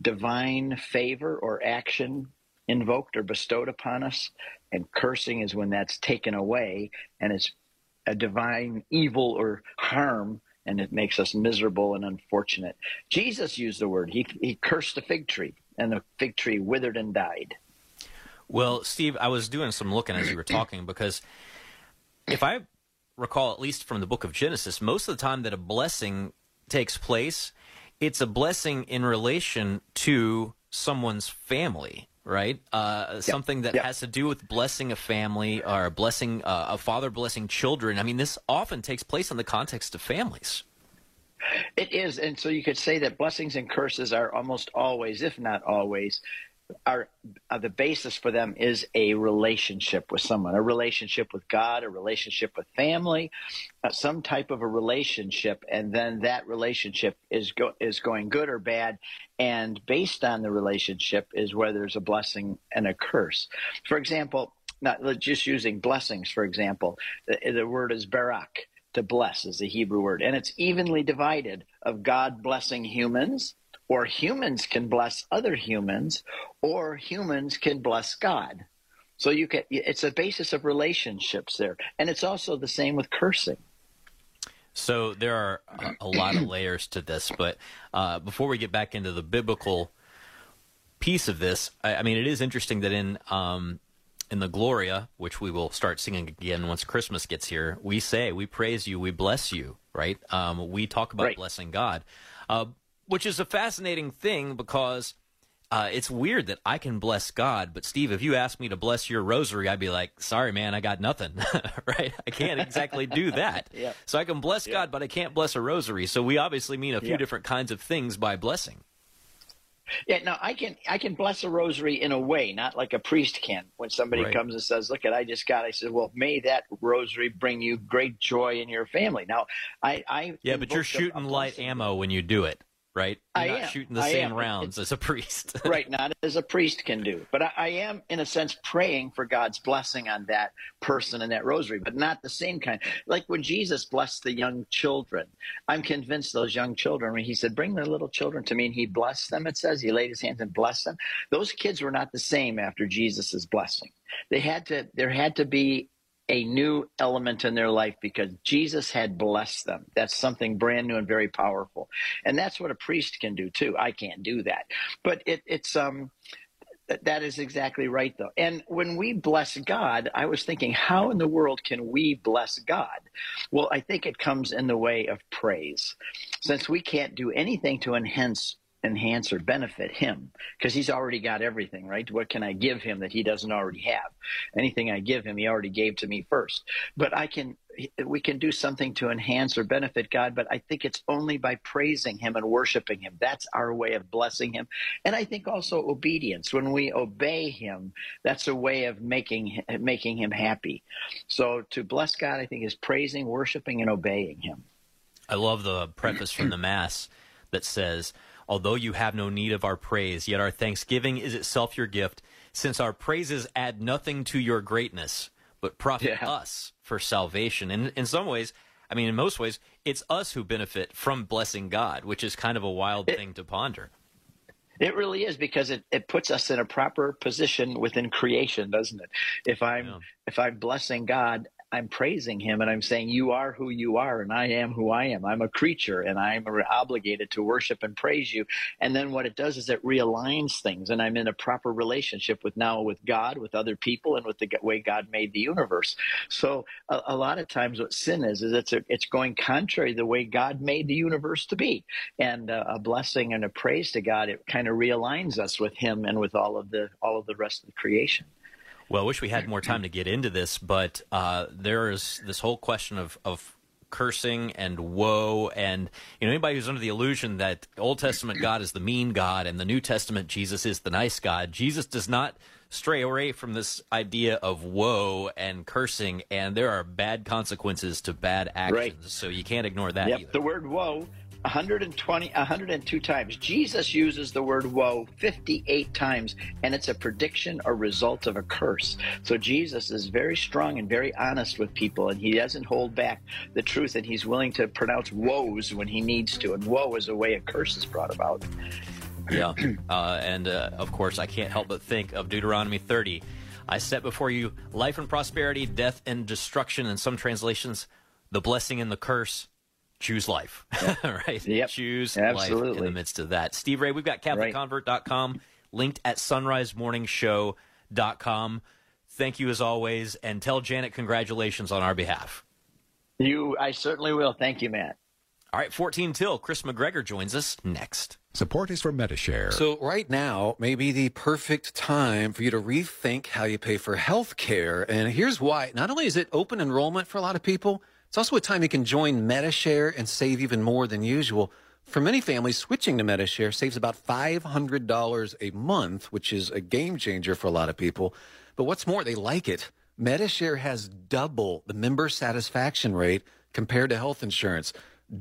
divine favor or action invoked or bestowed upon us, and cursing is when that's taken away and it's a divine evil or harm and it makes us miserable and unfortunate. Jesus used the word. He, he cursed the fig tree, and the fig tree withered and died. Well, Steve, I was doing some looking as you were talking because if I recall, at least from the book of Genesis, most of the time that a blessing takes place, it's a blessing in relation to someone's family right? Uh. Something that has to do with blessing a family or blessing uh, a father blessing children. I mean, this often takes place in the context of families. It is, and so you could say that blessings and curses are almost always, if not always, are uh, the basis for them is a relationship with someone, a relationship with God, a relationship with family, uh, some type of a relationship, and then that relationship is go- is going good or bad, and based on the relationship is whether there's a blessing and a curse. For example, not just using blessings. For example, the, the word is barak. To bless is the Hebrew word, and it's evenly divided of God blessing humans or humans can bless other humans, or humans can bless God. So you can it's a basis of relationships there. And it's also the same with cursing. So there are a, lot of layers to this, but uh, before we get back into the biblical piece of this, I, I mean, it is interesting that in um, in the Gloria, which we will start singing again once Christmas gets here, we say, we praise you, we bless you, right? Um, we talk about right. blessing God. Uh, which is a fascinating thing because uh, it's weird that I can bless God, but Steve, if you ask me to bless your rosary, I'd be like, "Sorry, man, I got nothing." (laughs) right? I can't exactly do (laughs) that. yeah. So I can bless yeah. God, but I can't bless a rosary. So we obviously mean a few yeah. different kinds of things by blessing. Yeah, now I can I can bless a rosary in a way, not like a priest can. When somebody right. comes and says, "Look, at I just got," I said, "Well, may that rosary bring you great joy in your family." Now, I, I yeah, but you're shooting light ammo when you do it right? You're I not am. shooting the I same am. rounds It's- as a priest. (laughs) right, not as a priest can do. But I, I am, in a sense, praying for God's blessing on that person and that rosary, but not the same kind. Like when Jesus blessed the young children, I'm convinced those young children, when he said, Bring the little children to me, and he blessed them, it says, he laid his hands and blessed them. Those kids were not the same after Jesus' blessing. They had to, there had to be a new element in their life because Jesus had blessed them. That's something brand new and very powerful. And that's what a priest can do too. I can't do that. But it, it's um that is exactly right though. And when we bless God, I was thinking how in the world can we bless God? Well, I think it comes in the way of praise. Since we can't do anything to enhance enhance or benefit him because he's already got everything, right? What can I give him that he doesn't already have? Anything I give him, he already gave to me first. But I can, we can do something to enhance or benefit God, but I think it's only by praising him and worshiping him. That's our way of blessing him. And I think also obedience. When we obey him, that's a way of making, making him happy. So to bless God, I think is praising, worshiping, and obeying him. I love the preface from the Mass that says, Although you have no need of our praise, yet our thanksgiving is itself your gift, since our praises add nothing to your greatness, but profit yeah. us for salvation. And in some ways, I mean, in most ways, it's us who benefit from blessing God, which is kind of a wild it, thing to ponder. It really is because it, it puts us in a proper position within creation, doesn't it? If I'm yeah. if I'm blessing God, I'm praising him and I'm saying, You are who you are, and I am who I am. I'm a creature and I'm obligated to worship and praise you. And then what it does is it realigns things, and I'm in a proper relationship with now with God, with other people, and with the way God made the universe. So a, a lot of times, what sin is, is it's, a, it's going contrary the way God made the universe to be. And a blessing and a praise to God, it kind of realigns us with Him and with all of the all of the rest of the creation. Well, I wish we had more time to get into this, but uh, there is this whole question of, of cursing and woe and you know anybody who's under the illusion that old testament god is the mean god and the new testament jesus is the nice god jesus does not stray away from this idea of woe and cursing and there are bad consequences to bad actions right. so you can't ignore that yep. either the word woe 120 102 times. Jesus uses the word woe 58 times and it's a prediction or result of a curse. So jesus is very strong and very honest with people and he doesn't hold back the truth and he's willing to pronounce woes when he needs to and woe is a way a curse is brought about. Yeah (clears throat) uh, and uh, of course i can't help but think of deuteronomy 30 i set before you life and prosperity death and destruction in some translations the blessing and the curse choose life, (laughs) right? Yep. Choose Absolutely. life in the midst of that. Steve Ray, we've got CatholicConvert.com linked at sonrisemorningshow.com. Thank you as always, and tell Janet congratulations on our behalf. You, I certainly will. Thank you, Matt. All right, 14 till. Kris McGregor joins us next. Support is from Medi-Share. So right now may be the perfect time for you to rethink how you pay for health care. And here's why. Not only is it open enrollment for a lot of people, it's also a time you can join Medi-Share and save even more than usual. For many families, switching to Medi-Share saves about $500 a month, which is a game changer for a lot of people. But what's more, they like it. Medi-Share has double the member satisfaction rate compared to health insurance.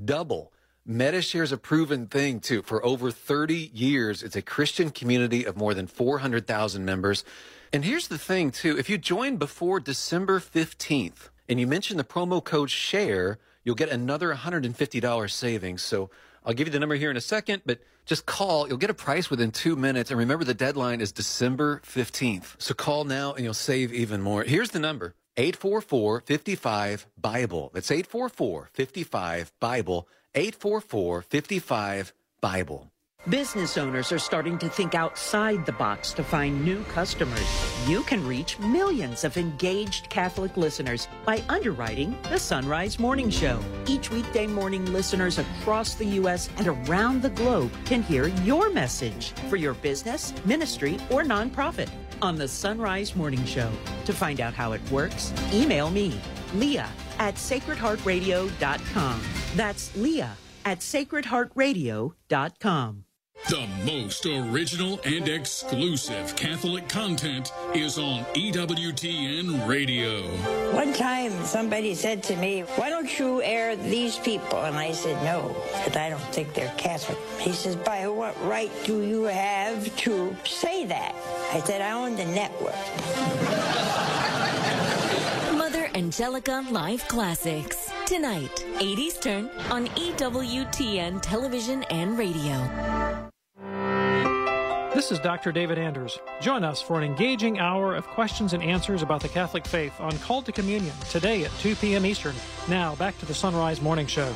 Double. Medi-Share is a proven thing too. For over 30 years, it's a Christian community of more than 400,000 members. And here's the thing too. If you join before December 15th, and you mention the promo code SHARE, you'll get another $150 savings. So I'll give you the number here in a second, but just call. You'll get a price within two minutes. And remember, the deadline is December 15th. So call now and you'll save even more. Here's the number 844 55 Bible. That's 844 55 Bible. 844 55 Bible. Business owners are starting to think outside the box to find new customers. You can reach millions of engaged Catholic listeners by underwriting the Son Rise Morning Show. Each weekday morning, listeners across the U.S. and around the globe can hear your message for your business, ministry, or nonprofit on the Son Rise Morning Show. To find out how it works, email me, Leah at sacredheartradio.com. That's Leah at sacredheartradio.com. The most original and exclusive Catholic content is on EWTN Radio. One time somebody said to me, Why don't you air these people? And I said, No, because I don't think they're Catholic. He says, By what right do you have to say that? I said, I own the network. Mother Angelica Live Classics. Tonight, 8 Eastern on EWTN Television and Radio. This is Dr. David Anders. Join us for an engaging hour of questions and answers about the Catholic faith on Call to Communion today at 2 p.m. Eastern. Now, back to the Son Rise Morning Show.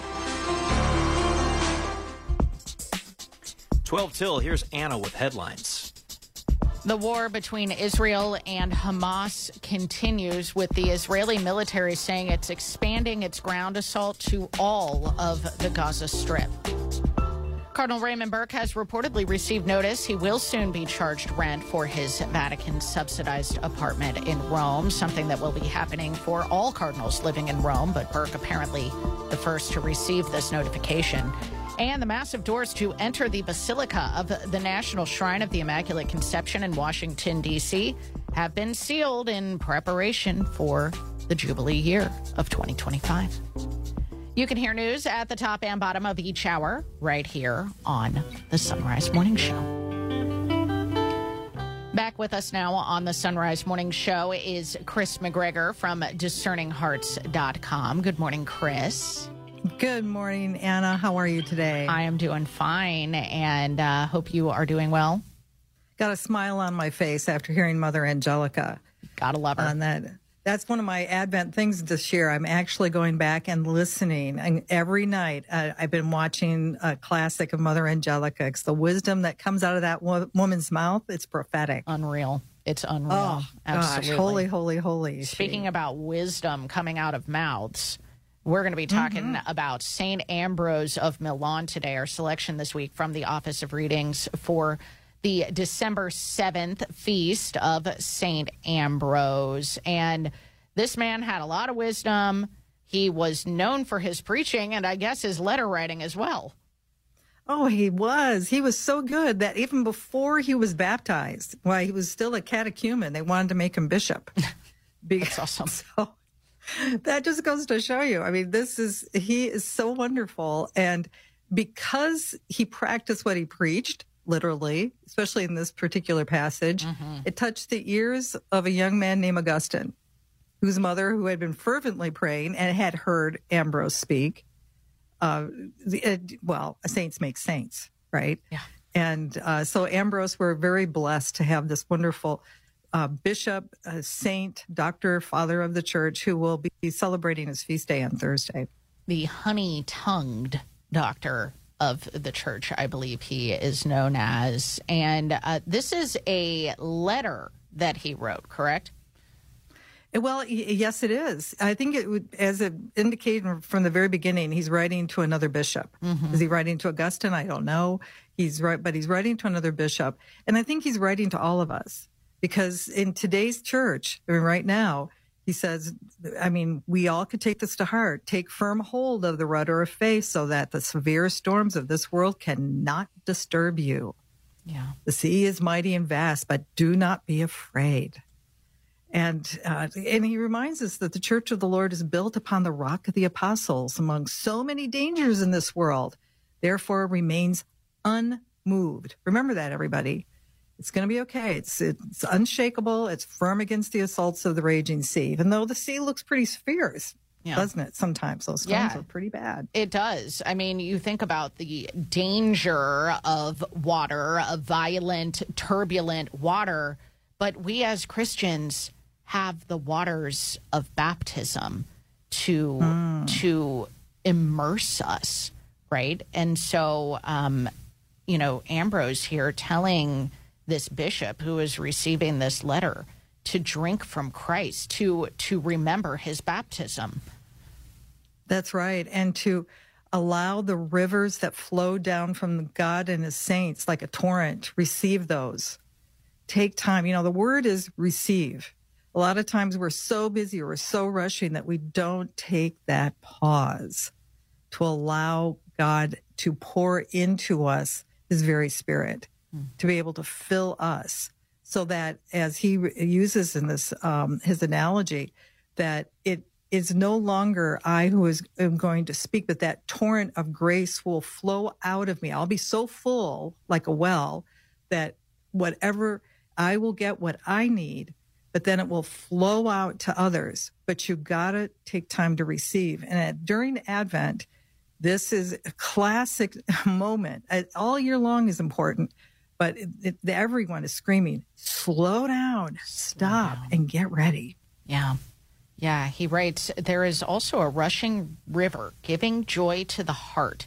12 till, here's Anna with headlines. The war between Israel and Hamas continues, with the Israeli military saying it's expanding its ground assault to all of the Gaza Strip. Cardinal Raymond Burke has reportedly received notice he will soon be charged rent for his Vatican subsidized apartment in Rome, something that will be happening for all cardinals living in Rome, but Burke apparently the first to receive this notification. And the massive doors to enter the Basilica of the National Shrine of the Immaculate Conception in Washington, D.C., have been sealed in preparation for the Jubilee year of 2025. You can hear news at the top and bottom of each hour right here on the Son Rise Morning Show. Back with us now on the Son Rise Morning Show is Kris McGregor from discerninghearts.com. Good morning, Kris. Good morning, Anna. How are you today? I am doing fine and uh, hope you are doing well. Got a smile on my face after hearing Mother Angelica. Gotta love her. On that that's one of my Advent things this year. I'm actually going back and listening. And every night, uh, I've been watching a classic of Mother Angelica. It's the wisdom that comes out of that wo- woman's mouth. It's prophetic. Unreal. It's unreal. Oh, Absolutely. gosh. Holy, holy, holy. Speaking about wisdom coming out of mouths, we're going to be talking Mm-hmm. about St. Ambrose of Milan today. Our selection this week from the Office of Readings for the December 7th feast of St. Ambrose. And this man had a lot of wisdom. He was known for his preaching and I guess his letter writing as well. Oh, he was. He was so good that even before he was baptized, while he was still a catechumen, they wanted to make him bishop. (laughs) That's awesome. (laughs) So (laughs) that just goes to show you. I mean, this is, he is so wonderful. And because he practiced what he preached, literally, especially in this particular passage, it touched the ears of a young man named Augustine, whose mother, who had been fervently praying and had heard Ambrose speak, uh, the, uh, well, saints make saints, right? Yeah. And uh, so Ambrose, we're very blessed to have this wonderful uh, bishop, uh, saint, doctor, father of the church, who will be celebrating his feast day on Thursday. The honey tongued doctor of the church, I believe he is known as. And uh, this is a letter that he wrote, correct? Well, yes, it is. I think it would, as it indicated from the very beginning, he's writing to another bishop. Mhm. Is he writing to Augustine? I don't know. He's right, but he's writing to another bishop, and I think he's writing to all of us because in today's church, I mean, right now, he says, I mean, we all could take this to heart. Take firm hold of the rudder of faith so that the severe storms of this world cannot disturb you. Yeah. The sea is mighty and vast, but do not be afraid. And uh, and he reminds us that the church of the Lord is built upon the rock of the apostles among so many dangers in this world. Therefore, remains unmoved. Remember that, everybody. It's going to be okay. It's it's unshakable. It's firm against the assaults of the raging sea, even though the sea looks pretty fierce, Yeah. doesn't it? Sometimes those storms Yeah. are pretty bad. It does. I mean, you think about the danger of water, of violent, turbulent water, but we as Christians have the waters of baptism to to immerse us, right? And so, um, you know, Ambrose here telling this bishop who is receiving this letter to drink from Christ, to to remember his baptism. That's right. And to allow the rivers that flow down from God and his saints like a torrent, receive those. Take time. You know, the word is receive. A lot of times we're so busy or we're so rushing that we don't take that pause to allow God to pour into us his very spirit, to be able to fill us so that as he uses in this, um, his analogy, that it is no longer I who is am going to speak, but that torrent of grace will flow out of me. I'll be so full like a well that whatever I will get what I need, but then it will flow out to others. But you gotta take time to receive. And at, during Advent, this is a classic (laughs) moment. All year long is important, but it, it, everyone is screaming, slow down, stop, and get ready. Yeah. Yeah, he writes There is also a rushing river giving joy to the heart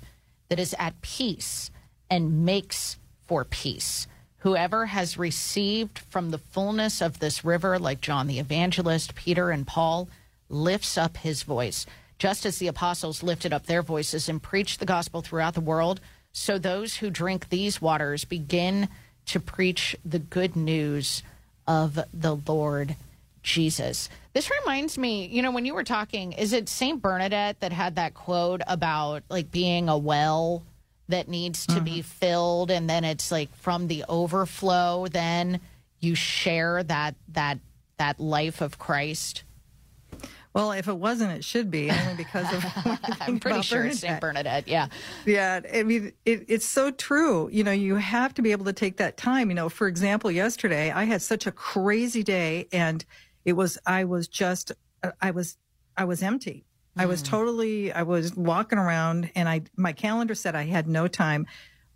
that is at peace and makes for peace. Whoever has received from the fullness of this river, like John the Evangelist, Peter, and Paul, lifts up his voice. Just as the apostles lifted up their voices and preached the gospel throughout the world, so those who drink these waters begin to preach the good news of the Lord Jesus. This reminds me, you know, when you were talking, is it St. Bernadette that had that quote about like being a well that needs to mm-hmm. be filled and then it's like from the overflow then you share that that that life of Christ? Well, if it wasn't, it should be only because of. (laughs) I'm (laughs) pretty sure Bernadette. Saint Bernadette. Yeah, yeah. I mean, it, it's so true. You know, you have to be able to take that time. You know, for example, yesterday I had such a crazy day, and it was I was just I was I was empty. Mm. I was hmm. totally I was walking around, and I my calendar said I had no time.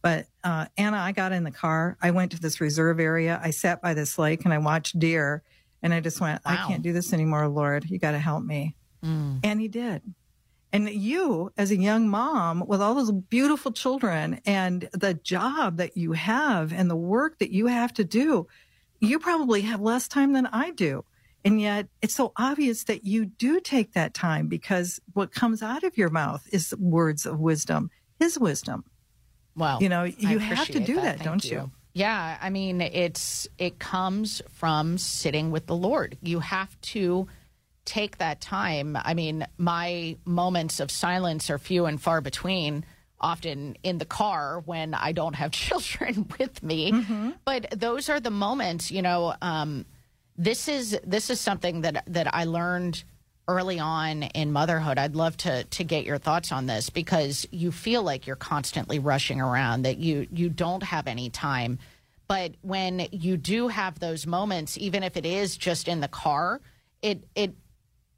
But uh, Anna, I got in the car. I went to this reserve area. I sat by this lake and I watched deer and I just went, wow. I can't do this anymore, Lord. You got to help me. Mm. And he did. And you, as a young mom with all those beautiful children and the job that you have and the work that you have to do, you probably have less time than I do. And yet it's so obvious that you do take that time because what comes out of your mouth is words of wisdom, his wisdom. Well, you know, you have to do that, that don't you? you? Yeah, I mean, it's it comes from sitting with the Lord. You have to take that time. I mean, my moments of silence are few and far between, often in the car when I don't have (laughs) children with me. Mm-hmm. But those are the moments, you know, um, this is this is something that that I learned early on in motherhood. I'd love to to get your thoughts on this because you feel like you're constantly rushing around that you you don't have any time. But when you do have those moments, even if it is just in the car, it it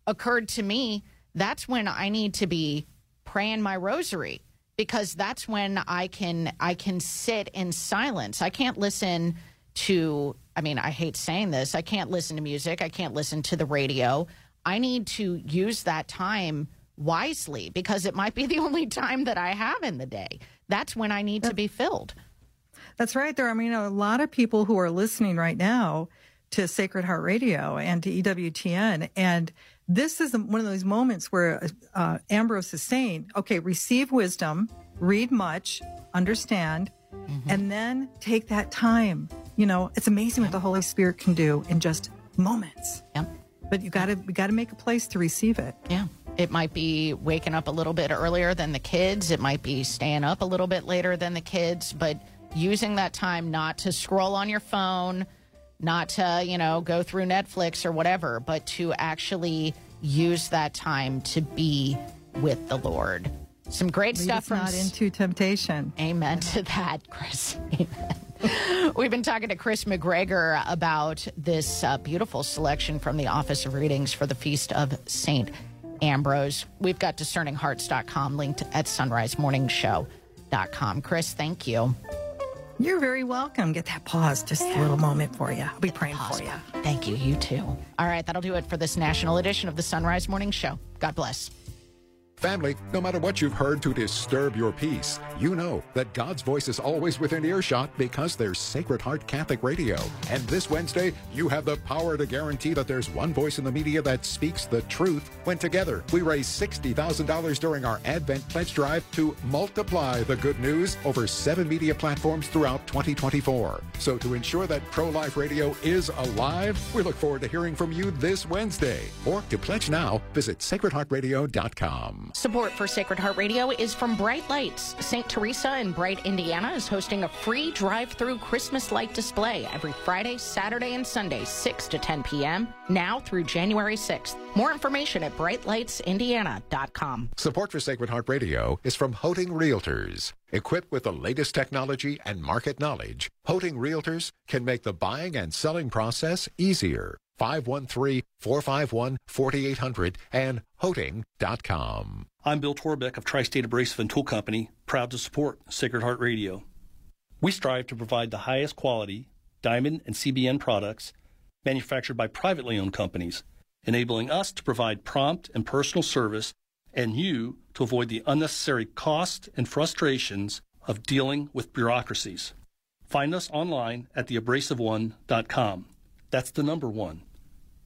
occurred to me that's when I need to be praying my rosary because that's when I can I can sit in silence. I can't listen to I mean, I hate saying this. I can't listen to music. I can't listen to the radio. I need to use that time wisely because it might be (laughs) the only time that I have in the day. That's when I need to be filled. That's right. There, I mean, a lot of people who are listening right now to Sacred Heart Radio and to EWTN, and this is one of those moments where uh, Ambrose is saying, "Okay, receive wisdom, read much, understand, mm-hmm. and then take that time." You know, it's amazing what the Holy Spirit can do in just moments. Yep but you got to we got to make a place to receive it. Yeah. It might be waking up a little bit earlier than the kids. It might be staying up a little bit later than the kids, but using that time not to scroll on your phone, not to, you know, go through Netflix or whatever, but to actually use that time to be with the Lord. Some great Lead stuff from not into temptation. Amen to that, Kris. Amen. (laughs) (laughs) We've been talking to Kris McGregor about this uh, beautiful selection from the Office of Readings for the Feast of St. Ambrose. We've got discerninghearts.com linked at sonrisemorningshow.com. Kris, thank you. You're very welcome. Get that pause, just a little moment for you. I'll be praying for you. Thank you. You too. All right, that'll do it for this national edition of the Son-Rise Morning Show. God bless. Family, no matter what you've heard to disturb your peace, you know that God's voice is always within earshot because there's Sacred Heart Catholic Radio. And this Wednesday, you have the power to guarantee that there's one voice in the media that speaks the truth when together we raise $60,000 during our Advent Pledge Drive to multiply the good news over seven media platforms throughout 2024. So to ensure that pro life radio is alive, we look forward to hearing from you this Wednesday. Or to pledge now, visit sacredheartradio.com. Support for Sacred Heart Radio is from Bright Lights. St. Teresa in Bright, Indiana is hosting a free drive through Christmas light display every Friday, Saturday, and Sunday, 6 to 10 p.m., now through January 6th. More information at brightlightsindiana.com. Support for Sacred Heart Radio is from Hoeting Realtors. Equipped with the latest technology and market knowledge, Hoeting Realtors can make the buying and selling process easier. 513 451 4800 and hoeting.com. I'm Bill Torbeck of Tri State Abrasive and Tool Company, proud to support Sacred Heart Radio. We strive to provide the highest quality diamond and CBN products manufactured by privately owned companies, enabling us to provide prompt and personal service and you to avoid the unnecessary cost and frustrations of dealing with bureaucracies. Find us online at theabrasiveone.com. That's the number one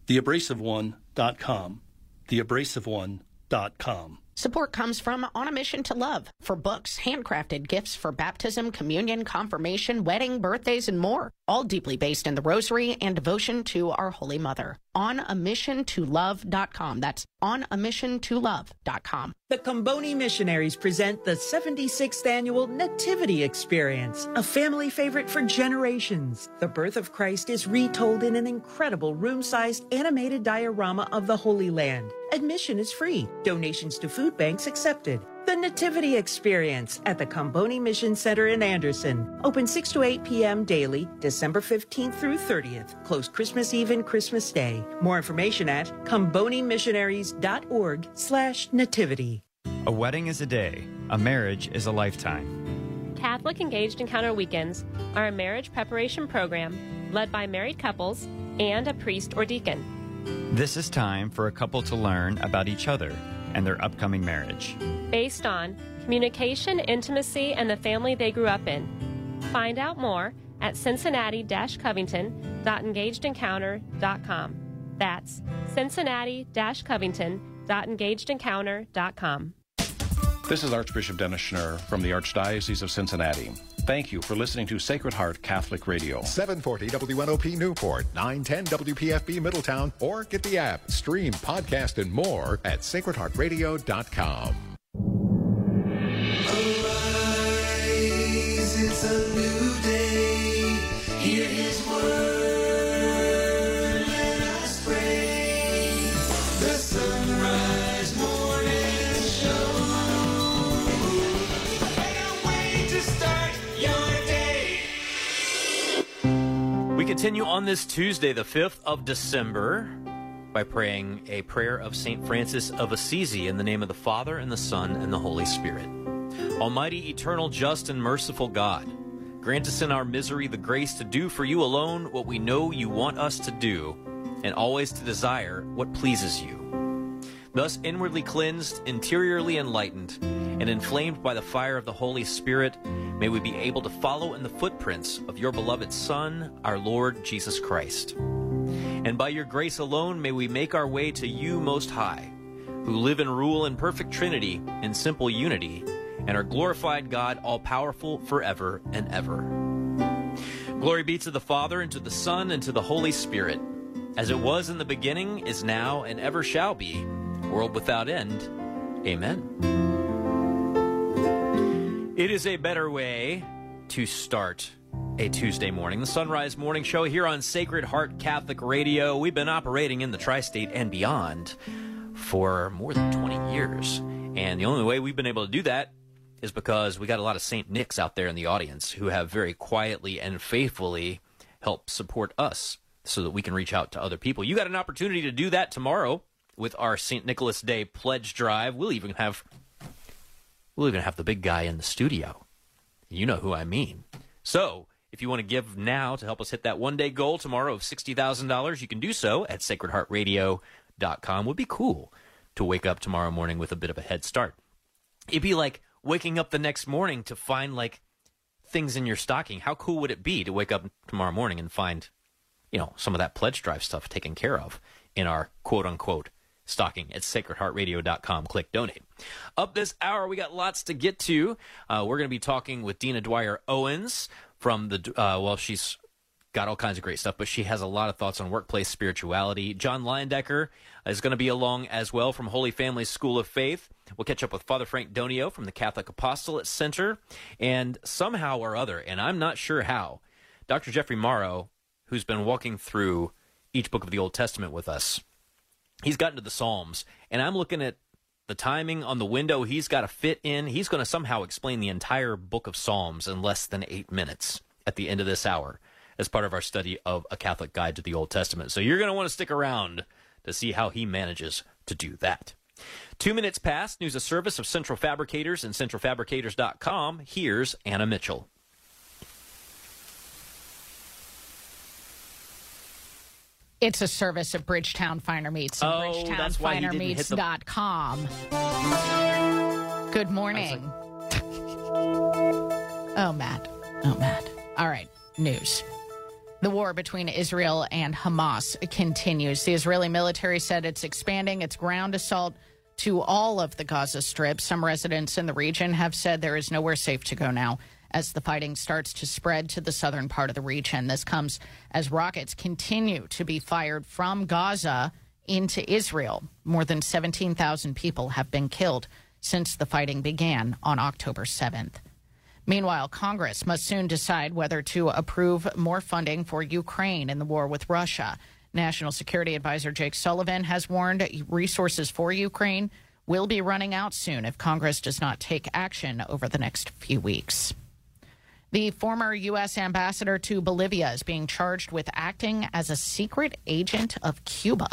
theabrasiveone.com. Theabrasiveone.com. Support comes from On a Mission to Love for books, handcrafted gifts for baptism, communion, confirmation, wedding, birthdays, and more. All deeply based in the rosary and devotion to our Holy Mother. On a Mission to Love.com. That's on a Mission to Love.com. The Comboni Missionaries present the 76th annual Nativity Experience, a family favorite for generations. The birth of Christ is retold in an incredible room sized animated diorama of the Holy Land. Admission is free, donations to food banks accepted. The Nativity Experience at the Comboni Mission Center in Anderson. Open 6 to 8 p.m. daily, December 15th through 30th. Closed Christmas Eve and Christmas Day. More information at combonimissionaries.org slash nativity. A wedding is a day. A marriage is a lifetime. Catholic Engaged Encounter Weekends are a marriage preparation program led by married couples and a priest or deacon. This is time for a couple to learn about each other and their upcoming marriage. Based on communication, intimacy, and the family they grew up in. Find out more at cincinnati covington.engagedencounter.com. That's cincinnati covington.engagedencounter.com. This is Archbishop Dennis Schnurr from the Archdiocese of Cincinnati. Thank you for listening to Sacred Heart Catholic Radio. 740 WNOP Newport, 910 WPFB Middletown, or get the app, stream, podcast, and more at sacredheartradio.com. Arise, We continue on this Tuesday, the 5th of December, by praying a prayer of St. Francis of Assisi in the name of the Father, and the Son, and the Holy Spirit. Almighty, eternal, just, and merciful God, grant us in our misery the grace to do for you alone what we know you want us to do, and always to desire what pleases you. Thus, inwardly cleansed, interiorly enlightened, and inflamed by the fire of the Holy Spirit, may we be able to follow in the footprints of your beloved Son, our Lord Jesus Christ. And by your grace alone, may we make our way to you, Most High, who live and rule in perfect Trinity in simple unity, and are glorified God, all powerful forever and ever. Glory be to the Father, and to the Son, and to the Holy Spirit, as it was in the beginning, is now, and ever shall be, world without end. Amen. It is a better way to start a Tuesday morning. The Son Rise Morning Show here on Sacred Heart Catholic Radio. We've been operating in the tri state and beyond for more than 20 years. And the only way we've been able to do that is because we got a lot of St. Nick's out there in the audience who have very quietly and faithfully helped support us so that we can reach out to other people. You got an opportunity to do that tomorrow with our St. Nicholas Day pledge drive. We'll even have we'll even have the big guy in the studio. You know who I mean. So, if you want to give now to help us hit that one day goal tomorrow of $60,000, you can do so at sacredheartradio.com. Would be cool to wake up tomorrow morning with a bit of a head start. It'd be like waking up the next morning to find like things in your stocking. How cool would it be to wake up tomorrow morning and find, you know, some of that pledge drive stuff taken care of in our quote unquote stocking at sacredheartradio.com. Click donate. Up this hour, we got lots to get to. Uh, we're going to be talking with Dina Dwyer Owens from the, uh, well, she's got all kinds of great stuff, but she has a lot of thoughts on workplace spirituality. John Leyendecker is going to be along as well from Holy Family School of Faith. We'll catch up with Father Frank Donio from the Catholic Apostolate Center. And somehow or other, and I'm not sure how, Dr. Jeffrey Morrow, who's been walking through each book of the Old Testament with us, he's gotten to the Psalms, and I'm looking at the timing on the window he's got to fit in. He's going to somehow explain the entire book of Psalms in less than eight minutes at the end of this hour as part of our study of a Catholic Guide to the Old Testament. So you're going to want to stick around to see how he manages to do that. Two minutes past, news of service of Central Fabricators and centralfabricators.com. Here's Anna Mitchell. It's a service of Bridgetown Finer Meats and Oh, that's why he didn't hit the- BridgetownFinerMeats.com. Good morning. (laughs) oh, Matt. Oh, Matt. All right, news. The war between Israel and Hamas continues. The Israeli military said it's expanding its ground assault to all of the Gaza Strip. Some residents in the region have said there is nowhere safe to go now as the fighting starts to spread to the southern part of the region. This comes as rockets continue to be fired from Gaza into Israel. More than 17,000 people have been killed since the fighting began on October 7th. Meanwhile, Congress must soon decide whether to approve more funding for Ukraine in the war with Russia. National Security Advisor Jake Sullivan has warned resources for Ukraine will be running out soon if Congress does not take action over the next few weeks. The former U.S. ambassador to Bolivia is being charged with acting as a secret agent of Cuba.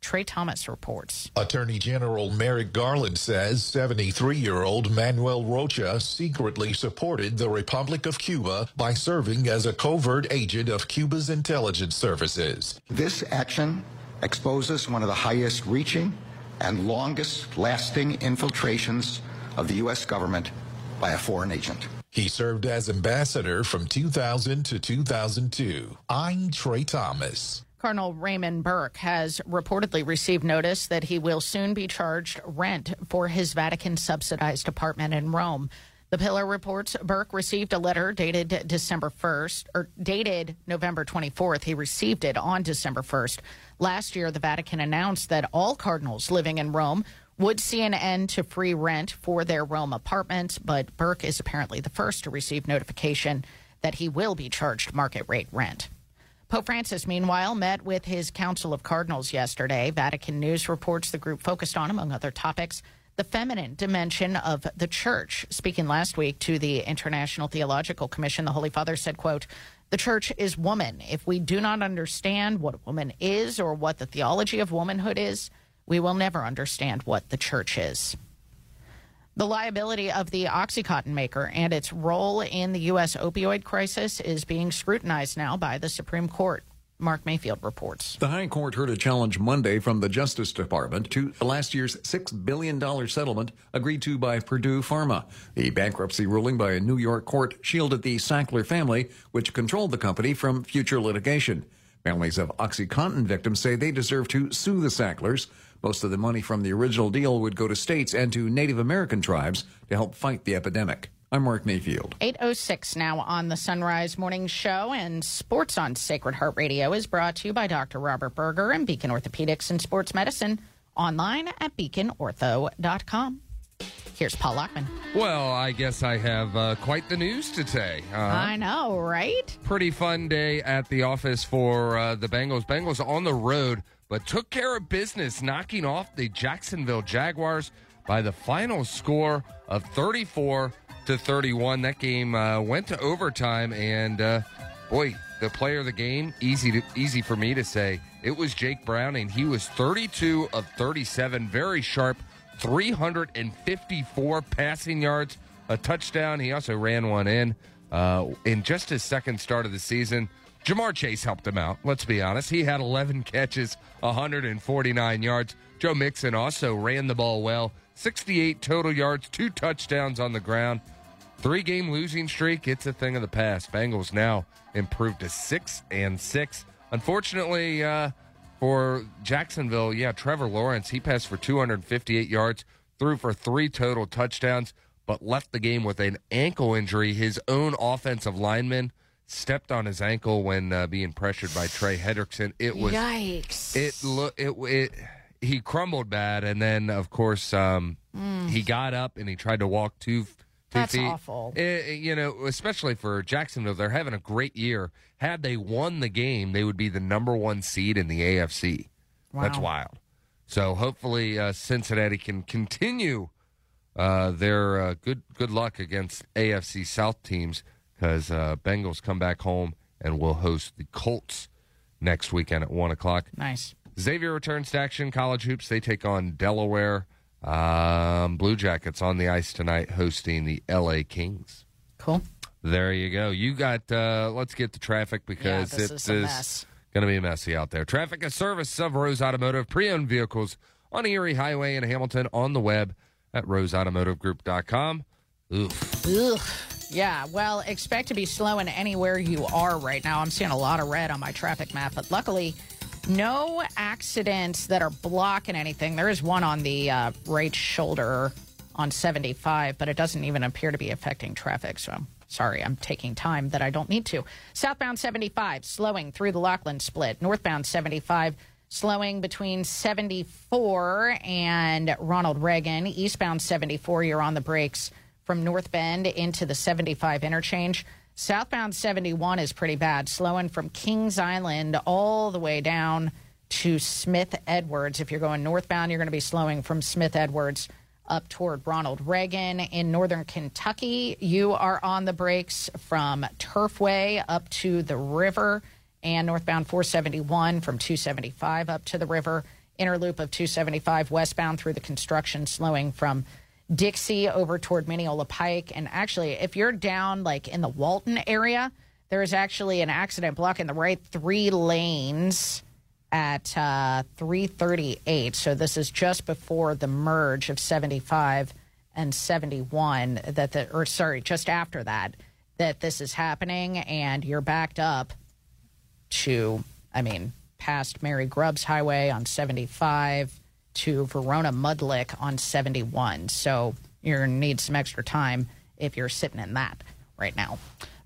Trey Thomas reports. Attorney General Merrick Garland says 73 year old Manuel Rocha secretly supported the Republic of Cuba by serving as a covert agent of Cuba's intelligence services. This action exposes one of the highest reaching and longest lasting infiltrations of the U.S. government by a foreign agent. He served as ambassador from 2000 to 2002. I'm Trey Thomas. Cardinal Raymond Burke has reportedly received notice that he will soon be charged rent for his Vatican subsidized apartment in Rome. The Pillar reports Burke received a letter dated December 1st, or dated November 24th. He received it on December 1st. Last year, the Vatican announced that all cardinals living in Rome would see an end to free rent for their Rome apartment, but Burke is apparently the first to receive notification that he will be charged market rate rent. Pope Francis, meanwhile, met with his Council of Cardinals yesterday. Vatican News reports the group focused on, among other topics, the feminine dimension of the church. Speaking last week to the International Theological Commission, the Holy Father said, quote, the church is woman. If we do not understand what woman is or what the theology of womanhood is, we will never understand what the church is. The liability of the Oxycontin maker and its role in the U.S. opioid crisis is being scrutinized now by the Supreme Court. Mark Mayfield reports. The High Court heard a challenge Monday from the Justice Department to last year's $6 billion settlement agreed to by Purdue Pharma. The bankruptcy ruling by a New York court shielded the Sackler family, which controlled the company, from future litigation. Families of OxyContin victims say they deserve to sue the Sacklers. Most of the money from the original deal would go to states and to Native American tribes to help fight the epidemic. I'm Mark Mayfield. 806 now on the Son Rise Morning Show and Sports on Sacred Heart Radio is brought to you by Dr. Robert Berger and Beacon Orthopedics and Sports Medicine online at beaconortho.com. Here's Paul Lockman. Well, I guess I have uh, quite the news today. Uh, I know, right? Pretty fun day at the office for uh, the Bengals. Bengals on the road, but took care of business, knocking off the Jacksonville Jaguars by the final score of 34 to 31. That game uh, went to overtime, and uh, boy, the player of the game, easy to, easy for me to say, it was Jake Browning. He was 32 of 37, very sharp, 354 passing yards, a touchdown. He also ran one in uh, in just his second start of the season. Ja'Marr Chase helped him out. Let's be honest. He had 11 catches, 149 yards. Joe Mixon also ran the ball well, 68 total yards, two touchdowns on the ground. Three game losing streak, it's a thing of the past. Bengals now improved to six and six. Unfortunately, uh, for Jacksonville, yeah, Trevor Lawrence, he passed for 258 yards, threw for three total touchdowns, but left the game with an ankle injury. His own offensive lineman stepped on his ankle when uh, being pressured by Trey Hendrickson. It was yikes. It look it it. He crumbled bad, and then of course um, Mm. he got up and he tried to walk two. two That's feet. awful. Eh, you know, especially for Jacksonville, they're having a great year. Had they won the game, they would be the number one seed in the AFC. Wow. That's wild. So hopefully uh, Cincinnati can continue uh, their uh, good good luck against AFC South teams because uh, Bengals come back home and will host the Colts next weekend at one o'clock. Nice. Xavier returns to action. College hoops they take on Delaware. Um, Blue Jackets on the ice tonight, hosting the L.A. Kings. Cool. There you go. You got. uh Let's get to traffic because this it is going to be messy out there. Traffic is service of Rose Automotive pre-owned vehicles on Erie Highway in Hamilton on the web at roseautomotivegroup.com. Oof. Ugh. Yeah, well, expect to be slowing anywhere you are right now. I'm seeing a lot of red on my traffic map, but luckily, No accidents that are blocking anything. There is one on the uh, right shoulder on 75, but it doesn't even appear to be affecting traffic. So sorry, I'm taking time that I don't need to. Southbound 75, slowing through the Lockland split. Northbound 75, slowing between 74 and Ronald Reagan. Eastbound 74, you're on the brakes from North Bend into the 75 interchange. Southbound 71 is pretty bad, slowing from Kings Island all the way down to Smith Edwards. If you're going northbound, you're going to be slowing from Smith Edwards up toward Ronald Reagan. In northern Kentucky, you are on the brakes from Turfway up to the river and northbound 471 from 275 up to the river. Inner loop of 275 westbound through the construction, slowing from Dixie over toward Mineola Pike. And actually, if you're down like in the Walton area, there is actually an accident blocking the right three lanes at uh, 338. So this is just before the merge of 75 and 71 that the, or sorry, just after that, that this is happening and you're backed up to, I mean, past Mary Grubbs Highway on 75 to Verona Mudlick on 71. So you're going to need some extra time if you're sitting in that right now.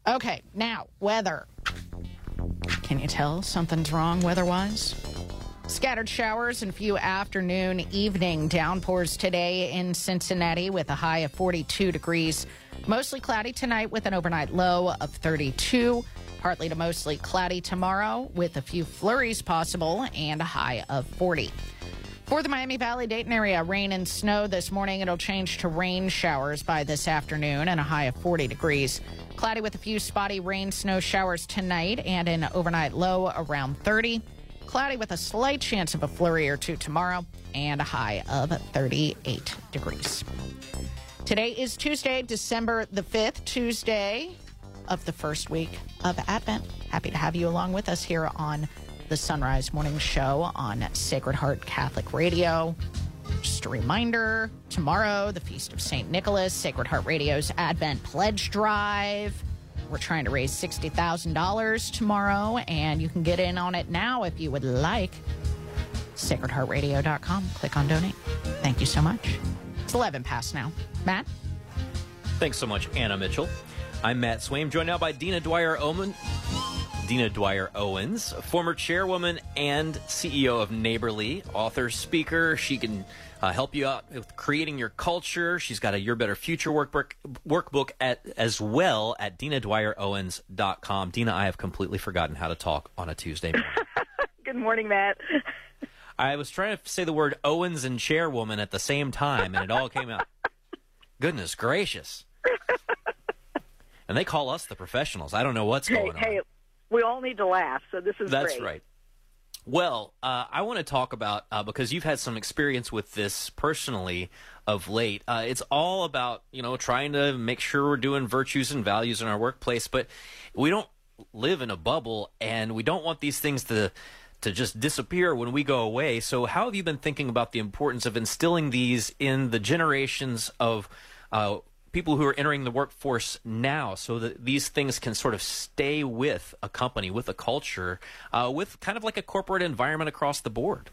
Okay, now weather. Can you tell something's wrong weather wise? Scattered showers and few afternoon, evening downpours today in Cincinnati with a high of 42 degrees. Mostly cloudy tonight with an overnight low of 32. Partly to mostly cloudy tomorrow with a few flurries possible and a high of 40. For the Miami Valley Dayton area, rain and snow this morning. It'll change to rain showers by this afternoon and a high of 40 degrees. Cloudy with a few spotty rain snow showers tonight and an overnight low around 30. Cloudy with a slight chance of a flurry or two tomorrow and a high of 38 degrees. Today is Tuesday, December the 5th, Tuesday of the first week of Advent. Happy to have you along with us here on the Son Rise Morning Show on Sacred Heart Catholic Radio. Just a reminder tomorrow, the Feast of St. Nicholas, Sacred Heart Radio's Advent Pledge Drive. We're trying to raise $60,000 tomorrow, and you can get in on it now if you would like. SacredHeartRadio.com. Click on donate. Thank you so much. It's 11 past now. Matt? Thanks so much, Anna Mitchell. I'm Matt Swaim, joined now by Dina Dwyer Owen. Dina Dwyer Owens, former chairwoman and CEO of Neighborly, author, speaker. She can uh, help you out with creating your culture. She's got a Your Better Future workbook, workbook at, as well at dinadwyerowens.com. Dina, I have completely forgotten how to talk on a Tuesday morning. (laughs) Good morning, Matt. I was trying to say the word Owens and chairwoman at the same time, and it all came out. Goodness gracious. And they call us the professionals. I don't know what's hey, going on. Hey, we all need to laugh, so this is great. That's great. right. Well, uh, I want to talk about uh, because you've had some experience with this personally of late. Uh, it's all about you know trying to make sure we're doing virtues and values in our workplace, but we don't live in a bubble, and we don't want these things to to just disappear when we go away. So, how have you been thinking about the importance of instilling these in the generations of uh, people who are entering the workforce now so that these things can sort of stay with a company, with a culture, uh, with kind of like a corporate environment across the board?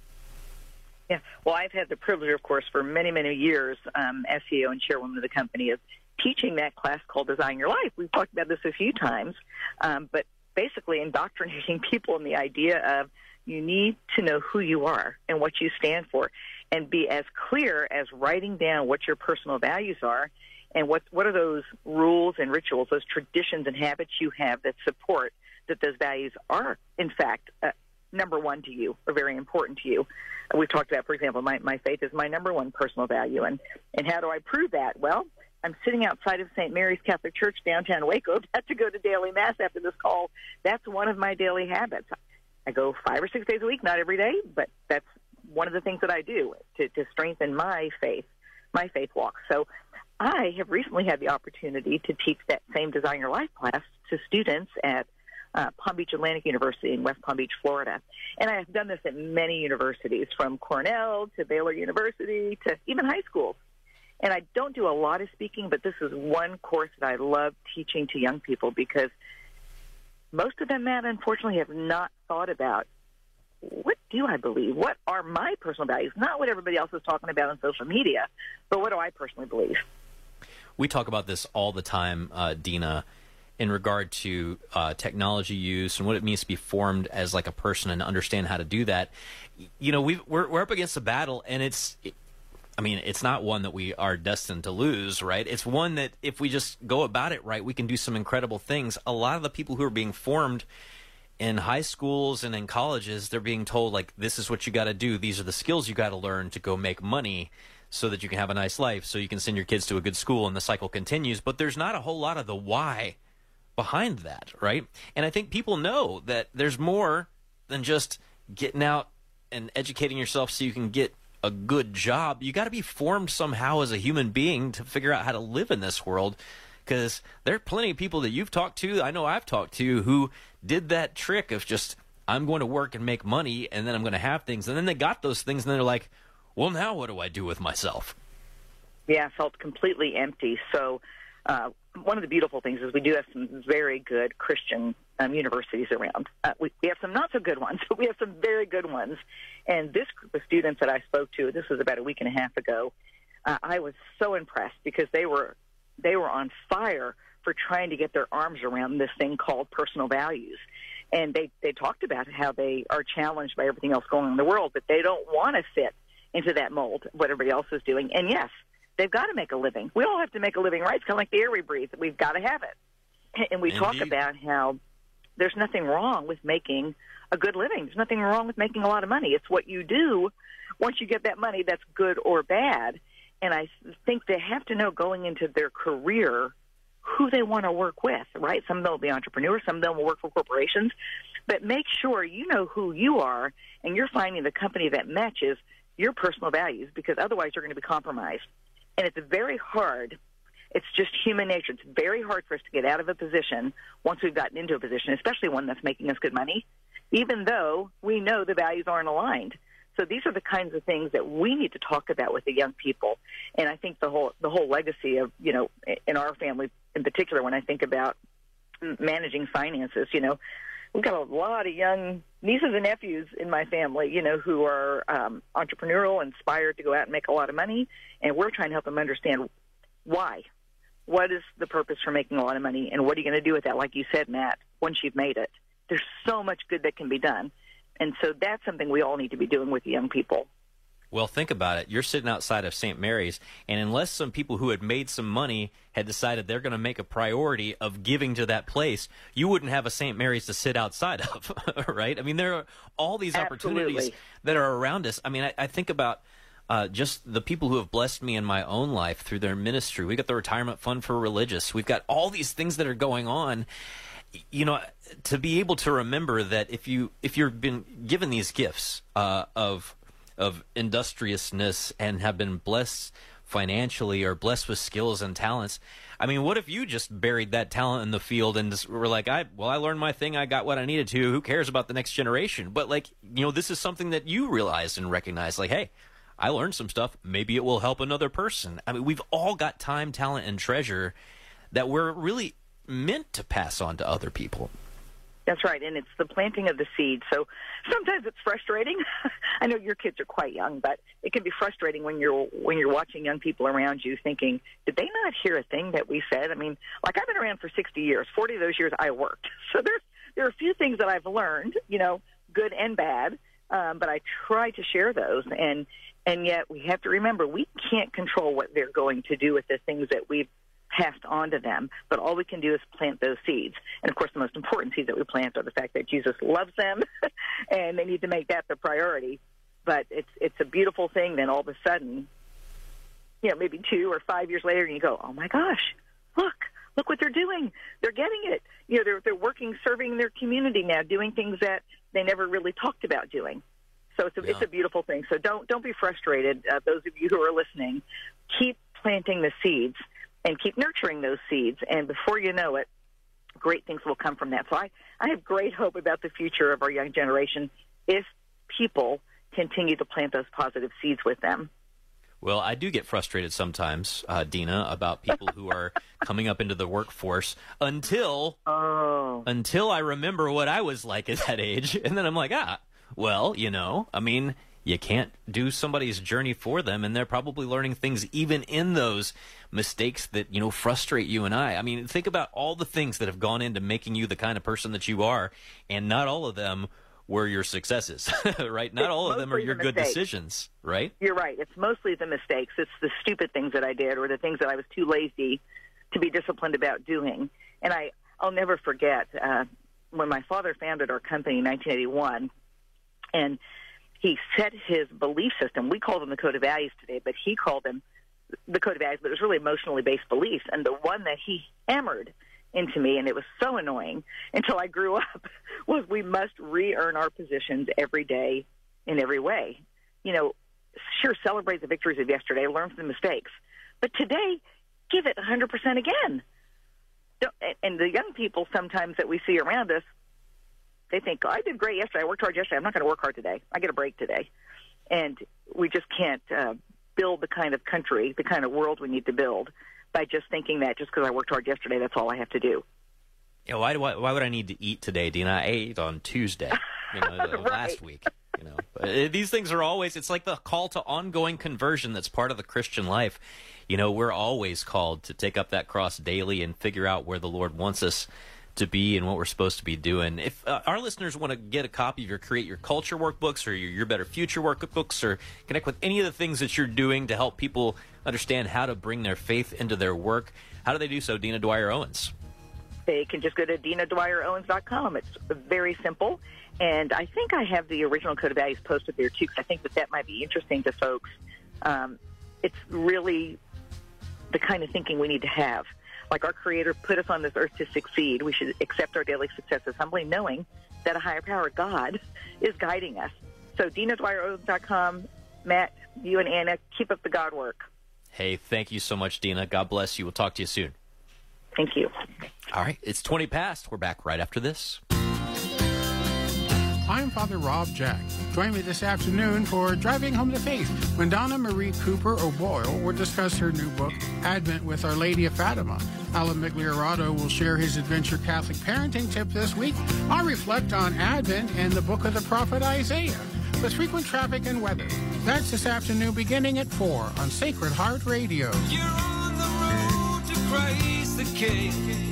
Yeah. Well, I've had the privilege, of course, for many, many years, um, as CEO and chairwoman of the company, of teaching that class called Design Your Life. We've talked about this a few times, um, but basically indoctrinating (laughs) people in the idea of you need to know who you are and what you stand for and be as clear as writing down what your personal values are and what what are those rules and rituals, those traditions and habits you have that support that those values are, in fact, uh, number one to you or very important to you. We've talked about, for example, my, my faith is my number one personal value, and and how do I prove that? Well, I'm sitting outside of St. Mary's Catholic Church downtown Waco. (laughs) About to go to daily mass after this call. That's one of my daily habits. I go five or six days a week, not every day, but that's one of the things that I do to, to strengthen my faith, my faith walk. So I have recently had the opportunity to teach that same Design Your Life class to students at uh, Palm Beach Atlantic University in West Palm Beach, Florida. And I have done this at many universities, from Cornell to Baylor University to even high schools. And I don't do a lot of speaking, but this is one course that I love teaching to young people because most of them, Matt, unfortunately, have not thought about what do I believe? What are my personal values? Not what everybody else is talking about on social media, but what do I personally believe? We talk about this all the time, uh, Dina, in regard to uh, technology use and what it means to be formed as like a person and understand how to do that. You know, we we're, we're up against a battle, and it's. I mean, it's not one that we are destined to lose, right? It's one that if we just go about it right, we can do some incredible things. A lot of the people who are being formed in high schools and in colleges, they're being told, like, this is what you got to do. These are the skills you got to learn to go make money so that you can have a nice life, so you can send your kids to a good school, and the cycle continues. But there's not a whole lot of the why behind that, right? And I think people know that there's more than just getting out and educating yourself so you can get a good job. You got to be formed somehow as a human being to figure out how to live in this world. Because there are plenty of people that you've talked to, I know I've talked to, who did that trick of just, I'm going to work and make money and then I'm going to have things. And then they got those things and they're like, well, now what do I do with myself? Yeah, I felt completely empty. So, uh, one of the beautiful things is we do have some very good Christian um, universities around. Uh, we, we have some not so good ones, (laughs) but we have some very good ones. And this group of students that I spoke to, this was about a week and a half ago, uh, I was so impressed because they were they were on fire for trying to get their arms around this thing called personal values. And they they talked about how they are challenged by everything else going on in the world, but they don't want to fit into that mold what everybody else is doing. And yes, they've got to make a living. We all have to make a living, right? It's kind of like the air we breathe. We've got to have it. And we Indeed. talk about how there's nothing wrong with making a good living. There's nothing wrong with making a lot of money. It's what you do once you get that money that's good or bad. And I think they have to know going into their career who they want to work with, right? Some of them will be entrepreneurs, some of them will work for corporations. But make sure you know who you are and you're finding the company that matches your personal values because otherwise you're going to be compromised. And it's very hard. It's just human nature. It's very hard for us to get out of a position once we've gotten into a position, especially one that's making us good money, even though we know the values aren't aligned. So these are the kinds of things that we need to talk about with the young people. And I think the whole the whole legacy of you know in our family in particular, when I think about managing finances, you know, we've got a lot of young nieces and nephews in my family, you know, who are um, entrepreneurial, inspired to go out and make a lot of money, and we're trying to help them understand why. What is the purpose for making a lot of money, and what are you going to do with that? Like you said, Matt, once you've made it, there's so much good that can be done, and so that's something we all need to be doing with young people. Well, think about it. You're sitting outside of St. Mary's, and unless some people who had made some money had decided they're going to make a priority of giving to that place, you wouldn't have a St. Mary's to sit outside of, (laughs) right? I mean, there are all these opportunities Absolutely. that are around us. I mean, I, I think about uh, just the people who have blessed me in my own life through their ministry. We got the retirement fund for religious. We've got all these things that are going on. You know, to be able to remember that if you if you've been given these gifts uh, of of industriousness and have been blessed financially or blessed with skills and talents. I mean, what if you just buried that talent in the field and just were like, I well, I learned my thing, I got what I needed to. Who cares about the next generation? But like, you know, this is something that you realized and recognized. Like, hey, I learned some stuff. Maybe it will help another person. I mean, we've all got time, talent, and treasure that we're really meant to pass on to other people. That's right, and it's the planting of the seed. So sometimes it's frustrating. (laughs) I know your kids are quite young, but it can be frustrating when you're when you're watching young people around you thinking, did they not hear a thing that we said? I mean, like I've been around for 60 years. 40 of those years I worked. (laughs) So there's there are a few things that I've learned, you know, good and bad, um, but I try to share those and and yet we have to remember we can't control what they're going to do with the things that we've passed on to them, but all we can do is plant those seeds. And of course, the most important seeds that we plant are the fact that Jesus loves them, (laughs) and they need to make that the priority. But it's it's a beautiful thing. Then all of a sudden, you know, maybe two or five years later, and you go, "Oh my gosh, look, look what they're doing! They're getting it. You know, they're they're working, serving their community now, doing things that they never really talked about doing." So it's a, it's a beautiful thing. So don't don't be frustrated. Uh, those of you who are listening, keep planting the seeds and keep nurturing those seeds. And before you know it, great things will come from that. So I, I have great hope about the future of our young generation if people continue to plant those positive seeds with them. Well, I do get frustrated sometimes, uh, Dina, about people who are (laughs) coming up into the workforce until oh. until I remember what I was like at that age, and then I'm like, ah, Well, you know, I mean, you can't do somebody's journey for them, and they're probably learning things even in those mistakes that, you know, frustrate you and I. I mean, think about all the things that have gone into making you the kind of person that you are, and not all of them were your successes, (laughs) right? Not It's all of them are your the good mistakes. decisions, right? You're right. It's mostly the mistakes. It's the stupid things that I did or the things that I was too lazy to be disciplined about doing. And I, I'll never forget uh, when my father founded our company in 1981, and he set his belief system. We call them the code of values today, but he called them the code of values, but it was really emotionally based beliefs. And the one that he hammered into me, and it was so annoying until I grew (laughs) up, was we must re earn our positions every day in every way. You know, sure, celebrate the victories of yesterday, learn from the mistakes, but today, give it 100% again. And- the young people sometimes that we see around us, they think, oh, I did great yesterday. I worked hard yesterday. I'm not going to work hard today. I get a break today. And we just can't uh, build the kind of country, the kind of world we need to build by just thinking that just because I worked hard yesterday, that's all I have to do. Yeah, why do I, why would I need to eat today, Dina? I ate on Tuesday, you know, (laughs) the- last week. You know, But, uh, these things are always. It's like the call to ongoing conversion. That's part of the Christian life. You know, we're always called to take up that cross daily and figure out where the Lord wants us to be and what we're supposed to be doing. If uh, our listeners want to get a copy of your Create Your Culture workbooks or your Your Better Future workbooks or connect with any of the things that you're doing to help people understand how to bring their faith into their work, how do they do so, Dina Dwyer Owens? They can just go to dinadwyerowens.com. It's very simple. And I think I have the original Code of Values posted there too, 'cause I think that that might be interesting to folks. Um, it's really the kind of thinking we need to have. Like our Creator put us on this earth to succeed. We should accept our daily successes humbly, knowing that a higher power, God, is guiding us. So dinadwyerowens.com. Matt, you and Anna, keep up the God work. Hey, thank you so much, Dina. God bless you. We'll talk to you soon. Thank you. All right, it's 20 past. We're back right after this. I'm Father Rob Jack. Join me this afternoon for Driving Home the Faith when Donna Marie Cooper O'Boyle will discuss her new book, Advent with Our Lady of Fatima. Alan Migliorato will share his Adventure Catholic parenting tip this week. I'll reflect on Advent and the book of the prophet Isaiah with frequent traffic and weather. That's this afternoon beginning at 4 on Sacred Heart Radio. You're on the road to Christ the King.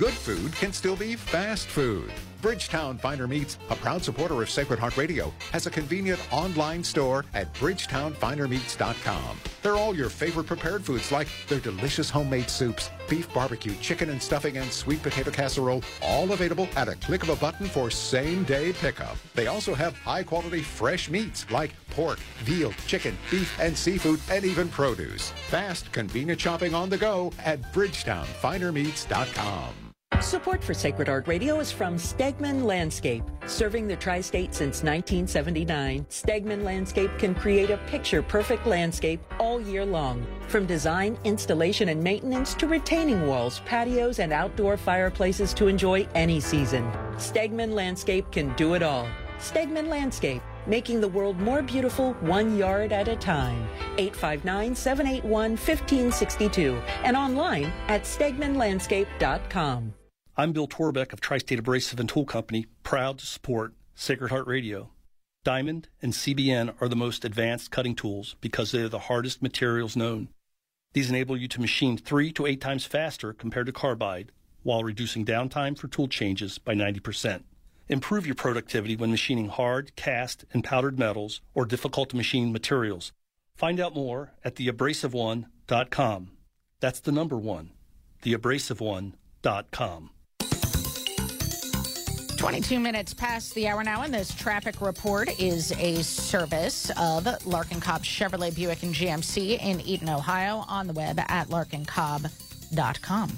Good food can still be fast food. Bridgetown Finer Meats, a proud supporter of Sacred Heart Radio, has a convenient online store at bridgetownfinermeats.com. They're all your favorite prepared foods like their delicious homemade soups, beef barbecue, chicken and stuffing, and sweet potato casserole, all available at a click of a button for same day pickup. They also have high quality fresh meats like pork, veal, chicken, beef, and seafood, and even produce. Fast, convenient shopping on the go at bridgetownfinermeats.com. Support for Sacred Heart Radio is from Stegman Landscape. Serving the tri state since 1979, Stegman Landscape can create a picture perfect landscape all year long. From design, installation, and maintenance to retaining walls, patios, and outdoor fireplaces to enjoy any season. Stegman Landscape can do it all. Stegman Landscape, making the world more beautiful one yard at a time. 859 781 1562 and online at stegmanlandscape.com. I'm Bill Torbeck of Tri-State Abrasive and Tool Company, proud to support Sacred Heart Radio. Diamond and CBN are the most advanced cutting tools because they are the hardest materials known. These enable you to machine three to eight times faster compared to carbide, while reducing downtime for tool changes by 90%. Improve your productivity when machining hard, cast, and powdered metals or difficult to machine materials. Find out more at theabrasiveone.com. That's the number one, theabrasiveone.com. 22 minutes past the hour now, and this traffic report is a service of Larkin Cobb Chevrolet Buick and GMC in Eaton, Ohio, on the web at larkincobb.com.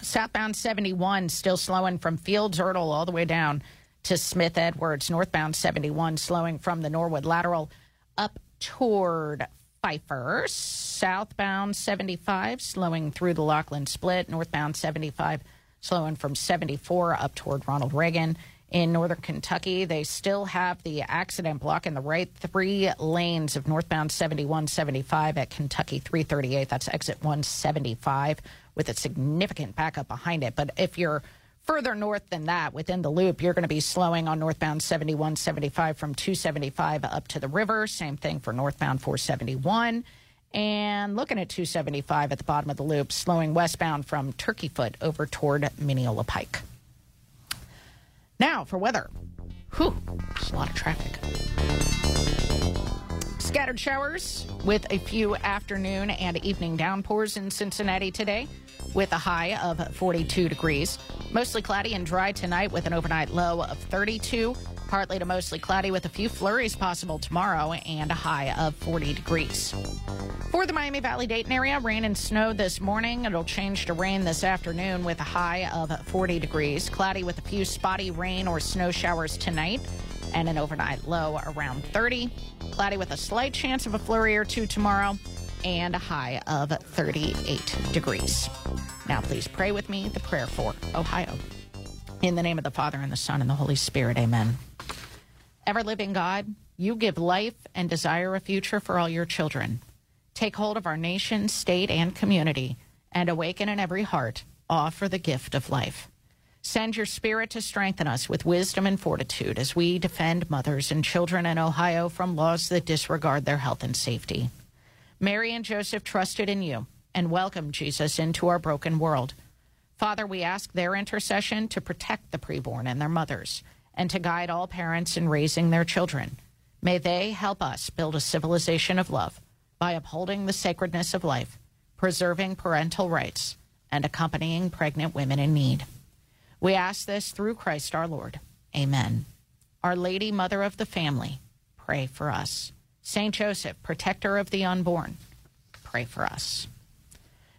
Southbound 71 still slowing from Fields Ertel all the way down to Smith Edwards. Northbound 71 slowing from the Norwood lateral up toward Pfeiffer. Southbound 75 slowing through the Lockland split. Northbound 75 slowing from 74 up toward Ronald Reagan. In northern Kentucky, they still have the accident block in the right three lanes of northbound 71 75 at Kentucky 338. That's exit 175 with a significant backup behind it. But if you're Further north than that, within the loop, you're going to be slowing on northbound 71 75 from 275 up to the river. Same thing for northbound 471. And looking at 275 at the bottom of the loop, slowing westbound from Turkey Foot over toward Mineola Pike. Now for weather. Whew, there's a lot of traffic. Scattered showers with a few afternoon and evening downpours in Cincinnati today with a high of 42 degrees. Mostly cloudy and dry tonight with an overnight low of 32. Partly to mostly cloudy with a few flurries possible tomorrow and a high of 40 degrees. For the Miami Valley Dayton area, rain and snow this morning. It'll change to rain this afternoon with a high of 40 degrees. Cloudy with a few spotty rain or snow showers tonight and an overnight low around 30. Cloudy with a slight chance of a flurry or two tomorrow and a high of 38 degrees. Now, please pray with me the prayer for Ohio. In the name of the Father, and the Son, and the Holy Spirit, amen. Ever living God, you give life and desire a future for all your children. Take hold of our nation, state, and community, and awaken in every heart for the gift of life. Send your spirit to strengthen us with wisdom and fortitude as we defend mothers and children in Ohio from laws that disregard their health and safety. Mary and Joseph trusted in you and welcomed Jesus into our broken world. Father, we ask their intercession to protect the preborn and their mothers and to guide all parents in raising their children. May they help us build a civilization of love by upholding the sacredness of life, preserving parental rights, and accompanying pregnant women in need. We ask this through Christ our Lord. Amen. Our Lady, Mother of the Family, pray for us. Saint Joseph, protector of the unborn, pray for us.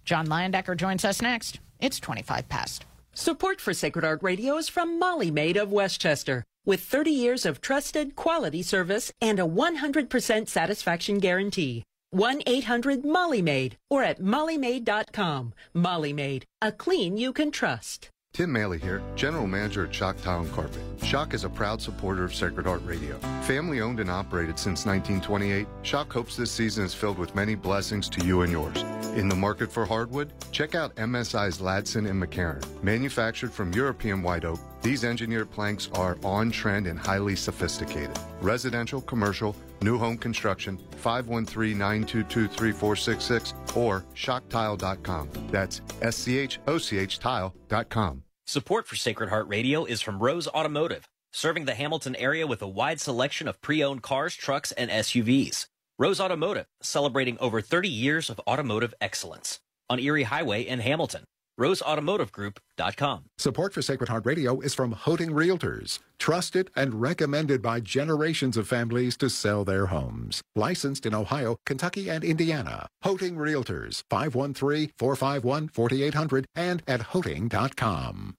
John Leyendecker joins us next. It's 25 past. Support for Sacred Heart Radio is from Molly Maid of Westchester. With 30 years of trusted quality service and a 100% satisfaction guarantee. 1 800 Molly Maid or at mollymaid.com. Molly Maid, a clean you can trust. Tim Maley here, General Manager at Schoch Tile and Carpet. Schoch is a proud supporter of Sacred Heart Radio. Family owned and operated since 1928, Schoch hopes this season is filled with many blessings to you and yours. In the market for hardwood, check out MSI's Ladson and McCarran. Manufactured from European white oak, these engineered planks are on trend and highly sophisticated. Residential, commercial, new home construction, 513-922-3466 or schochtile.com. That's S-C-H-O-C-H tile.com. Support for Sacred Heart Radio is from Rose Automotive, serving the Hamilton area with a wide selection of pre-owned cars, trucks, and SUVs. Rose Automotive, celebrating over 30 years of automotive excellence on Erie Highway in Hamilton. RoseAutomotiveGroup.com. Support for Sacred Heart Radio is from Hoeting Realtors, trusted and recommended by generations of families to sell their homes. Licensed in Ohio, Kentucky, and Indiana. Hoeting Realtors, 513-451-4800 and at hoeting.com.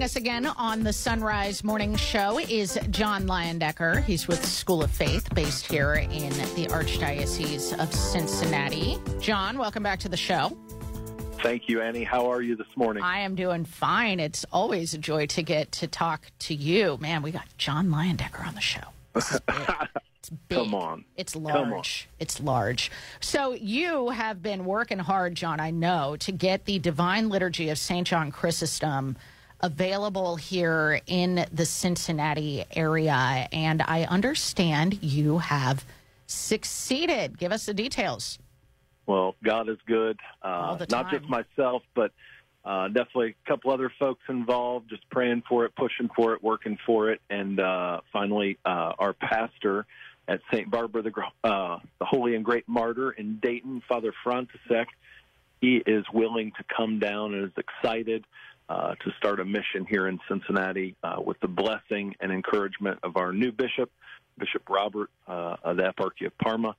Joining us again on the Son Rise Morning Show is John Leyendecker. He's with School of Faith, based here in the Archdiocese of Cincinnati. John, welcome back to the show. Thank you, Annie. How are you this morning? I am doing fine. It's always a joy to get to talk to you. Man, we got John Leyendecker on the show. This is big. (laughs) It's big. Come on. It's large. on. It's large. So you have been working hard, John, I know, to get the Divine Liturgy of St. John Chrysostom available here in the Cincinnati area. And I understand you have succeeded. Give us the details. Well, God is good. Uh, not just myself, but uh, definitely a couple other folks involved, just praying for it, pushing for it, working for it. And uh, finally, uh, our pastor at St. Barbara, the, uh, the Holy and Great Martyr in Dayton, Father Frantisek, he is willing to come down and is excited uh, to start a mission here in Cincinnati uh, with the blessing and encouragement of our new bishop, Bishop Robert uh, of the Eparchy of Parma.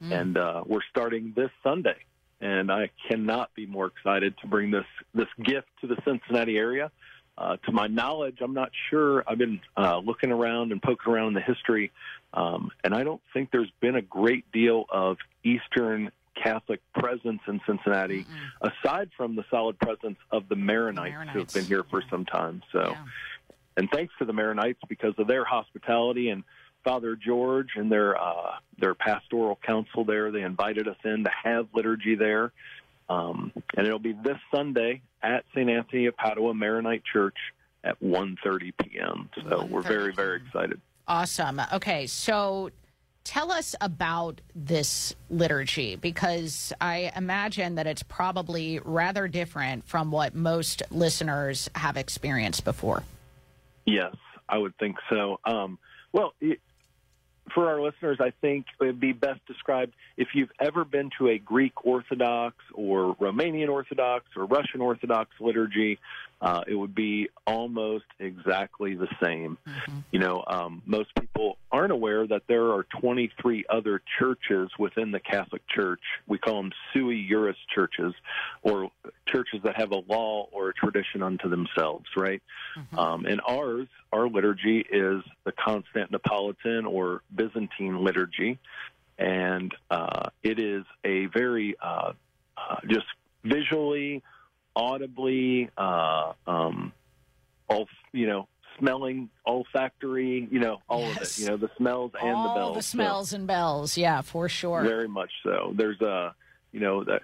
And uh, we're starting this Sunday. And I cannot be more excited to bring this, this gift to the Cincinnati area. Uh, to my knowledge, I'm not sure. I've been uh, looking around and poking around in the history, um, and I don't think there's been a great deal of Eastern Catholic presence in Cincinnati, aside from the solid presence of the Maronites, who have been here for some time. So, and thanks to the Maronites because of their hospitality and Father George and their uh, their pastoral council there. They invited us in to have liturgy there, um, and it'll be this Sunday at St. Anthony of Padua Maronite Church at 1:30 p.m. So we're very very excited. Awesome. Okay, so tell us about this liturgy because I imagine that it's probably rather different from what most listeners have experienced before. Yes, I would think so. Um, well, it, for our listeners, I think it would be best described if you've ever been to a Greek Orthodox or Romanian Orthodox or Russian Orthodox liturgy, uh, it would be almost exactly the same. Mm-hmm. You know, um, most people aren't aware that there are 23 other churches within the Catholic Church. We call them sui juris churches, or churches that have a law or a tradition unto themselves, right? Mm-hmm. Um, and ours, our liturgy is the Constantinopolitan or Byzantine liturgy, and uh, it is a very uh, uh just visually audibly, uh, um, all you know, smelling, olfactory, you know, all yes. of it. You know, the smells and all the bells. the smells so, and bells. Yeah, for sure. Very much so. There's a, you know, that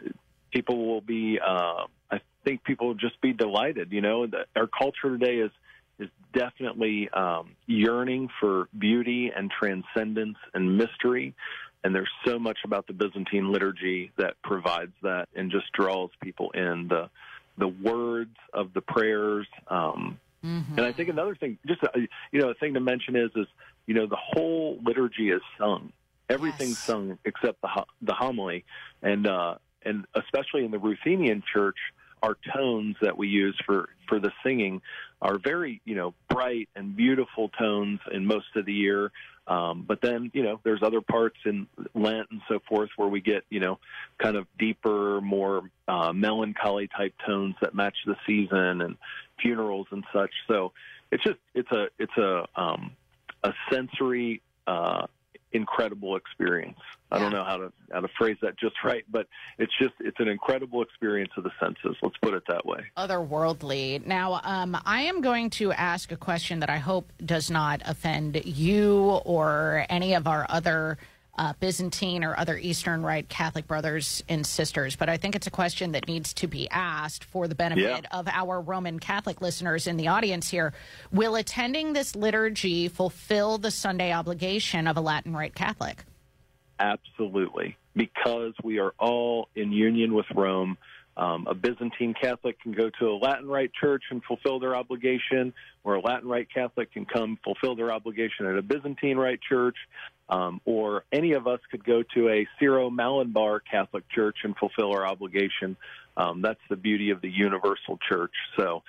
people will be. Uh, I think people will just be delighted. You know, that our culture today is is definitely um, yearning for beauty and transcendence and mystery. And there's so much about the Byzantine liturgy that provides that and just draws people in. The the words of the prayers. Um, mm-hmm. And I think another thing, just a, you know, a thing to mention is, is you know, the whole liturgy is sung. Everything's yes. sung except the the homily, and uh, and especially in the Ruthenian Church, our tones that we use for for the singing are very you know bright and beautiful tones in most of the year um, but then, you know, there's other parts in Lent and so forth where we get, you know, kind of deeper, more uh, melancholy type tones that match the season and funerals and such. So it's just it's a it's a um, a sensory uh, incredible experience. I don't know how to how to phrase that just right, but it's just it's an incredible experience of the senses. Let's put it that way. Otherworldly. Now, um, I am going to ask a question that I hope does not offend you or any of our other uh, Byzantine or other Eastern Rite Catholic brothers and sisters, but I think it's a question that needs to be asked for the benefit yeah. of our Roman Catholic listeners in the audience here. Will attending this liturgy fulfill the Sunday obligation of a Latin Rite Catholic? Absolutely, because we are all in union with Rome. Um, a Byzantine Catholic can go to a Latin Rite church and fulfill their obligation, or a Latin Rite Catholic can come fulfill their obligation at a Byzantine Rite church um, or any of us could go to a Syro-Malabar Catholic Church and fulfill our obligation. Um, that's the beauty of the universal church. So,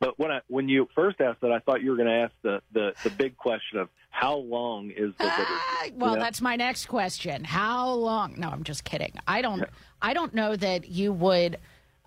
but when I when you first asked that, I thought you were going to ask the, the the big question of how long is the liturgy? Uh, well, that's my next question. How long? No, I'm just kidding. I don't. Yeah. I don't know that you would.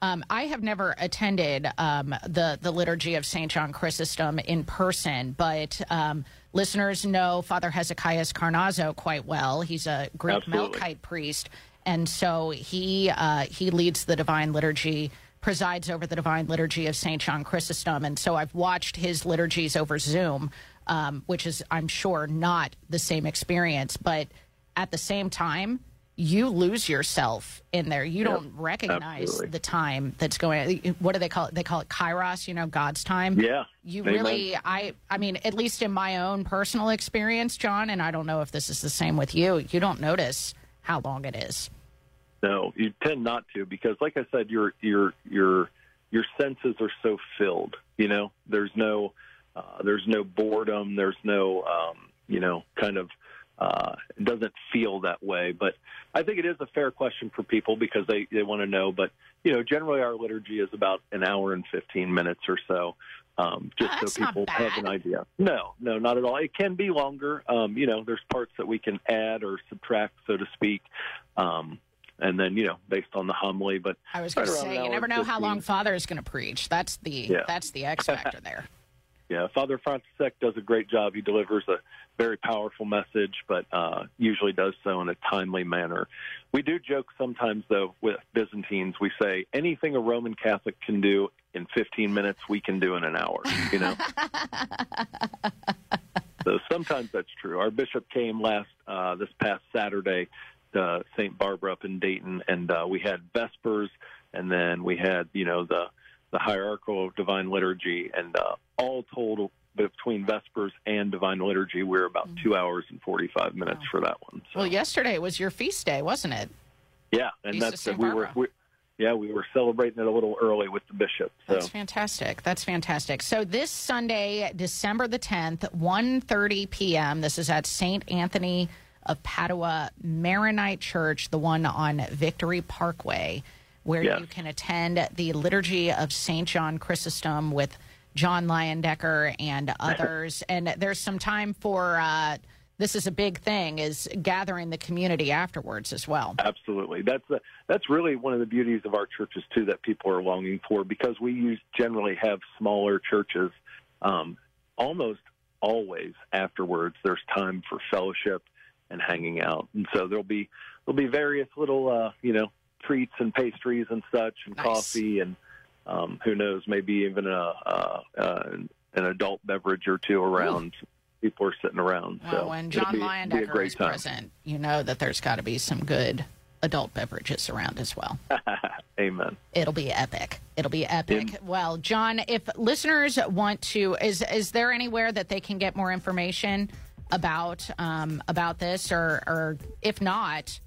Um, I have never attended um, the the liturgy of Saint John Chrysostom in person, but um, listeners know Father Hezekiah Carnazzo quite well. He's a Greek Absolutely. Melkite priest, and so he uh, he leads the Divine Liturgy, presides over the Divine Liturgy of Saint John Chrysostom, and so I've watched his liturgies over Zoom, um, which is I'm sure not the same experience, but at the same time you lose yourself in there. You don't recognize absolutely. the time that's going. What do they call it? They call it kairos. You know, God's time. Yeah. You Amen. really, I, I mean, at least in my own personal experience, John, and I don't know if this is the same with you. You don't notice how long it is. No, you tend not to because, like I said, your your your your senses are so filled. You know, there's no uh, there's no boredom. There's no um, you know kind of uh, it doesn't feel that way. But I think it is a fair question for people because they, they want to know. But, you know, generally our liturgy is about an hour and 15 minutes or so. Um, just oh, so people have an idea. No, no, not at all. It can be longer. Um, you know, there's parts that we can add or subtract, so to speak. Um, and then, you know, based on the homily, but I was going right to say, you never know 15. how long Father is going to preach. That's the yeah. that's the X factor there. (laughs) Yeah, Father František does a great job. He delivers a very powerful message, but uh, usually does so in a timely manner. We do joke sometimes, though, with Byzantines. We say anything a Roman Catholic can do in 15 minutes, we can do in an hour. You know. (laughs) so sometimes that's true. Our bishop came last uh, this past Saturday to St. Barbara up in Dayton, and uh, we had Vespers, and then we had you know the the hierarchical divine liturgy, and uh, all told between Vespers and Divine Liturgy, we're about Mm. two hours and 45 minutes for that one. Well, yesterday was your feast day, wasn't it? Yeah, and Feast that's Saint we were, we, yeah, we were celebrating it a little early with the bishop. So That's fantastic. That's fantastic. So this Sunday, December the 10th, 1.30 p.m., this is at St. Anthony of Padua Maronite Church, the one on Victory Parkway, where Yes. you can attend the Liturgy of St. John Chrysostom with John Leyendecker and others. and there's some time for, uh, this is a big thing, is gathering the community afterwards as well. Absolutely. That's the, that's really one of the beauties of our churches too that people are longing for because we use, generally have smaller churches. Um, almost always afterwards, there's time for fellowship and hanging out, and so there'll be there'll be various little uh, you know treats and pastries and such and coffee and um, who knows maybe even a, a, a an adult beverage or two around. People are sitting around. Well, so when John be, be a Leyendecker great is time. present, you know that there's got to be some good adult beverages around as well. (laughs) Amen. It'll be epic. It'll be epic. Well, John, if listeners want to, is is there anywhere that they can get more information about um, about this, or or if not,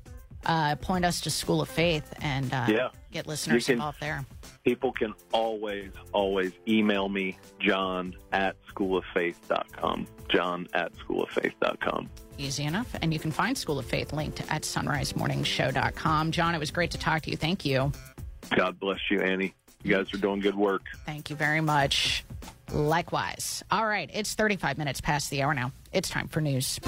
uh, point us to School of Faith and uh, Yeah. get listeners can- involved there. People can always, always email me, John at schooloffaith.com. John at schooloffaith.com. Easy enough, and you can find School of Faith linked at sonrisemorningshow.com. John, it was great to talk to you. Thank you. God bless you, Annie. You guys are doing good work. Thank you very much. Likewise. All right, it's 35 minutes past the hour now. It's time for news.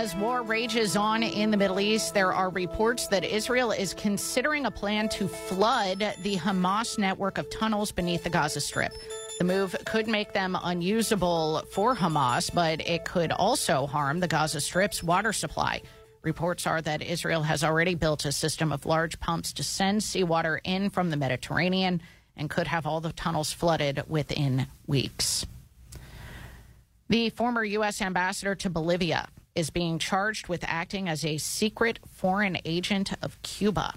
As war rages on in the Middle East, there are reports that Israel is considering a plan to flood the Hamas network of tunnels beneath the Gaza Strip. The move could make them unusable for Hamas, but it could also harm the Gaza Strip's water supply. Reports are that Israel has already built a system of large pumps to send seawater in from the Mediterranean and could have all the tunnels flooded within weeks. The former U.S. ambassador to Bolivia is being charged with acting as a secret foreign agent of Cuba.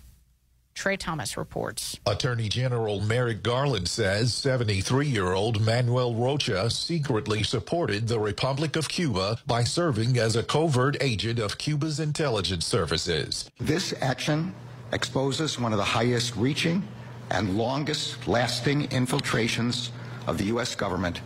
Trey Thomas reports. Attorney General Merrick Garland says 73 year old Manuel Rocha secretly supported the Republic of Cuba by serving as a covert agent of Cuba's intelligence services. This action exposes one of the highest reaching and longest lasting infiltrations of the U.S. government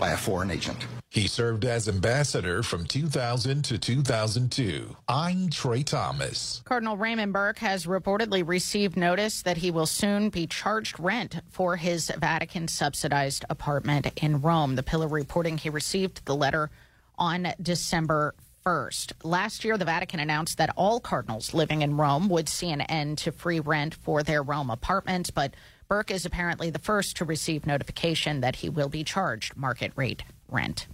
by a foreign agent. He served as ambassador from 2000 to 2002. I'm Trey Thomas. Cardinal Raymond Burke has reportedly received notice that he will soon be charged rent for his Vatican subsidized apartment in Rome. The Pillar reporting he received the letter on December 1st. Last year, the Vatican announced that all cardinals living in Rome would see an end to free rent for their Rome apartments, but Burke is apparently the first to receive notification that he will be charged market rate rent.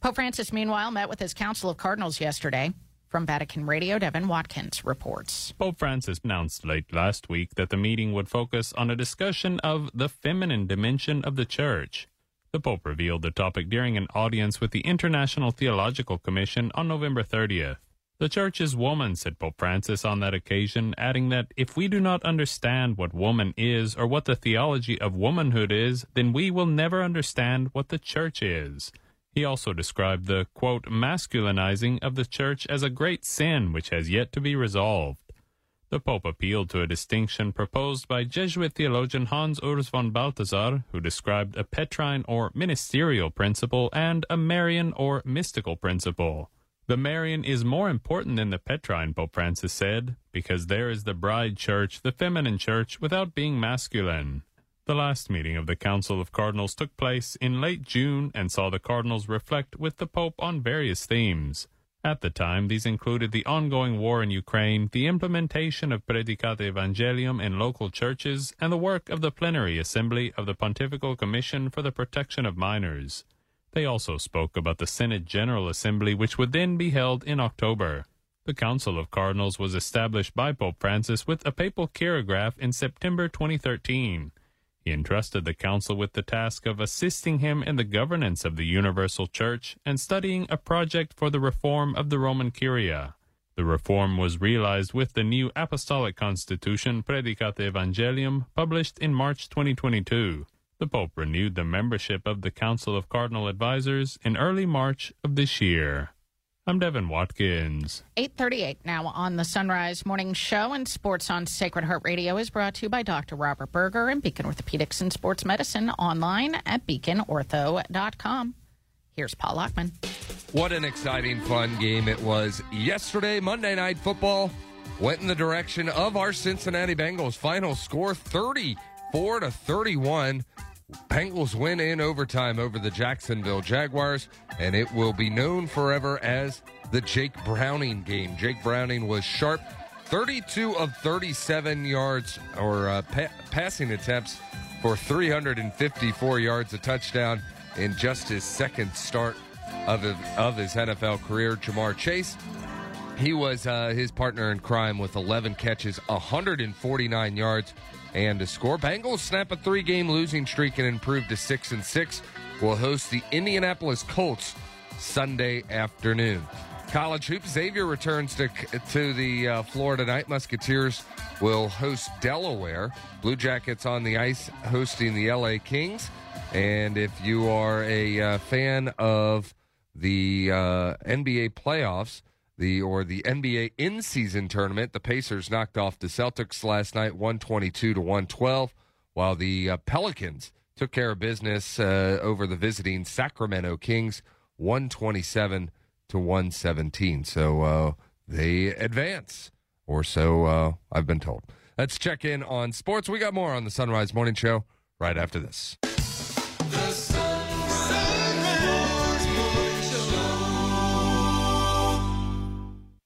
Pope Francis, meanwhile, met with his Council of Cardinals yesterday. From Vatican Radio, Devin Watkins reports. Pope Francis announced late last week that the meeting would focus on a discussion of the feminine dimension of the Church. The Pope revealed the topic during an audience with the International Theological Commission on November 30th. The Church is woman, said Pope Francis on that occasion, adding that if we do not understand what woman is or what the theology of womanhood is, then we will never understand what the Church is. He also described the, quote, masculinizing of the church as a great sin which has yet to be resolved. The Pope appealed to a distinction proposed by Jesuit theologian Hans Urs von Balthasar, who described a Petrine or ministerial principle and a Marian or mystical principle. The Marian is more important than the Petrine, Pope Francis said, because there is the bride church, the feminine church, without being masculine. The last meeting of the Council of Cardinals took place in late June and saw the Cardinals reflect with the Pope on various themes. At the time, these included the ongoing war in Ukraine, the implementation of Praedicate Evangelium in local churches, and the work of the Plenary Assembly of the Pontifical Commission for the Protection of Minors. They also spoke about the Synod General Assembly, which would then be held in October. The Council of Cardinals was established by Pope Francis with a papal chirograph in September 2013. He entrusted the council with the task of assisting him in the governance of the Universal Church and studying a project for the reform of the Roman Curia. The reform was realized with the new Apostolic Constitution Praedicate Evangelium published in March 2022. The Pope renewed the membership of the Council of Cardinal Advisors in early March of this year. I'm Devin Watkins. 838 now on the Son Rise Morning Show and Sports on Sacred Heart Radio is brought to you by Dr. Robert Berger and Beacon Orthopedics and Sports Medicine online at beaconortho.com. Here's Paul Lockman. What an exciting, fun game it was yesterday. Monday Night Football went in the direction of our Cincinnati Bengals. Final score 34 to 31. Bengals win in overtime over the Jacksonville Jaguars, and it will be known forever as the Jake Browning game. Jake Browning was sharp, 32 of 37 yards or uh, pa- passing attempts for 354 yards, a touchdown in just his second start of his, of his NFL career. Ja'Marr Chase, he was uh, his partner in crime with 11 catches, 149 yards, and a score. Bengals snap a three-game losing streak and improve to six and six. Will host the Indianapolis Colts Sunday afternoon. College hoops. Xavier returns to to the uh, Florida Night Musketeers. Will host Delaware. Blue Jackets on the ice hosting the LA Kings. And if you are a uh, fan of the uh, NBA playoffs, the or the NBA in-season tournament, the Pacers knocked off the Celtics last night, one twenty-two to one twelve, while the uh, Pelicans took care of business uh, over the visiting Sacramento Kings, one twenty-seven to one seventeen. So uh, they advance, or so uh, I've been told. Let's check in on sports. We got more on the Son Rise Morning Show right after this.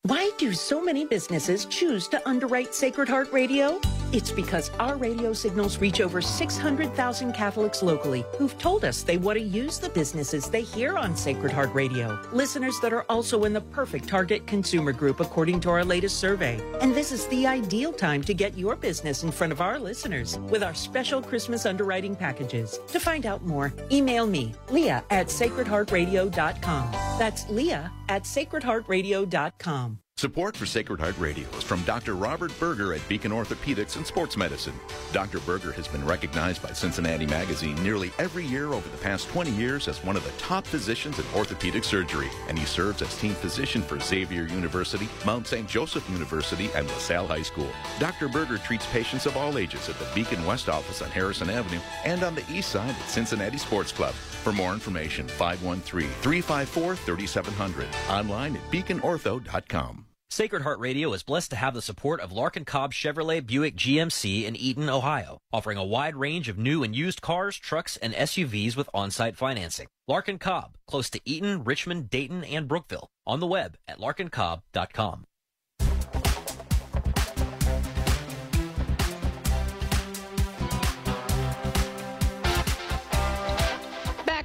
Why do so many businesses choose to underwrite Sacred Heart Radio? It's because our radio signals reach over 600,000 Catholics locally who've told us they want to use the businesses they hear on Sacred Heart Radio. Listeners that are also in the perfect target consumer group according to our latest survey. And this is the ideal time to get your business in front of our listeners with our special Christmas underwriting packages. To find out more, email me, leah at sacredheartradio.com. That's leah at sacredheartradio.com. Support for Sacred Heart Radio is from Dr. Robert Berger at Beacon Orthopedics and Sports Medicine. Dr. Berger has been recognized by Cincinnati Magazine nearly every year over the past 20 years as one of the top physicians in orthopedic surgery, and he serves as team physician for Xavier University, Mount St. Joseph University, and LaSalle High School. Dr. Berger treats patients of all ages at the Beacon West office on Harrison Avenue and on the east side at Cincinnati Sports Club. For more information, 513 354 3700. Online at beaconortho.com. Sacred Heart Radio is blessed to have the support of Larkin Cobb Chevrolet Buick GMC in Eaton, Ohio, offering a wide range of new and used cars, trucks, and SUVs with on-site financing. Larkin Cobb, close to Eaton, Richmond, Dayton, and Brookville. On the web at larkincobb.com.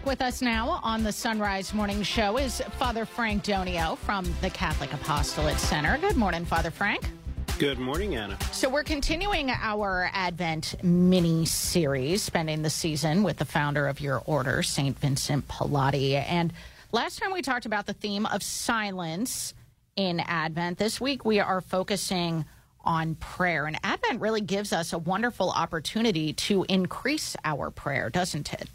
with us now on the Son Rise Morning Show is Father Frank Donio from the Catholic Apostolate Center. Good morning, Father Frank. Good morning, Anna. So we're continuing our Advent mini series, spending the season with the founder of your order, St. Vincent Pallotti. And last time we talked about the theme of silence in Advent. This week we are focusing on prayer. And Advent really gives us a wonderful opportunity to increase our prayer, doesn't it?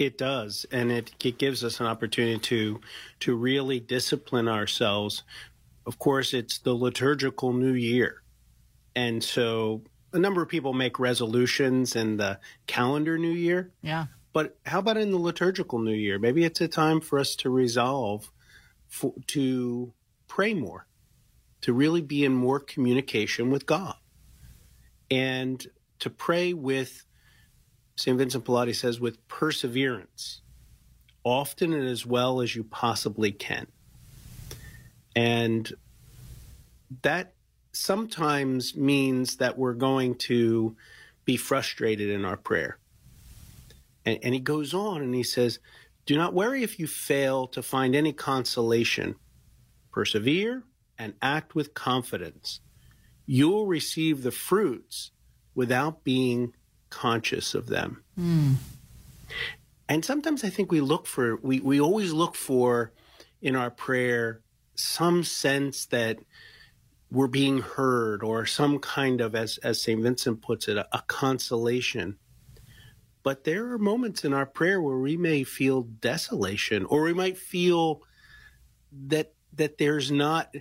It does, and it, it gives us an opportunity to to really discipline ourselves. Of course, it's the liturgical new year, and so a number of people make resolutions in the calendar new year. Yeah. But how about in the liturgical new year? Maybe it's a time for us to resolve for, to pray more, to really be in more communication with God, and to pray with St. Vincent Pallotti says, with perseverance, often and as well as you possibly can. And that sometimes means that we're going to be frustrated in our prayer. And, and he goes on and he says, Do not worry if you fail to find any consolation. Persevere and act with confidence. You will receive the fruits without being conscious of them. Mm. And sometimes I think we look for, we, we always look for in our prayer some sense that we're being heard or some kind of, as, as St. Vincent puts it, a, a consolation. But there are moments in our prayer where we may feel desolation or we might feel that that there's not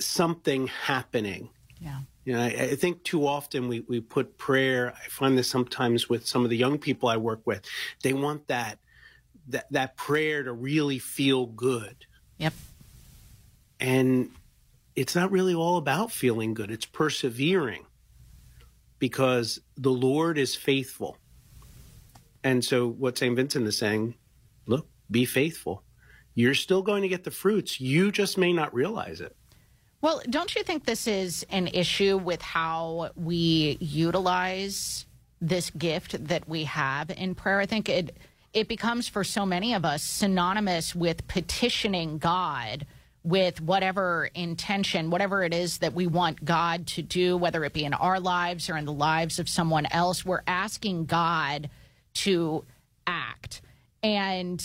something happening. Yeah. You know, I, I, think too often we, we put prayer. I find this sometimes with some of the young people I work with. They want that that that prayer to really feel good. Yep. And it's not really all about feeling good. It's persevering because the Lord is faithful. And so what St. Vincent is saying, look, be faithful. You're still going to get the fruits. You just may not realize it. Well, don't you think this is an issue with how we utilize this gift that we have in prayer? I think it it becomes for so many of us synonymous with petitioning God with whatever intention, whatever it is that we want God to do, whether it be in our lives or in the lives of someone else. We're asking God to act. And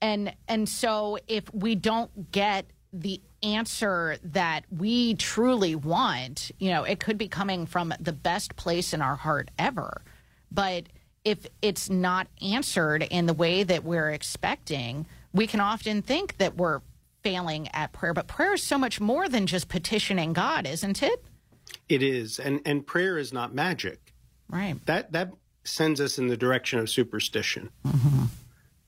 and and so if we don't get the answer that we truly want, you know, it could be coming from the best place in our heart ever. But if it's not answered in the way that we're expecting, we can often think that we're failing at prayer. But prayer is so much more than just petitioning God, isn't it? It is. And and prayer is not magic. Right. That that sends us in the direction of superstition. Mm-hmm.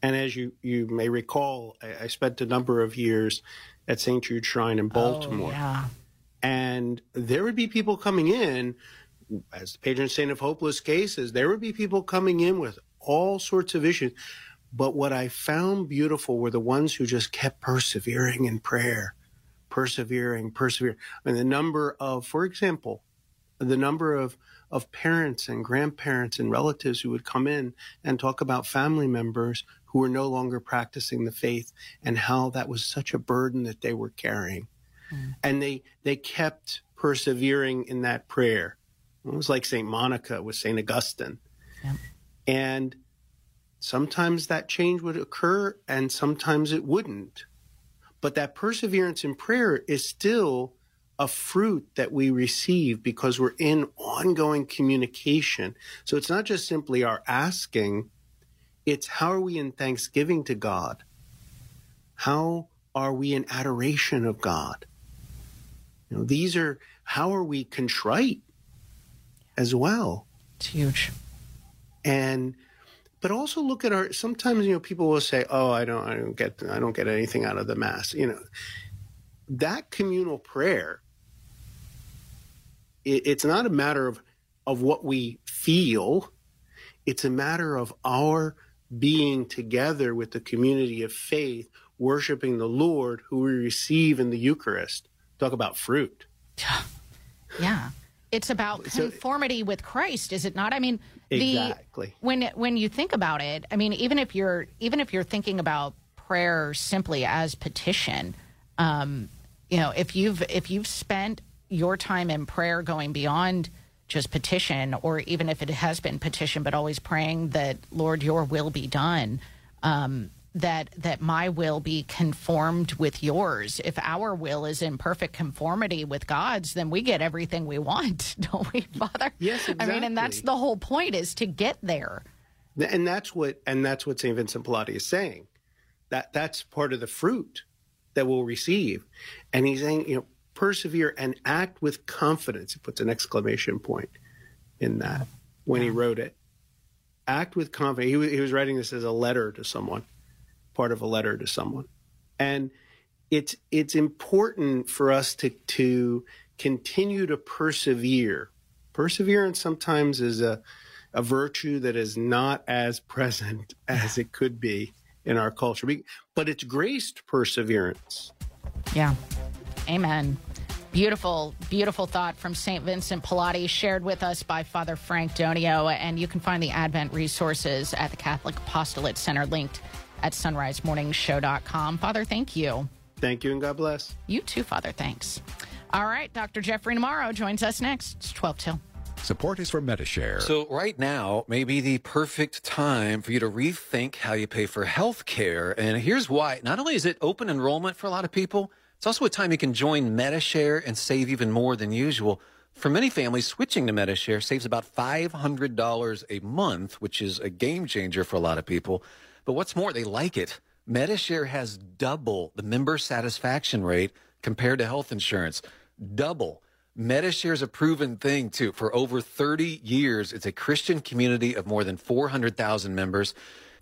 And as you, you may recall, I, I, spent a number of years at St. Jude Shrine in oh, Baltimore. Oh, yeah. And there would be people coming in, as the patron saint of hopeless cases, there would be people coming in with all sorts of issues. But what I found beautiful were the ones who just kept persevering in prayer, persevering, persevering. And the number of, for example, the number of, of parents and grandparents and relatives who would come in and talk about family members who were no longer practicing the faith and how that was such a burden that they were carrying. Mm. And they, they kept persevering in that prayer. It was like St. Monica with St. Augustine. Yep. And sometimes that change would occur and sometimes it wouldn't. But that perseverance in prayer is still a fruit that we receive because we're in ongoing communication. So it's not just simply our asking, it's how are we in thanksgiving to God? How are we in adoration of God? You know, these are how are we contrite as well? It's huge. And but also look at our sometimes you know people will say, "Oh, I don't I don't get I don't get anything out of the mass." You know, that communal prayer it, it's not a matter of of what we feel. It's a matter of our being together with the community of faith, worshiping the Lord who we receive in the Eucharist. Talk about fruit. (sighs) Yeah. It's about conformity so, with Christ, is it not? I mean, the, exactly. When when you think about it, I mean, even if you're even if you're thinking about prayer simply as petition, um, you know, if you've if you've spent your time in prayer going beyond just petition, or even if it has been petition, but always praying that, Lord, your will be done, um, that that my will be conformed with yours. If our will is in perfect conformity with God's, then we get everything we want, (laughs) don't we, Father? Yes, exactly. I mean, and that's the whole point is to get there. And that's what and that's what St. Vincent Pallotti is saying. That that's part of the fruit that we'll receive. And he's saying, you know, persevere and act with confidence. He puts an exclamation point in that when he wrote it. Act with confidence. He, he was writing this as a letter to someone, part of a letter to someone. And it's it's important for us to to continue to persevere. Perseverance sometimes is a a virtue that is not as present (laughs) as it could be in our culture, but it's graced perseverance. Yeah. Amen. Beautiful, beautiful thought from St. Vincent Pallotti, shared with us by Father Frank Donio. And you can find the Advent resources at the Catholic Apostolate Center linked at sonrisemorningshow.com. Father, thank you. Thank you, and God bless. You too, Father. Thanks. All right, Dr. Jeffrey Navarro joins us next. It's 12 till. Support is from Medi-Share. So, right now may be the perfect time for you to rethink how you pay for health care. And here's why. Not only is it open enrollment for a lot of people, it's also a time you can join Medi-Share and save even more than usual. For many families, switching to Medi-Share saves about $500 a month, which is a game changer for a lot of people. But what's more, they like it. Medi-Share has double the member satisfaction rate compared to health insurance. Double. Medi-Share is a proven thing too. For over 30 years, it's a Christian community of more than 400,000 members.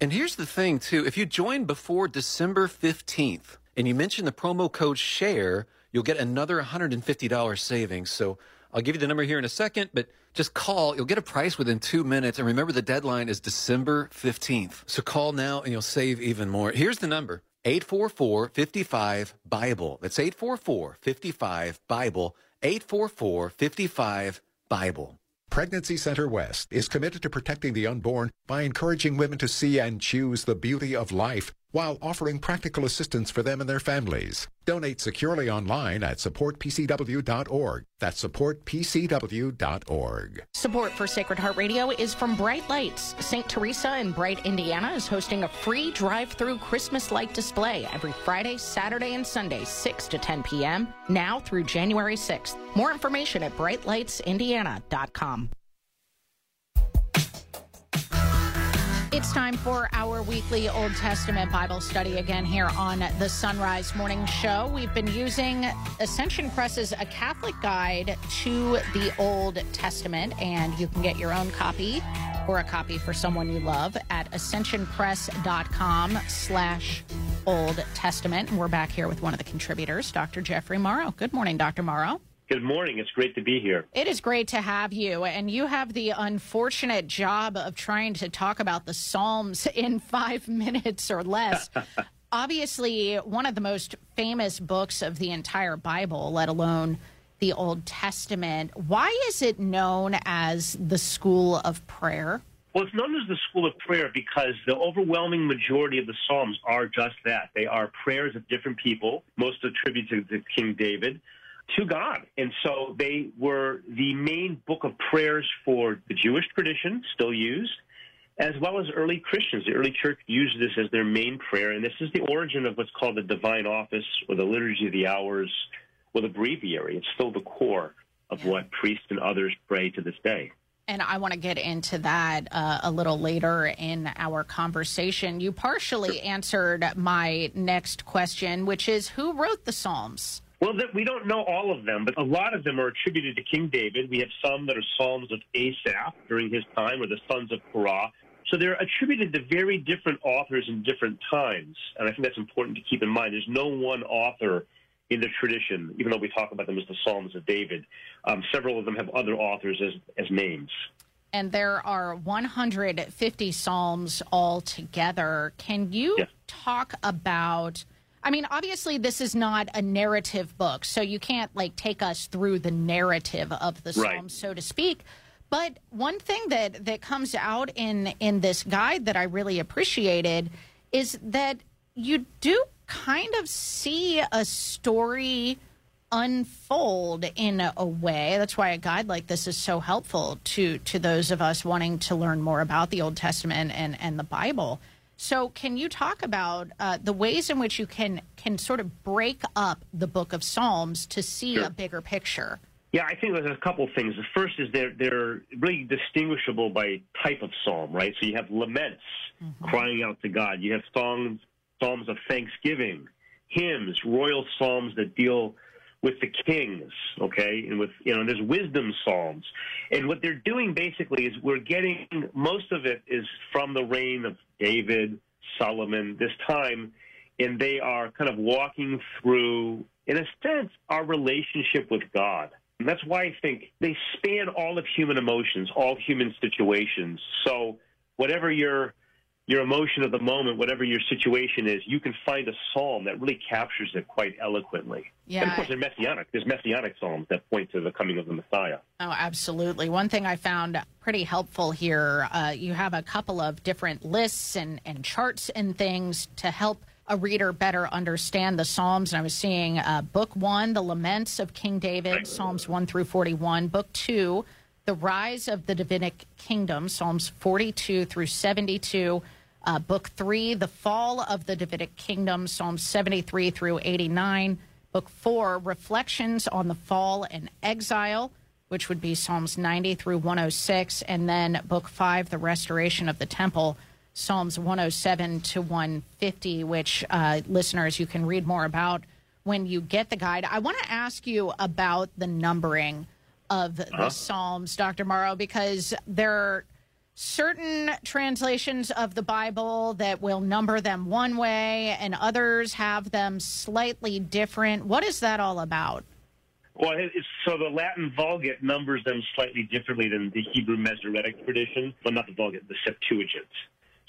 And here's the thing too. If you join before December 15th and you mention the promo code SHARE, you'll get another $150 savings. So I'll give you the number here in a second, but just call. You'll get a price within two minutes. And remember, the deadline is December 15th. So call now and you'll save even more. Here's the number 844 55 Bible. That's 844 55 Bible. 844 55 Bible. Pregnancy Center West is committed to protecting the unborn by encouraging women to see and choose the beauty of life while offering practical assistance for them and their families. Donate securely online at supportpcw.org. That's supportpcw.org. Support for Sacred Heart Radio is from Bright Lights. St. Teresa in Bright, Indiana is hosting a free drive through Christmas light display every Friday, Saturday, and Sunday, 6 to 10 p.m., now through January 6th. More information at brightlightsindiana.com. It's time for our weekly Old Testament Bible study again here on the Son Rise Morning Show. We've been using Ascension Press's A Catholic Guide to the Old Testament, and you can get your own copy or a copy for someone you love at ascensionpress.com slash Old Testament. We're back here with one of the contributors, Dr. Jeffrey Morrow. Good morning, Dr. Morrow. Good morning. It's great to be here. It is great to have you. And you have the unfortunate job of trying to talk about the Psalms (laughs) in five minutes or less. (laughs) Obviously, one of the most famous books of the entire Bible, let alone the Old Testament. Why is it known as the School of Prayer? Well, it's known as the School of Prayer because the overwhelming majority of the Psalms are just that. They are prayers of different people, most attributed to King David to God. And so they were the main book of prayers for the Jewish tradition, still used, as well as early Christians. The early church used this as their main prayer. And this is the origin of what's called the divine office or the liturgy of the hours or the breviary. It's still the core of yeah. what priests and others pray to this day. And I want to get into that uh, a little later in our conversation. You partially answered my next question, which is who wrote the Psalms? Well, we don't know all of them, but a lot of them are attributed to King David. We have some that are Psalms of Asaph during his time, or the sons of Korah. So they're attributed to very different authors in different times. And I think that's important to keep in mind. There's no one author in the tradition, even though we talk about them as the Psalms of David. Um, several of them have other authors as, as names. And there are 150 Psalms altogether. Can you yeah. talk about I mean, obviously, this is not a narrative book, so you can't like take us through the narrative of the right. Psalms, so to speak. But one thing that that comes out in in this guide that I really appreciated is that you do kind of see a story unfold in a, a way. That's why a guide like this is so helpful to to those of us wanting to learn more about the Old Testament and and the Bible. So, can you talk about uh, the ways in which you can can sort of break up the Book of Psalms to see sure. a bigger picture? Yeah, I think there's a couple of things. The first is they're they're really distinguishable by type of psalm, right? So you have laments, mm-hmm. crying out to God. You have songs, psalms of thanksgiving, hymns, royal psalms that deal with the kings, okay, and with you know, there's wisdom psalms, and what they're doing basically is we're getting most of it is from the reign of David, Solomon, this time, and they are kind of walking through, in a sense, our relationship with God. And that's why I think they span all of human emotions, all human situations. So whatever your your emotion of the moment, whatever your situation is, you can find a psalm that really captures it quite eloquently. Yeah. And of course, they're messianic. There's messianic psalms that point to the coming of the Messiah. Oh, absolutely. One thing I found pretty helpful here uh, you have a couple of different lists and, and charts and things to help a reader better understand the Psalms. And I was seeing uh, book one, The Laments of King David, Psalms 1 through 41, book two, The Rise of the Davidic Kingdom, Psalms 42 through 72. Uh, book three, The Fall of the Davidic Kingdom, Psalms 73 through 89. Book four, Reflections on the Fall and Exile, which would be Psalms 90 through 106. And then book five, The Restoration of the Temple, Psalms 107 to 150, which uh, listeners you can read more about when you get the guide. I want to ask you about the numbering of the Uh-huh. Psalms, Dr. Morrow, because there are certain translations of the Bible that will number them one way and others have them slightly different. What is that all about? Well, so the Latin Vulgate numbers them slightly differently than the Hebrew Masoretic tradition. Well, not the Vulgate, the Septuagint.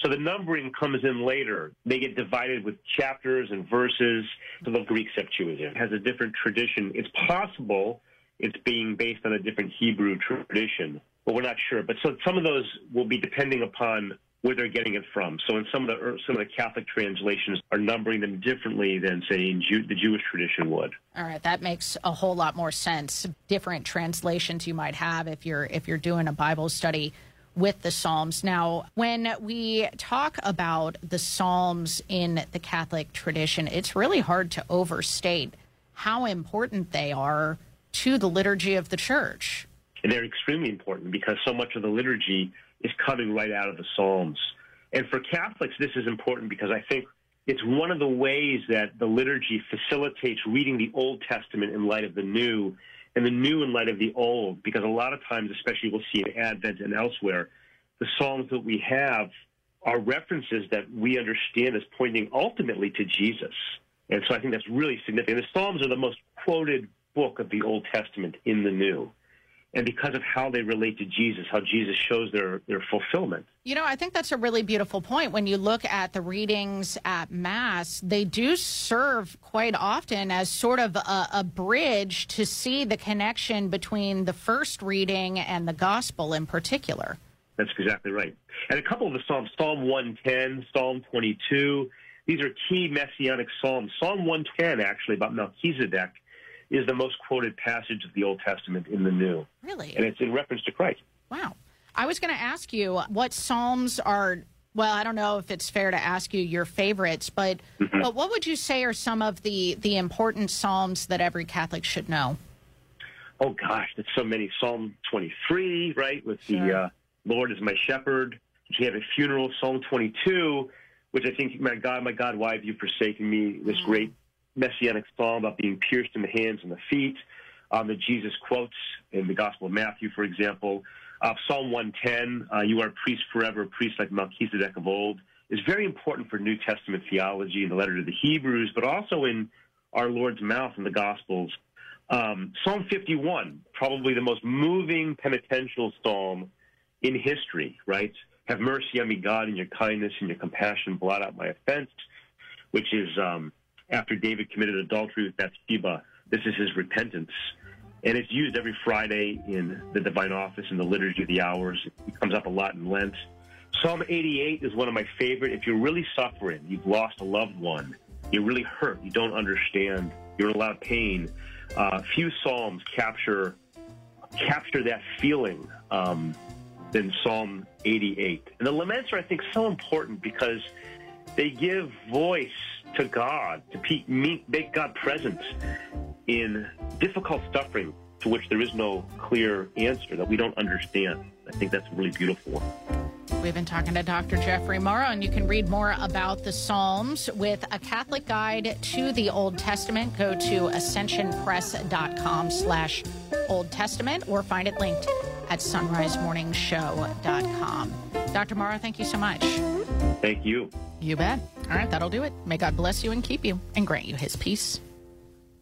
So the numbering comes in later. They get divided with chapters and verses. So the Greek Septuagint has a different tradition. It's possible it's being based on a different Hebrew tradition, but we're not sure. But so some of those will be depending upon where they're getting it from. So in some of the some of the Catholic translations are numbering them differently than say Jew, the Jewish tradition would. All right, that makes a whole lot more sense. Different translations you might have if you're if you're doing a Bible study with the Psalms. Now, when we talk about the Psalms in the Catholic tradition, it's really hard to overstate how important they are to the liturgy of the church. And they're extremely important because so much of the liturgy is coming right out of the Psalms. And for Catholics, this is important because I think it's one of the ways that the liturgy facilitates reading the Old Testament in light of the New and the New in light of the Old. Because a lot of times, especially we'll see in Advent and elsewhere, the Psalms that we have are references that we understand as pointing ultimately to Jesus. And so I think that's really significant. The Psalms are the most quoted book of the Old Testament in the New. And because of how they relate to Jesus, how Jesus shows their, their fulfillment. You know, I think that's a really beautiful point. When you look at the readings at Mass, they do serve quite often as sort of a, a bridge to see the connection between the first reading and the gospel in particular. That's exactly right. And a couple of the Psalms, Psalm 110, Psalm 22, these are key messianic Psalms. Psalm 110, actually, about Melchizedek, is the most quoted passage of the Old Testament in the New. Really? And it's in reference to Christ. Wow. I was going to ask you what Psalms are. Well, I don't know if it's fair to ask you your favorites, but Mhm. but what would you say are some of the the important Psalms that every Catholic should know? Oh, gosh, there's so many. Psalm 23, right, with the uh, Lord is my shepherd. You have a funeral, Psalm 22, which I think, my God, my God, why have you forsaken me? This great messianic psalm about being pierced in the hands and the feet um, that Jesus quotes in the Gospel of Matthew, for example. Uh, Psalm 110, uh, you are a priest forever, a priest like Melchizedek of old, is very important for New Testament theology in the letter to the Hebrews, but also in our Lord's mouth in the Gospels. Um, psalm 51, probably the most moving penitential psalm in history, right? Have mercy on me, God, in your kindness and your compassion, blot out my offense, which is um, after David committed adultery with Bathsheba. This is his repentance. And it's used every Friday in the divine office in the liturgy of the hours. It comes up a lot in Lent. Psalm 88 is one of my favorite. If you're really suffering, you've lost a loved one, you're really hurt, you don't understand, you're in a lot of pain. Uh, few psalms capture capture that feeling um, than Psalm 88. And the laments are, I think, so important because they give voice to God, to make God present in difficult suffering to which there is no clear answer that we don't understand. I think that's really beautiful. We've been talking to Dr. Jeffrey Morrow, and you can read more about the Psalms with a Catholic guide to the Old Testament. Go to ascensionpress.com slash Old Testament or find it linked at sonrisemorningshow.com. Dr. Morrow, thank you so much. Thank you. You bet. All right, that'll do it. May God bless you and keep you and grant you his peace.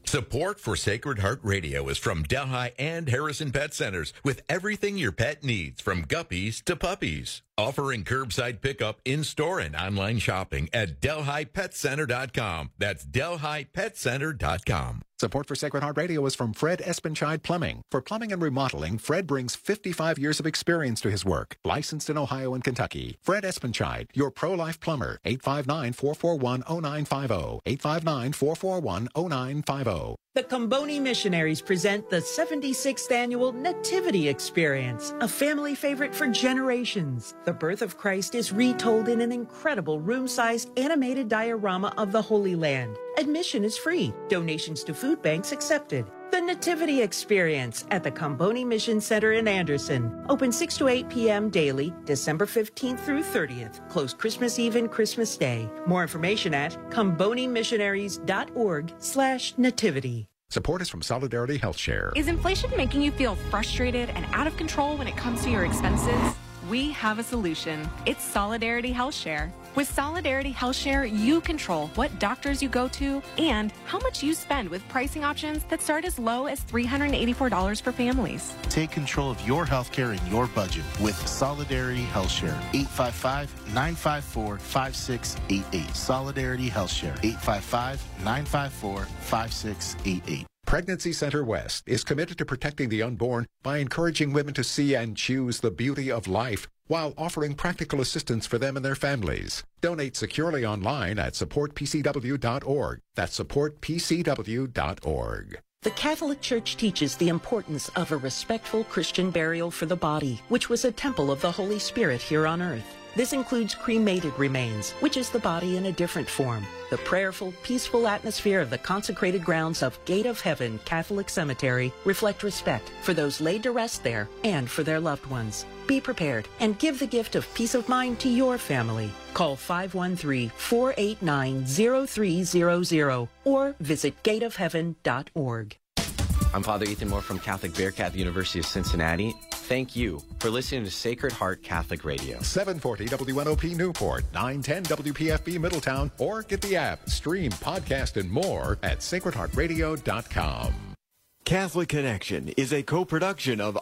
Support for Sacred Heart Radio is from Delhi and Harrison Pet Centers with everything your pet needs from guppies to puppies. Offering curbside pickup in store and online shopping at DelhiPetCenter.com. That's DelhiPetCenter.com. Support for Sacred Heart Radio is from Fred Espenschied Plumbing. For plumbing and remodeling, Fred brings 55 years of experience to his work. Licensed in Ohio and Kentucky. Fred Espenschied, your pro-life plumber. 859-441-0950. 859-441-0950. The Comboni Missionaries present the 76th annual Nativity Experience, a family favorite for generations. The birth of Christ is retold in an incredible room-sized animated diorama of the Holy Land. Admission is free. Donations to food banks accepted. The Nativity Experience at the Comboni Mission Center in Anderson. Open 6 to 8 p.m. daily, December 15th through 30th. Closed Christmas Eve and Christmas Day. More information at combonimissionaries.org slash nativity. Support is from Solidarity Health Share. Is inflation making you feel frustrated and out of control when it comes to your expenses? We have a solution. It's Solidarity Health Share. With Solidarity HealthShare, you control what doctors you go to and how much you spend with pricing options that start as low as $384 for families. Take control of your healthcare and your budget with Solidarity HealthShare. 855-954-5688. Solidarity HealthShare. 855-954-5688. Pregnancy Center West is committed to protecting the unborn by encouraging women to see and choose the beauty of life while offering practical assistance for them and their families. Donate securely online at supportpcw.org. That's supportpcw.org. The Catholic Church teaches the importance of a respectful Christian burial for the body, which was a temple of the Holy Spirit here on earth. This includes cremated remains, which is the body in a different form. The prayerful, peaceful atmosphere of the consecrated grounds of Gate of Heaven Catholic Cemetery reflect respect for those laid to rest there and for their loved ones. Be prepared and give the gift of peace of mind to your family. Call 513-489-0300 or visit gateofheaven.org. I'm Father Ethan Moore from Catholic Bearcat, the University of Cincinnati. Thank you for listening to Sacred Heart Catholic Radio. 740 WNOP Newport, 910 WPFB Middletown, or get the app, stream, podcast, and more at sacredheartradio.com. Catholic Connection is a co-production of